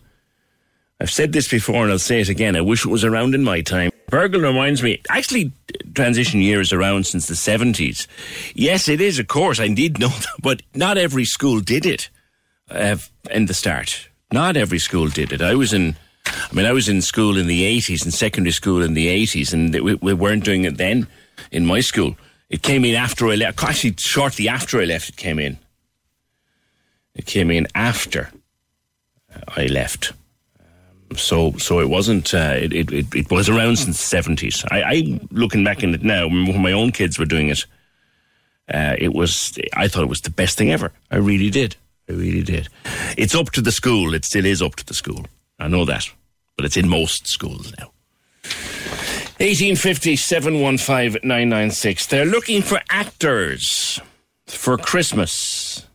I've said this before and I'll say it again. I wish it was around in my time. Fergal reminds me, actually, transition year is around since the 70s. Yes, it is, of course. I did know that, but not every school did it uh, in the start. Not every school did it. I was in I mean, I was in school in the 80s, in secondary school in the 80s, and we, we weren't doing it then in my school. It came in after I left. Actually, shortly after I left, it came in. It came in after I left. So, so it wasn't. Uh, it, it, it was around since the seventies. I, I, looking back in it now, when my own kids were doing it, uh, it was. I thought it was the best thing ever. I really did. I really did. It's up to the school. It still is up to the school. I know that, but it's in most schools now. 1850 715 996. They're looking for actors for Christmas.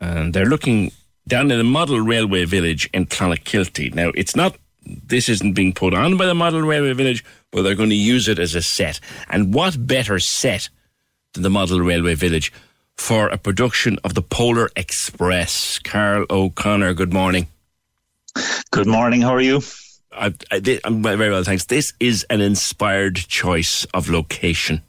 And they're looking down in the Model Railway Village in Clonakilty. Now, it's not, this isn't being put on by the Model Railway Village, but they're going to use it as a set. And what better set than the Model Railway Village for a production of the Polar Express? Carl O'Connor, good morning. Good morning. How are you? I, am very well, thanks. This is an inspired choice of location.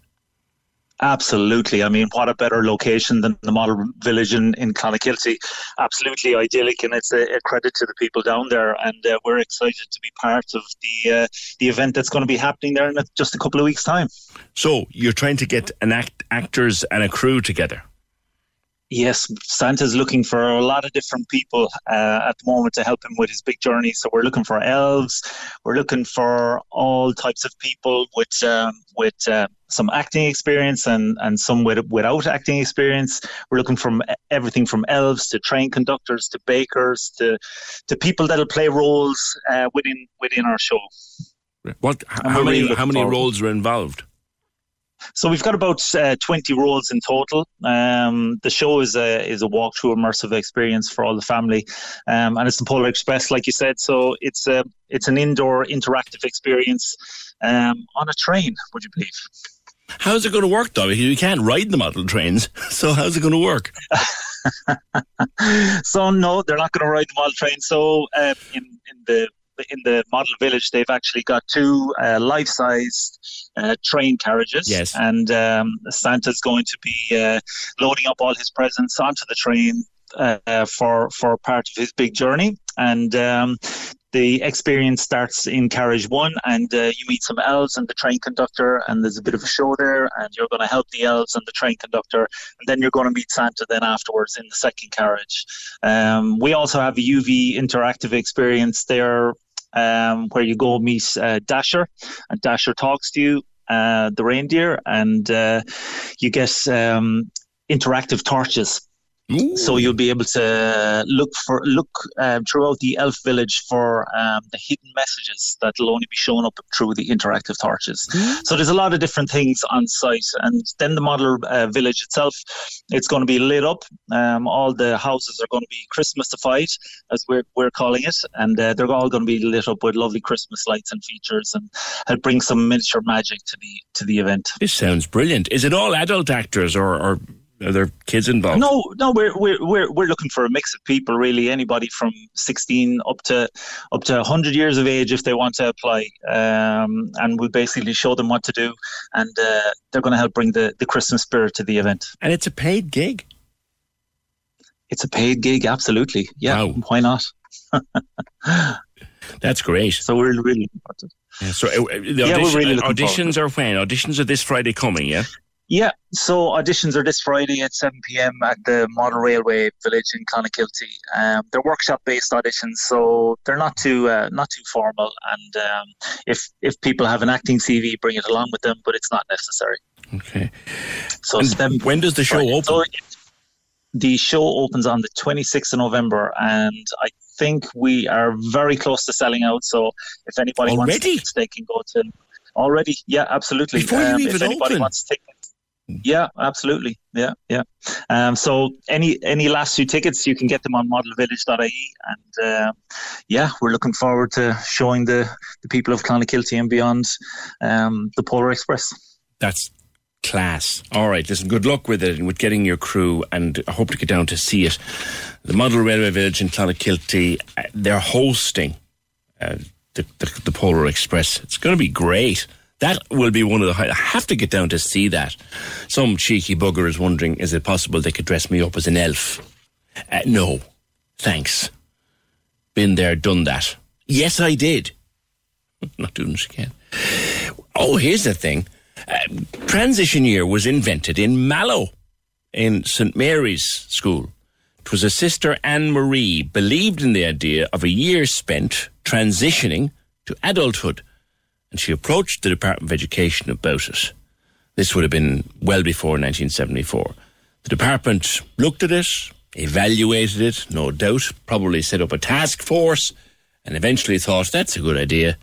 Absolutely. I mean, what a better location than the model village in, in Clonakilty. Absolutely idyllic, and it's a, a credit to the people down there. And uh, we're excited to be part of the uh, the event that's going to be happening there in just a couple of weeks' time. So you're trying to get an act, actors and a crew together yes, Santa's looking for a lot of different people uh, at the moment to help him with his big journey. So we're looking for elves, we're looking for all types of people with um, with uh, some acting experience and and some with, without acting experience. We're looking from everything from elves to train conductors to bakers to to people that'll play roles uh, within within our show. What? How many? Really how many roles are involved? So we've got about uh, 20 roles in total. Um, the show is a is a walkthrough immersive experience for all the family, um, and it's the Polar Express, like you said. So it's a it's an indoor interactive experience um, on a train. Would you believe? How's it going to work though? You can't ride the model trains, so how's it going to work? so no, they're not going to ride the model train. So uh, in in the in the model village, they've actually got two uh, life-sized uh, train carriages. Yes. And um, Santa's going to be uh, loading up all his presents onto the train uh, for for part of his big journey. And um, the experience starts in carriage one, and uh, you meet some elves and the train conductor, and there's a bit of a show there, and you're going to help the elves and the train conductor, and then you're going to meet Santa then afterwards in the second carriage. Um, we also have a UV interactive experience there um, where you go meet uh, Dasher, and Dasher talks to you, uh, the reindeer, and uh, you get um, interactive torches Ooh. So you'll be able to look for look um, throughout the elf village for um, the hidden messages that will only be shown up through the interactive torches. Mm. So there's a lot of different things on site, and then the model uh, village itself, it's going to be lit up. Um, all the houses are going to be Christmasified, as we're we're calling it, and uh, they're all going to be lit up with lovely Christmas lights and features, and help bring some miniature magic to the to the event. This sounds brilliant. Is it all adult actors or? or Are there kids involved? No, no, we're we're we're we're looking for a mix of people, really. Anybody from sixteen up to up to hundred years of age, if they want to apply, um, and we basically show them what to do, and uh, they're going to help bring the the Christmas spirit to the event. And it's a paid gig. It's a paid gig, absolutely. Yeah, Wow. why not? That's great. So we're really looking forward to it. Yeah, so uh, uh, the Yeah, we're really uh, looking forward auditions are when? Auditions are this Friday coming, yeah? Yeah, so auditions are this Friday at 7 p.m. at the Model Railway Village in Clonakilty. Um, they're workshop-based auditions, so they're not too uh, not too formal. And um, if if people have an acting CV, bring it along with them, but it's not necessary. Okay. So when does the show Friday. open? So the show opens on the 26th of November, and I think we are very close to selling out. So if anybody wants Already? tickets, they can go to already. Yeah, absolutely. Um, Before you if even anybody open? wants tickets. Yeah, absolutely. Yeah, yeah. Um, so any any last few tickets, you can get them on modelvillage.ie, and uh, yeah, we're looking forward to showing the the people of Clonakilty and beyond um, the Polar Express. That's class. All right, listen, good luck with it and with getting your crew, and I hope to get down to see it. The Model Railway Village in Clonakilty, uh, they're hosting uh, the, the, the Polar Express. It's going to be great. That will be one of the. hi- I have to get down to see that. Some cheeky bugger is wondering, is it possible they could dress me up as an elf? Uh, no, thanks. Been there, done that. Yes, I did. Not doing it again. Oh, here's the thing. Uh, transition year was invented in Mallow, in St Mary's School. It was a sister Anne Marie believed in the idea of a year spent transitioning to adulthood, and she approached the Department of Education about it. This would have been well before 1974. The department looked at it, evaluated it, no doubt, probably set up a task force, and eventually thought that's a good idea,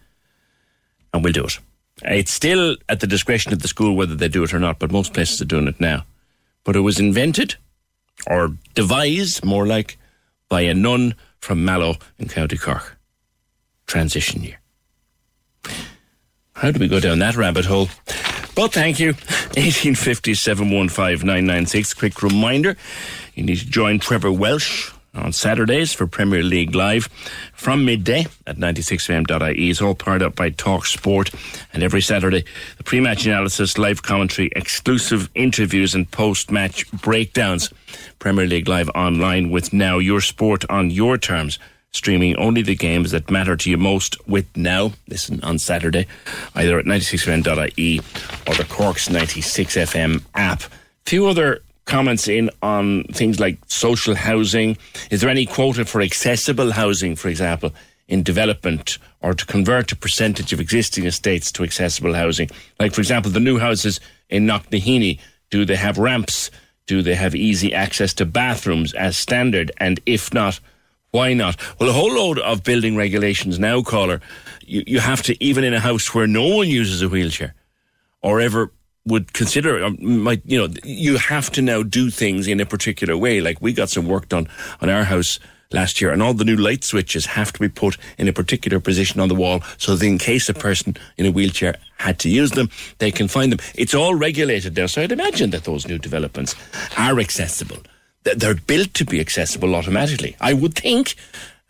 and we'll do it. It's still at the discretion of the school whether they do it or not, but most places are doing it now. But it was invented, or devised, more like, by a nun from Mallow in County Cork. Transition year. How do we go down that rabbit hole? But thank you. 1850 715 996. Quick reminder you need to join Trevor Welsh on Saturdays for Premier League Live from midday at 96fm.ie. It's all powered up by Talk Sport. And every Saturday, the pre match analysis, live commentary, exclusive interviews, and post match breakdowns. Premier League Live online with now your sport on your terms streaming only the games that matter to you most with Now. Listen on Saturday, either at 96fm.ie or the Corks 96FM app. Few other comments in on things like social housing. Is there any quota for accessible housing, for example, in development or to convert a percentage of existing estates to accessible housing? Like, for example, the new houses in Knocknaheeny, do they have ramps? Do they have easy access to bathrooms as standard? And if not, why not? Well, a whole load of building regulations now, caller, you, you have to, even in a house where no one uses a wheelchair or ever would consider, um, might, you know, you have to now do things in a particular way. Like we got some work done on our house last year and all the new light switches have to be put in a particular position on the wall so that in case a person in a wheelchair had to use them, they can find them. It's all regulated now. So I'd imagine that those new developments are accessible. Th- They're built to be accessible automatically. I would think,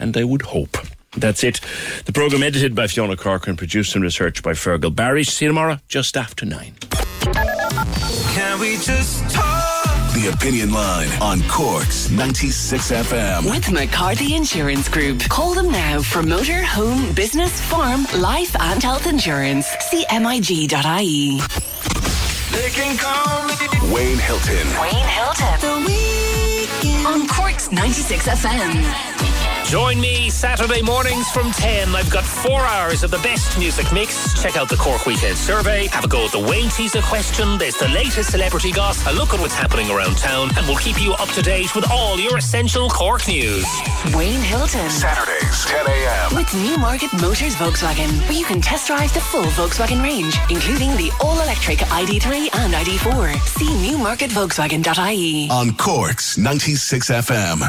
and I would hope. That's it. The programme edited by Fiona Corcoran, produced and researched by Fergal Barry. See you tomorrow, just after nine. Can we just talk? The Opinion Line on Corks 96 FM. With McCarthy Insurance Group. Call them now for motor, home, business, farm, life, and health insurance. See MIG.ie. They can call me Wayne Hilton. Wayne Hilton. On Cork's 96 FM. Join me Saturday mornings from 10. I've got four hours of the best music mix. Check out the Cork Weekend Survey. Have a go at the Wayne Teaser question. There's the latest celebrity goss. A look at what's happening around town. And we'll keep you up to date with all your essential Cork news. Wayne Hilton. Saturdays, 10 a.m. With Newmarket Motors Volkswagen, where you can test drive the full Volkswagen range, including the all-electric ID3 and ID4. See newmarketvolkswagen.ie. On Corks 96 FM.